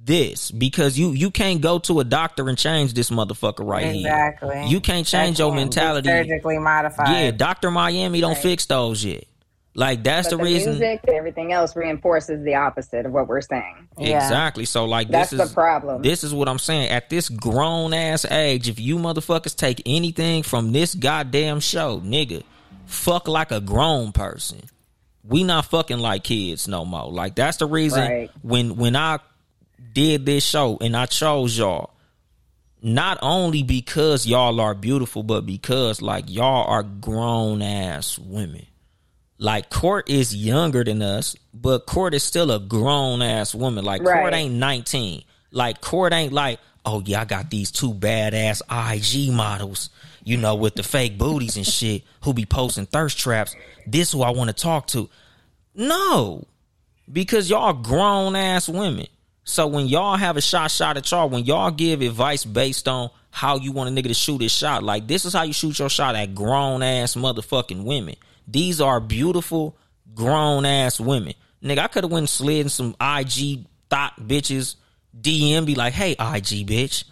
this because you you can't go to a doctor and change this motherfucker right Exactly. here. You can't change That your can't be mentality. Surgically modified. Yeah, Doctor Miami don't fix those yet. Like that's But the the reason. music and everything else reinforces the opposite of what we're saying. Yeah. Exactly. So like That's this the problem. This is what I'm saying. At this grown ass age, if you motherfuckers take anything from this goddamn show, nigga, fuck like a grown person. We not fucking like kids no more. Like that's the reason Right. when when I did this show and I chose y'all, not only because y'all are beautiful, but because like y'all are grown ass women. like Cort is younger than us, but Cort is still a grown ass woman. Like Cort ain't 19. Like Cort ain't like, oh yeah, I got these two badass IG models, you know, with the fake booties and shit who be posting thirst traps. This who I want to talk to. No. Because y'all grown ass women. So when y'all have a shot shot at y'all, when y'all give advice based on how you want a nigga to shoot his shot, like this is how you shoot your shot at grown ass motherfucking women. These are beautiful grown ass women. Nigga, I could have went and slid in some IG thought bitches DM be like, hey IG bitch,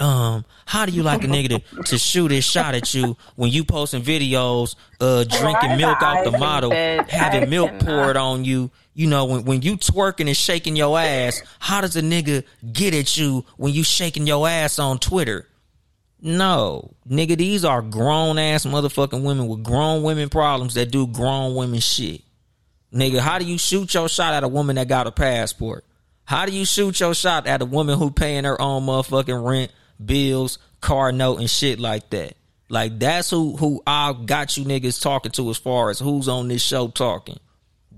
um, how do you like a nigga to, to shoot his shot at you when you posting videos, uh, drinking milk out the model, having milk poured on you? You know, when, when you twerking and shaking your ass, how does a nigga get at you when you shaking your ass on Twitter? No, nigga, these are grown ass motherfucking women with grown women problems that do grown women shit. Nigga, how do you shoot your shot at a woman that got a passport? How do you shoot your shot at a woman who paying her own motherfucking rent, bills, car note, and shit like that? Like that's who who I got you niggas talking to as far as who's on this show talking.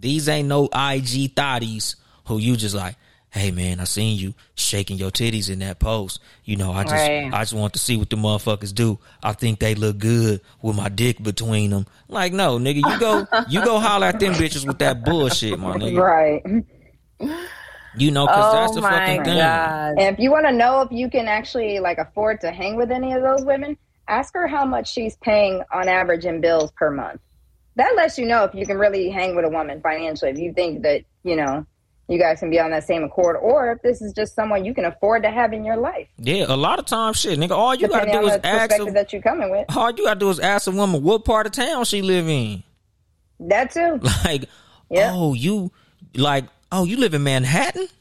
These ain't no IG thotties who you just like, hey man, I seen you shaking your titties in that post. You know, I just Right. I just want to see what the motherfuckers do. I think they look good with my dick between them. Like, no, nigga, you go you go holler at them bitches with that bullshit, my nigga. Right. You know, cause that's Oh the my fucking thing. god. And if you want to know if you can actually like afford to hang with any of those women, ask her how much she's paying on average in bills per month. That lets you know if you can really hang with a woman financially. If you think that you know you guys can be on that same accord, or if this is just someone you can afford to have in your life, Yeah, a lot of times shit, nigga, all you gotta do is ask a, that you're coming with. all you gotta do is ask a woman what part of town she live in. That too. Like, Yeah. oh, you like, oh, you live in Manhattan?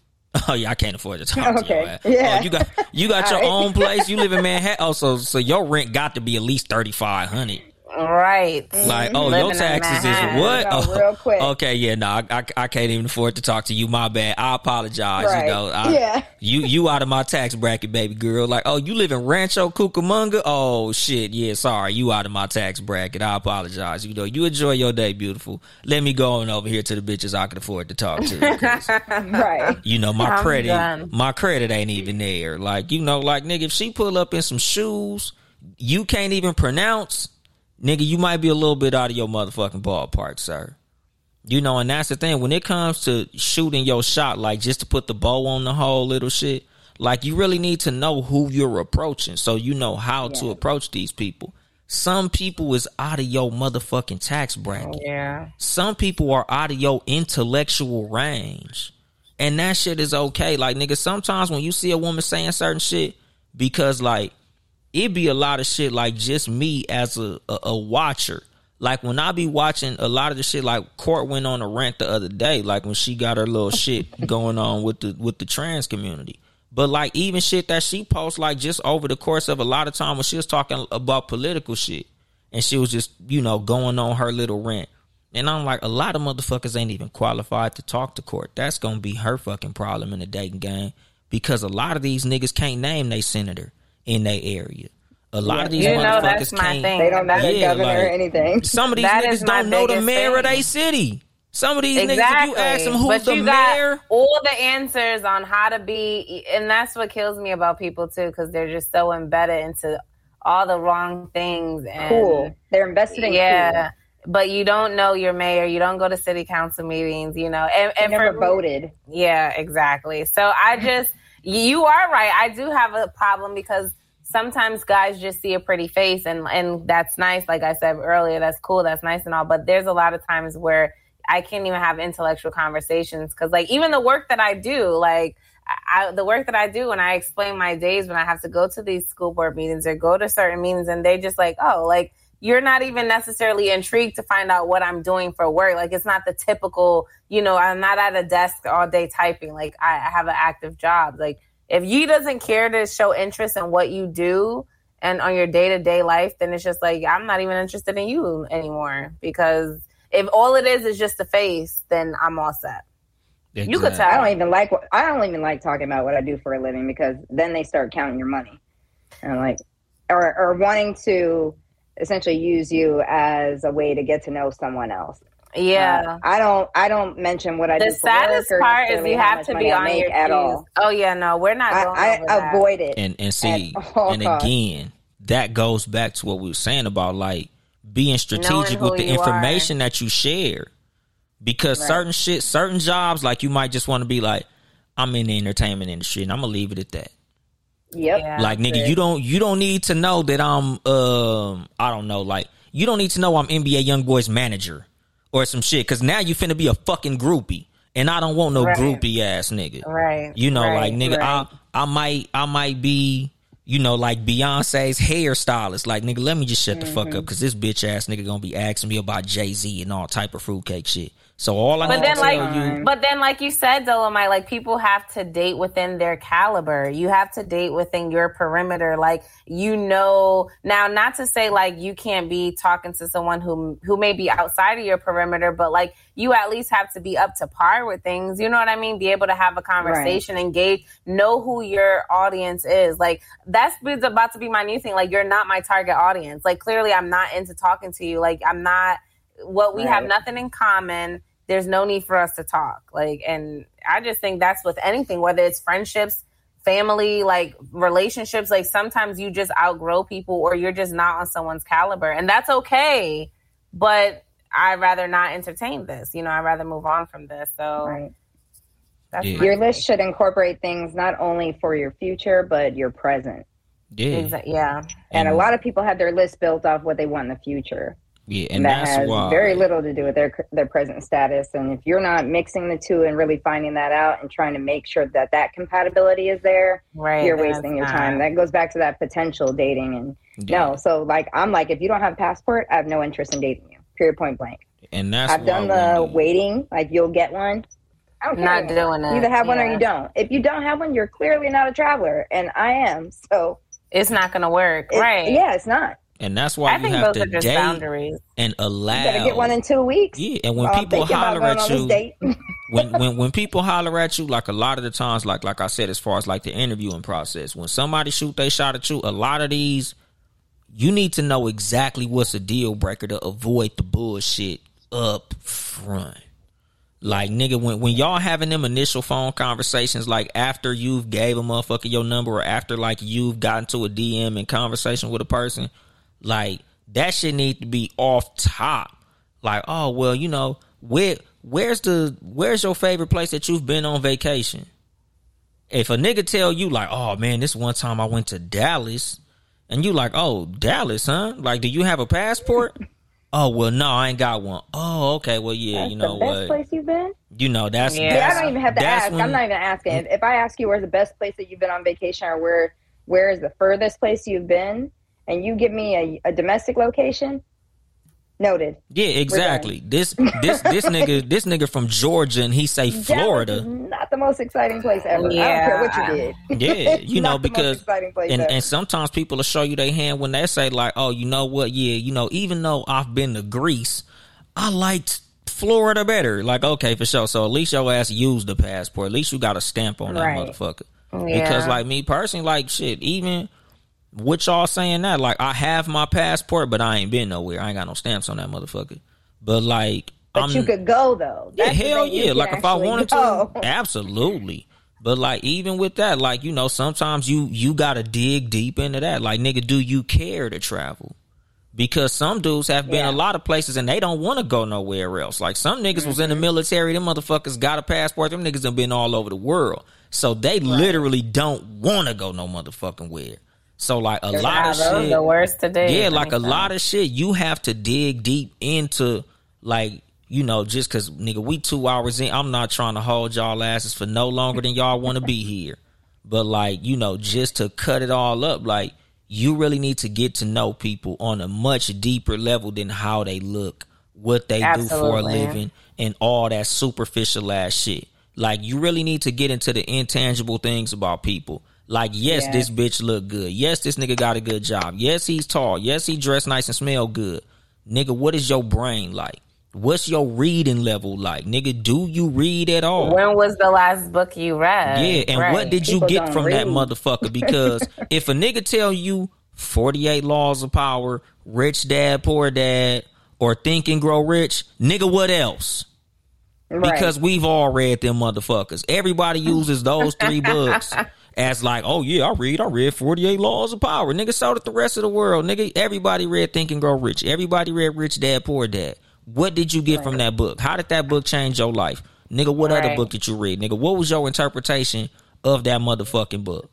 Oh yeah, I can't afford to talk Okay. your oh, ass. Yeah. Oh, you got you got your right. own place. You live in Manhattan. Oh, so so your rent got to be at least thirty five hundred. Right. Like, mm-hmm. oh, Living your taxes is what? No, Oh, real quick. Okay, yeah, no, I, I, I can't even afford to talk to you. My bad. I apologize. Right. You know, I, Yeah. you you out of my tax bracket, baby girl. Like, oh, you live in Rancho Cucamonga? Oh shit, yeah, sorry, you out of my tax bracket. I apologize. You know, you enjoy your day, beautiful. Let me go on over here to the bitches I can afford to talk to. 'cause, right. you know, my I'm credit, done. my credit ain't even there. Like, you know, like nigga, if she pull up in some shoes you can't even pronounce, nigga, you might be a little bit out of your motherfucking ballpark, sir. You know, and that's the thing. When it comes to shooting your shot, like just to put the bow on the whole little shit, like you really need to know who you're approaching so you know how to approach these people. Some people is out of your motherfucking tax bracket Yeah. some people are out of your intellectual range. And that shit is okay. Like, nigga, sometimes when you see a woman saying certain shit, because like it be a lot of shit like just me as a, a, a watcher. Like when I be watching a lot of the shit, like Cort went on a rant the other day, like when she got her little shit going on with the with the trans community. But like even shit that she posts, like just over the course of a lot of time when she was talking about political shit, and she was just you know going on her little rant. And I'm like, a lot of motherfuckers ain't even qualified to talk to Cort. That's gonna be her fucking problem in the dating game because a lot of these niggas can't name they senator in their area. A lot of these You know, motherfuckers that's my can't. thing. They don't know the Yeah, governor like- or anything. Some of these That is niggas don't know the biggest mayor of thing. their city. Some of these niggas, if you ask them who's but the you mayor, got all the answers on how to be, and that's what kills me about people too, because they're just so embedded into all the wrong things. And Cool. They're invested in yeah. cool. But you don't know your mayor. You don't go to city council meetings. You know, and, They and never for voted. yeah, exactly. So I just, you are right. I do have a problem because sometimes guys just see a pretty face and and that's nice. Like I said earlier, that's cool. That's nice and all. But there's a lot of times where I can't even have intellectual conversations because, like, even the work that I do, like. I, the work that I do when I explain my days when I have to go to these school board meetings or go to certain meetings and they just like, oh, like you're not even necessarily intrigued to find out what I'm doing for work. Like it's not the typical, you know, I'm not at a desk all day typing. Like I, I have an active job. Like if you doesn't care to show interest in what you do and on your day to day life, then it's just like I'm not even interested in you anymore. Because if all it is is just a face, then I'm all set. You could tell. I don't even like what I don't even like talking about what I do for a living because then they start counting your money, and I'm like, or or wanting to essentially use you as a way to get to know someone else. Yeah. Uh, I don't. I don't mention what I the do. For saddest work or part is you have to be I on your at all. Oh yeah, no, we're not going I, over I that. avoid it. and and see and costs. again that goes back to what we were saying about like being strategic with the you are. information that you share because Right. certain shit certain jobs like you might just want to be like i'm in the entertainment industry and i'm gonna leave it at that Yep. Yeah. like nigga you don't you don't need to know that i'm um i don't know like you don't need to know i'm NBA YoungBoy's manager or some shit because now you finna be a fucking groupie and i don't want no Right. groupie ass nigga Right. you know, right, like nigga, right. I I might I might be you know like Beyonce's hairstylist. Like nigga, let me just shut the fuck Mm-hmm. up because this bitch ass nigga gonna be asking me about Jay Z and all type of fruitcake shit. So all I But need then, to like, tell you, but then, like you said, Dolemite, like people have to date within their caliber. You have to date within your perimeter. Like you know, now not to say like you can't be talking to someone who who may be outside of your perimeter, but like you at least have to be up to par with things. You know what I mean? Be able to have a conversation, engage, know who your audience is. Like that's about to be my new thing. Like you're not my target audience. Like clearly, I'm not into talking to you. Like I'm not. What we have nothing in common there's no need for us to talk. Like, and I just think that's with anything, whether it's friendships, family, like relationships. Like, sometimes you just outgrow people or you're just not on someone's caliber, and that's okay. But I'd rather not entertain this. You know, I'd rather move on from this. So, Right. that's Yeah. Your list should incorporate things not only for your future but your present. yeah, Exa- yeah. And, a lot of people have their list built off what they want in the future. Yeah, And, and that that's has why very little to do with their their present status. And if you're not mixing the two and really finding that out and trying to make sure that that compatibility is there, Right. you're wasting it's your not. time. That goes back to that potential dating. And Yeah. no, so like I'm like, if you don't have a passport, I have no interest in dating you. Period. Point blank. and that's I've why done the need- waiting. Like you'll get one. I don't care Not anymore. doing You either have one or you don't. If you don't have one, you're clearly not a traveler, and I am. So It's not going to work. it- right. Yeah, it's not. And that's why I you think have those to are just date boundaries. and allow. You better get one in two weeks. yeah, and when Oh, people holler at you, when when when people holler at you, like a lot of the times, like like I said, as far as like the interviewing process, when somebody shoot they shot at you, a lot of these, you need to know exactly what's a deal breaker to avoid the bullshit up front. Like nigga, when when y'all having them initial phone conversations, like after you've gave a motherfucker your number, or after like you've gotten to a DM and conversation with a person, like that shit need to be off top. Like, oh well, you know, where where's the where's your favorite place that you've been on vacation? If a nigga tell you like, oh man, this one time I went to Dallas, and you like, oh Dallas, huh? Like, do you have a passport? oh well, no, I ain't got one. Oh, okay, well yeah, That's you know the best what? place you've been. You know that's Yeah. Yeah, I don't even have to ask. when- I'm not even asking. If, if I ask you where's the best place that you've been on vacation, or where where is the furthest place you've been, and you give me a, a domestic location, noted. Yeah, exactly. This this this nigga this nigga from Georgia and he say Florida. not the most exciting place ever. I don't Yeah. care what you did. Yeah, you know Not the most because and ever. and sometimes people will show you their hand when they say like, oh, you know what? Yeah, you know, even though I've been to Greece, I liked Florida better. Like, okay, for sure. So at least your ass used the passport. At least you got a stamp on that Right. motherfucker. Yeah. Because like me personally, like shit, even what y'all saying that, like I have my passport, but I ain't been nowhere. I ain't got no stamps on that motherfucker. But like but I'm you could go though. yeah, That's hell. Yeah. Like if I wanted go. to, absolutely. But like even with that, like you know, sometimes you you gotta dig deep into that. Like nigga, do you care to travel? Because some dudes have been Yeah. a lot of places and they don't want to go nowhere else. Like some niggas was in Mm-hmm. the military, them motherfuckers got a passport. Them niggas have been all over the world, so they literally don't want to go no motherfucking where. So like a lot of shit, the worst today. yeah, like a lot of shit, you have to dig deep into, like, you know, just because, nigga, we two hours in. I'm not trying to hold y'all asses for no longer than y'all want to be here. But, like, you know, just to cut it all up, like, you really need to get to know people on a much deeper level than how they look, what they do for a living, and all that superficial ass shit. Like, you really need to get into the intangible things about people. Like, yes, Yeah. this bitch look good. Yes, this nigga got a good job. Yes, he's tall. Yes, he dressed nice and smell good. Nigga, what is your brain like? What's your reading level like? Nigga, do you read at all? When was the last book you read? Yeah, and what Right. did you get from that motherfucker? Because if a nigga tell you 48 laws of power, rich dad, poor dad, or Think and Grow Rich, nigga, what else? Right. Because we've all read them motherfuckers. Everybody uses those three books as like, oh yeah, I read, I read 48 Laws of Power. Nigga, so did the rest of the world. Nigga, everybody read Think and Grow Rich. Everybody read Rich Dad, Poor Dad. What did you get from that book? How did that book change your life? Nigga, what other book did you read? Nigga, what was your interpretation of that motherfucking book?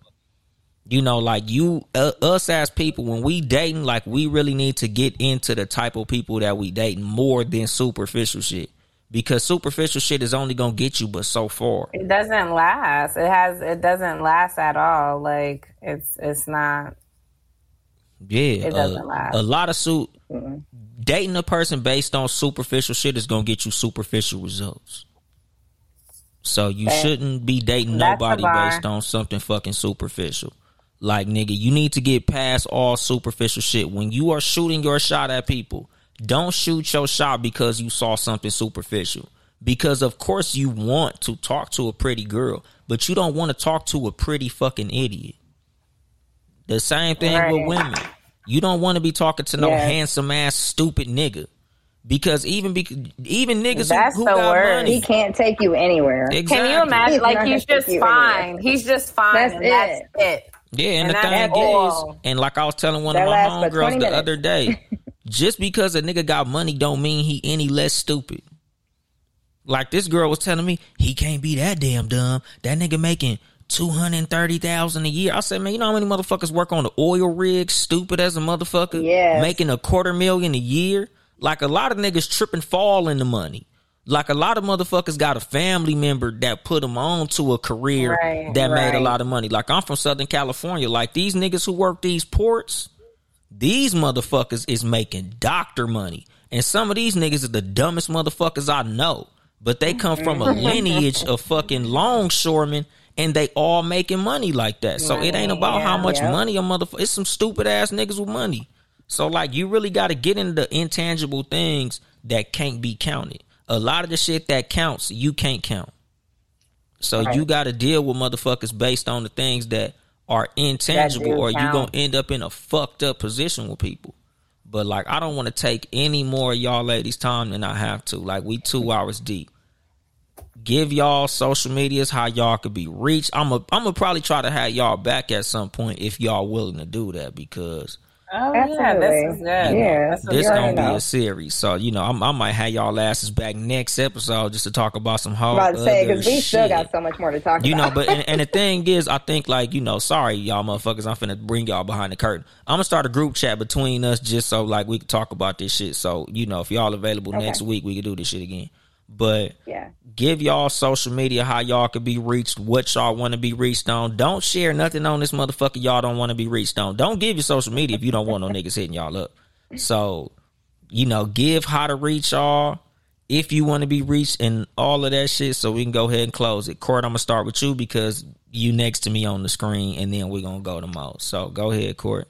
You know, like you, uh, us as people, when we dating, like we really need to get into the type of people that we dating more than superficial shit. Because superficial shit is only gonna get you but so far. It doesn't last. It has. It doesn't last at all. Like it's. It's not. Yeah, It uh, doesn't last. a lot of suit dating a person based on superficial shit is gonna get you superficial results. So you shouldn't be dating nobody based on something fucking superficial. Like nigga, you need to get past all superficial shit. When you are shooting your shot at people, don't shoot your shot because you saw something superficial. Because of course you want to talk to a pretty girl, but you don't want to talk to a pretty fucking idiot. The same thing with women. You don't want to be talking to no Yes. handsome ass stupid nigga. Because even be, even niggas That's who, who the got word. money, He can't take you anywhere. Exactly. Can you imagine? He's Like he's just fine. anywhere. He's just fine. That's and it. That's it. Yeah, and, And the that's thing all. is, and like I was telling one That of my lasts for 20 homegirls the minutes. other day, just because a nigga got money don't mean he any less stupid. Like this girl was telling me, he can't be that damn dumb. That nigga making two hundred thirty thousand a year. I said, man, you know how many motherfuckers work on the oil rig, stupid as a motherfucker, Yes. making a quarter million a year. Like a lot of niggas tripping, fall in the money. Like a lot of motherfuckers got a family member that put them on to a career Right, that made a lot of money. Like I'm from Southern California. Like these niggas who work these ports, these motherfuckers is making doctor money. And some of these niggas is the dumbest motherfuckers I know. But they come from a mm-hmm. lineage of fucking longshoremen and they all making money like that. So it ain't about how much Yeah. money a motherfucker it's some stupid ass niggas with money. So like you really gotta get into the intangible things that can't be counted. A lot of the shit that counts, you can't count. So you got to deal with motherfuckers based on the things that are intangible, or you count. gonna end up in a fucked up position with people. But like, I don't want to take any more of y'all ladies' time than I have to. Like, we two hours deep. Give y'all social medias how y'all could be reached. I'm a, I'm gonna probably try to have y'all back at some point if y'all willing to do that because Oh yeah, this is good. Yeah. That's this gonna be a series. So you know, I'm, I might have y'all asses back next episode just to talk about some whole I'm about to say other because we still got so much more to talk You know, but and, and the thing is, I think like you know, sorry y'all motherfuckers, I'm finna bring y'all behind the curtain. I'm gonna start a group chat between us just so like we can talk about this shit. So you know, if y'all available Okay. next week, we can do this shit again. But yeah. give y'all social media how y'all could be reached, what y'all want to be reached on. Don't share nothing on this motherfucker y'all don't want to be reached on. Don't give your social media if you don't want no niggas hitting y'all up. So, you know, give how to reach y'all if you want to be reached and all of that shit so we can go ahead and close it. Cort, I'm gonna start with you because you next to me on the screen and then we're gonna go to Mo. So go ahead, Cort.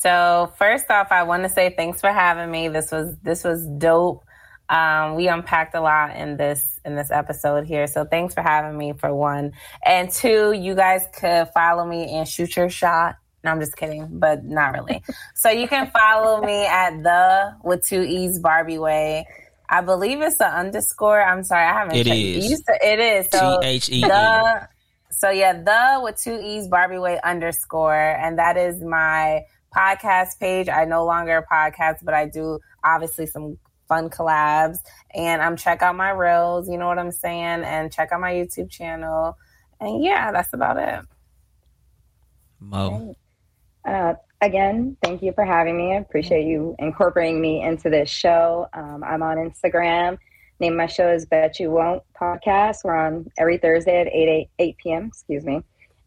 So first off, I want to say thanks for having me. This was this was dope. Um, we unpacked a lot in this in this episode here. So thanks for having me for one, and two, you guys could follow me and shoot your shot. No, I'm just kidding, but not really. so you can follow me at the with two e's Barbie Way. I believe it's the underscore. I'm sorry, I haven't. It checked. is. To- it is. So T-H-E-E. the so yeah, the with two e's Barbie Way underscore, and that is my podcast page. I no longer podcast, but I do obviously some fun collabs, and I'm check out my reels. You know what I'm saying, and check out my YouTube channel. And yeah, that's about it. Mo. Uh, again, thank you for having me. I appreciate you incorporating me into this show. Um, I'm on Instagram. Name my show is Bet You Won't Podcast. We're on every Thursday at 8, 8, 8 p.m. Excuse me.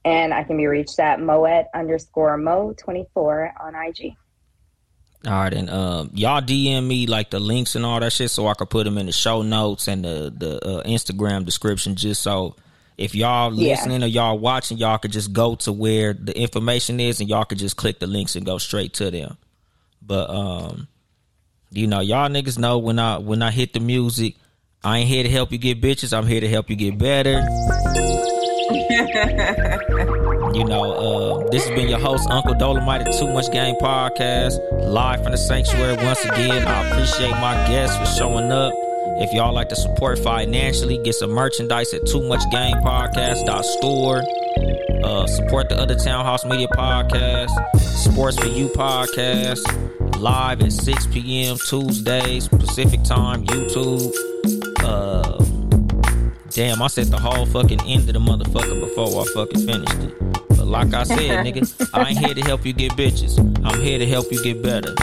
And I can be reached at moet underscore mo24 on IG. All right, and um, y'all DM me like the links and all that shit, so I could put them in the show notes and the the uh, Instagram description, just so if y'all Yeah. listening or y'all watching, y'all could just go to where the information is, and y'all could just click the links and go straight to them. But um, you know, y'all niggas know when I when I hit the music, I ain't here to help you get bitches. I'm here to help you get better. You know, uh, this has been your host, Uncle Dolemite Too Much Game Podcast, live from the sanctuary once again. I appreciate my guests for showing up. If y'all like to support financially, get some merchandise at Too Much Game Podcast store. Uh, support the other Townehouse Media Podcast, Sports for You Podcast, live at 6 p.m. Tuesdays, Pacific Time, YouTube. Uh, damn, I said the whole fucking end of the motherfucker before I fucking finished it. But like I said, nigga, I ain't here to help you get bitches. I'm here to help you get better.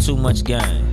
Too much game.